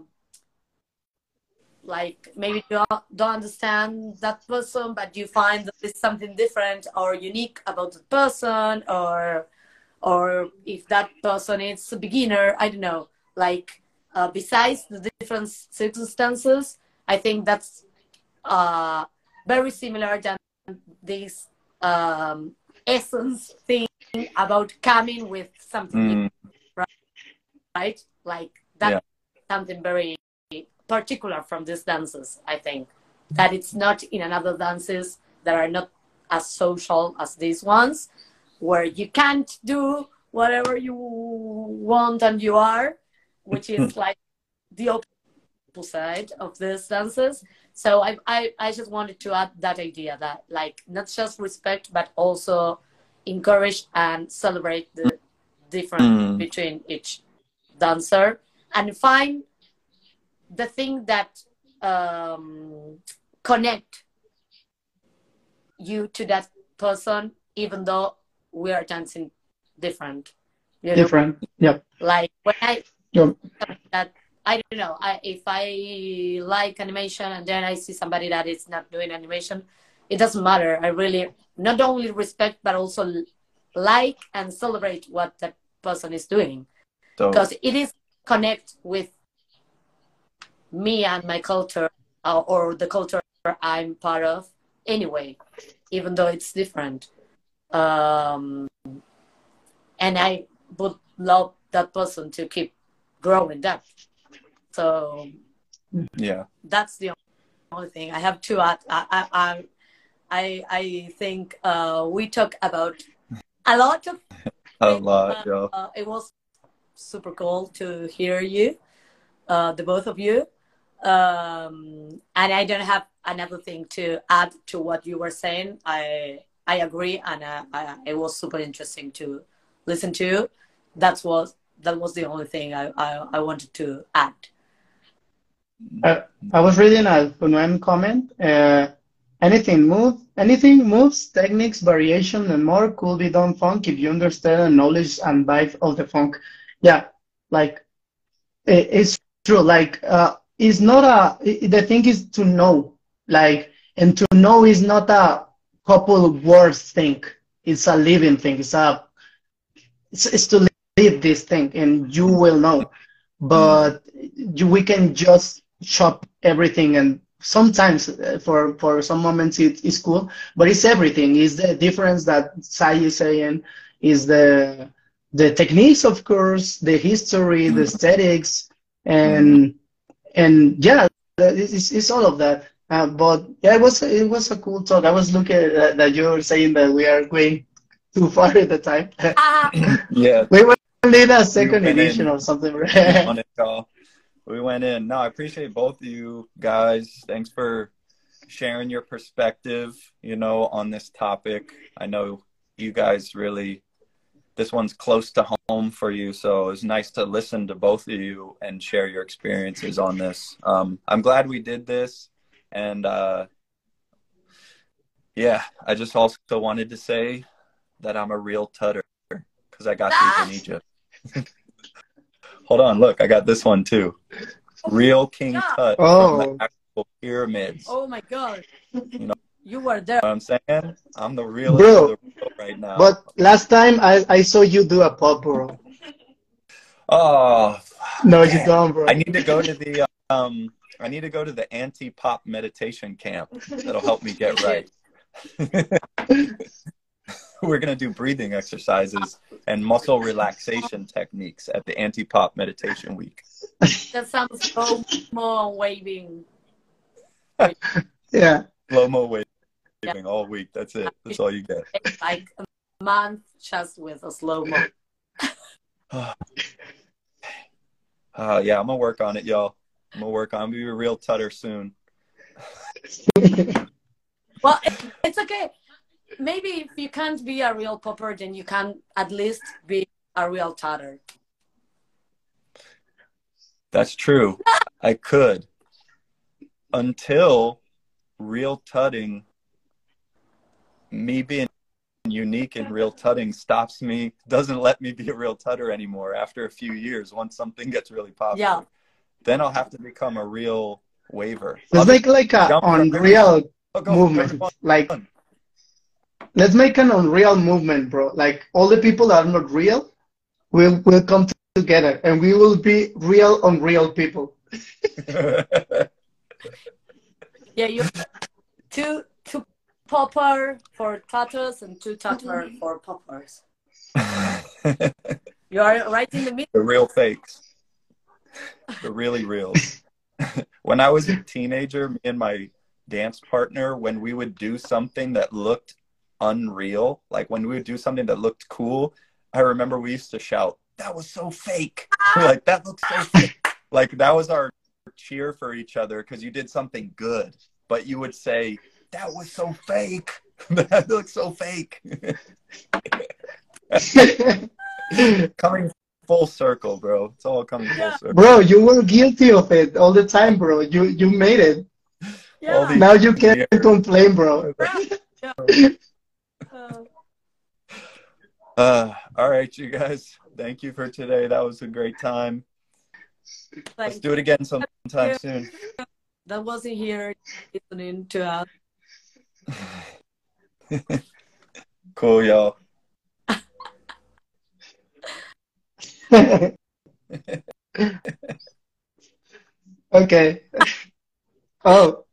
like maybe you don't, don't understand that person but you find that there's something different or unique about the person or or if that person is a beginner i don't know like uh, besides the different circumstances i think that's uh, very similar than this um, essence thing about coming with something. Mm. right? Like that's Yeah. something very particular from these dances. I think that it's not in another dances that are not as social as these ones, where you can't do whatever you want and you are, which is like the opposite side of these dances. So I, I, I just wanted to add that idea that like not just respect but also encourage and celebrate the difference Mm. between each dancer and find the thing that um, connect you to that person even though we are dancing different you know Different. Yep. like when i Yep. that i don't know I, if i like animation and then i see somebody that is not doing animation it doesn't matter i really not only respect but also like and celebrate what that person is doing So because it is connect with me and my culture uh, or the culture i'm part of anyway even though it's different um, and i would love that person to keep growing that so yeah. that's the only thing I have to add. I I I, I think uh, we talk about a lot of. A lot, uh, yo. uh, it was super cool to hear you, uh, the both of you, um, and I don't have another thing to add to what you were saying. I I agree, and uh, I, it was super interesting to listen to. That was that was the only thing I, I, I wanted to add. I was reading a Funuem comment. Uh, anything move, anything moves, techniques, variation, and more could be done funk if you understand and knowledge and vibe of the funk. Yeah, like it, it's true. Like uh, it's not a. i- the thing is to know, like, and to know is not a couple words thing. It's a living thing. It's a. It's, it's to live this thing, and you will know. But you, we can just chop everything and sometimes uh, for for some moments it, it's cool but it's everything is the difference that Sai is saying is the the techniques of course the history the aesthetics and and yeah it's, it's all of that uh, but yeah it was it was a cool talk i was looking at uh, that you were saying that we are going too far at the time Ah, Yeah. we will need a second went in. edition or something we on it, y'all. We went in. No, I appreciate both of you guys. Thanks for sharing your perspective, you know, on this topic. I know you guys really this one's close to home for you, so it's nice to listen to both of you and share your experiences on this. Um, I'm glad we did this, and uh, yeah, I just also wanted to say that I'm a real tutter because I got these in Egypt. Hold on, look, I got this one too. Real King Yeah. Tut Oh. from the actual pyramids. oh my god. You know- You were there. You know what I'm saying? I'm the realest Bro. the real right now. but last time I, I saw you do a pop bro oh, no you don't bro I need to go to the um, I need to go to the anti-pop meditation camp. That'll help me get right. We're gonna do breathing exercises and muscle relaxation techniques at the anti-pop meditation week. That sounds so more waving. yeah Slow-mo waving all week. That's it. That's all you get. It's like a month just with a slow mo. Uh, yeah, I'm gonna work on it, y'all. I'm gonna work on. I'm gonna be a real tutter soon. Well, it, it's okay. Maybe if you can't be a real popper, then you can at least be a real tutter. That's true. I could. Until real tutting, me being unique in real tutting stops me, doesn't let me be a real tutter anymore after a few years once something gets really popular. Yeah. Then I'll have to become a real waver. let's make like a Jump from unreal Oh, go, movement go, go. like let's make an unreal movement bro like all the people that are not real will will come together and we will be real unreal people Yeah, you two two popper for tutters and two tutter for poppers. You are right in the middle. The real fakes. The really real. when I was a teenager, me and my dance partner, when we would do something that looked unreal, like when we would do something that looked cool, I remember we used to shout, That was so fake. like, that looks so fake. Like, that was our cheer for each other because you did something good. But you would say, That was so fake. that looks so fake. coming full circle, bro. It's all coming full Yeah. circle. Bro, you were guilty of it all the time, bro. You you made it. Yeah. these- Now you can't complain, bro. Uh, Uh, all right, you guys. Thank you for today. That was a great time. Let's like, do it again sometime soon. that wasn't here listening to us. Cool, y'all. okay. Oh,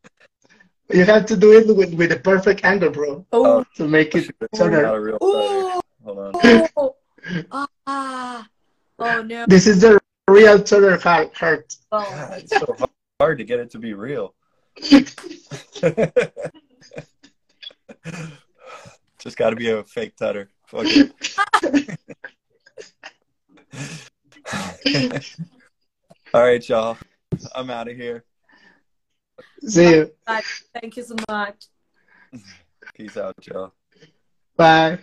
you have to do it with, with the perfect angle, bro, Oh, to make it Not better. a real oh, Hold on. oh, ah, oh no. This is the real Tutter heart. heart. Oh, God, it's so hard to get it to be real. Just got to be a fake tutter. Fuck it. All right, y'all. I'm out of here. See you. God, thank you so much. Peace out, y'all. Bye.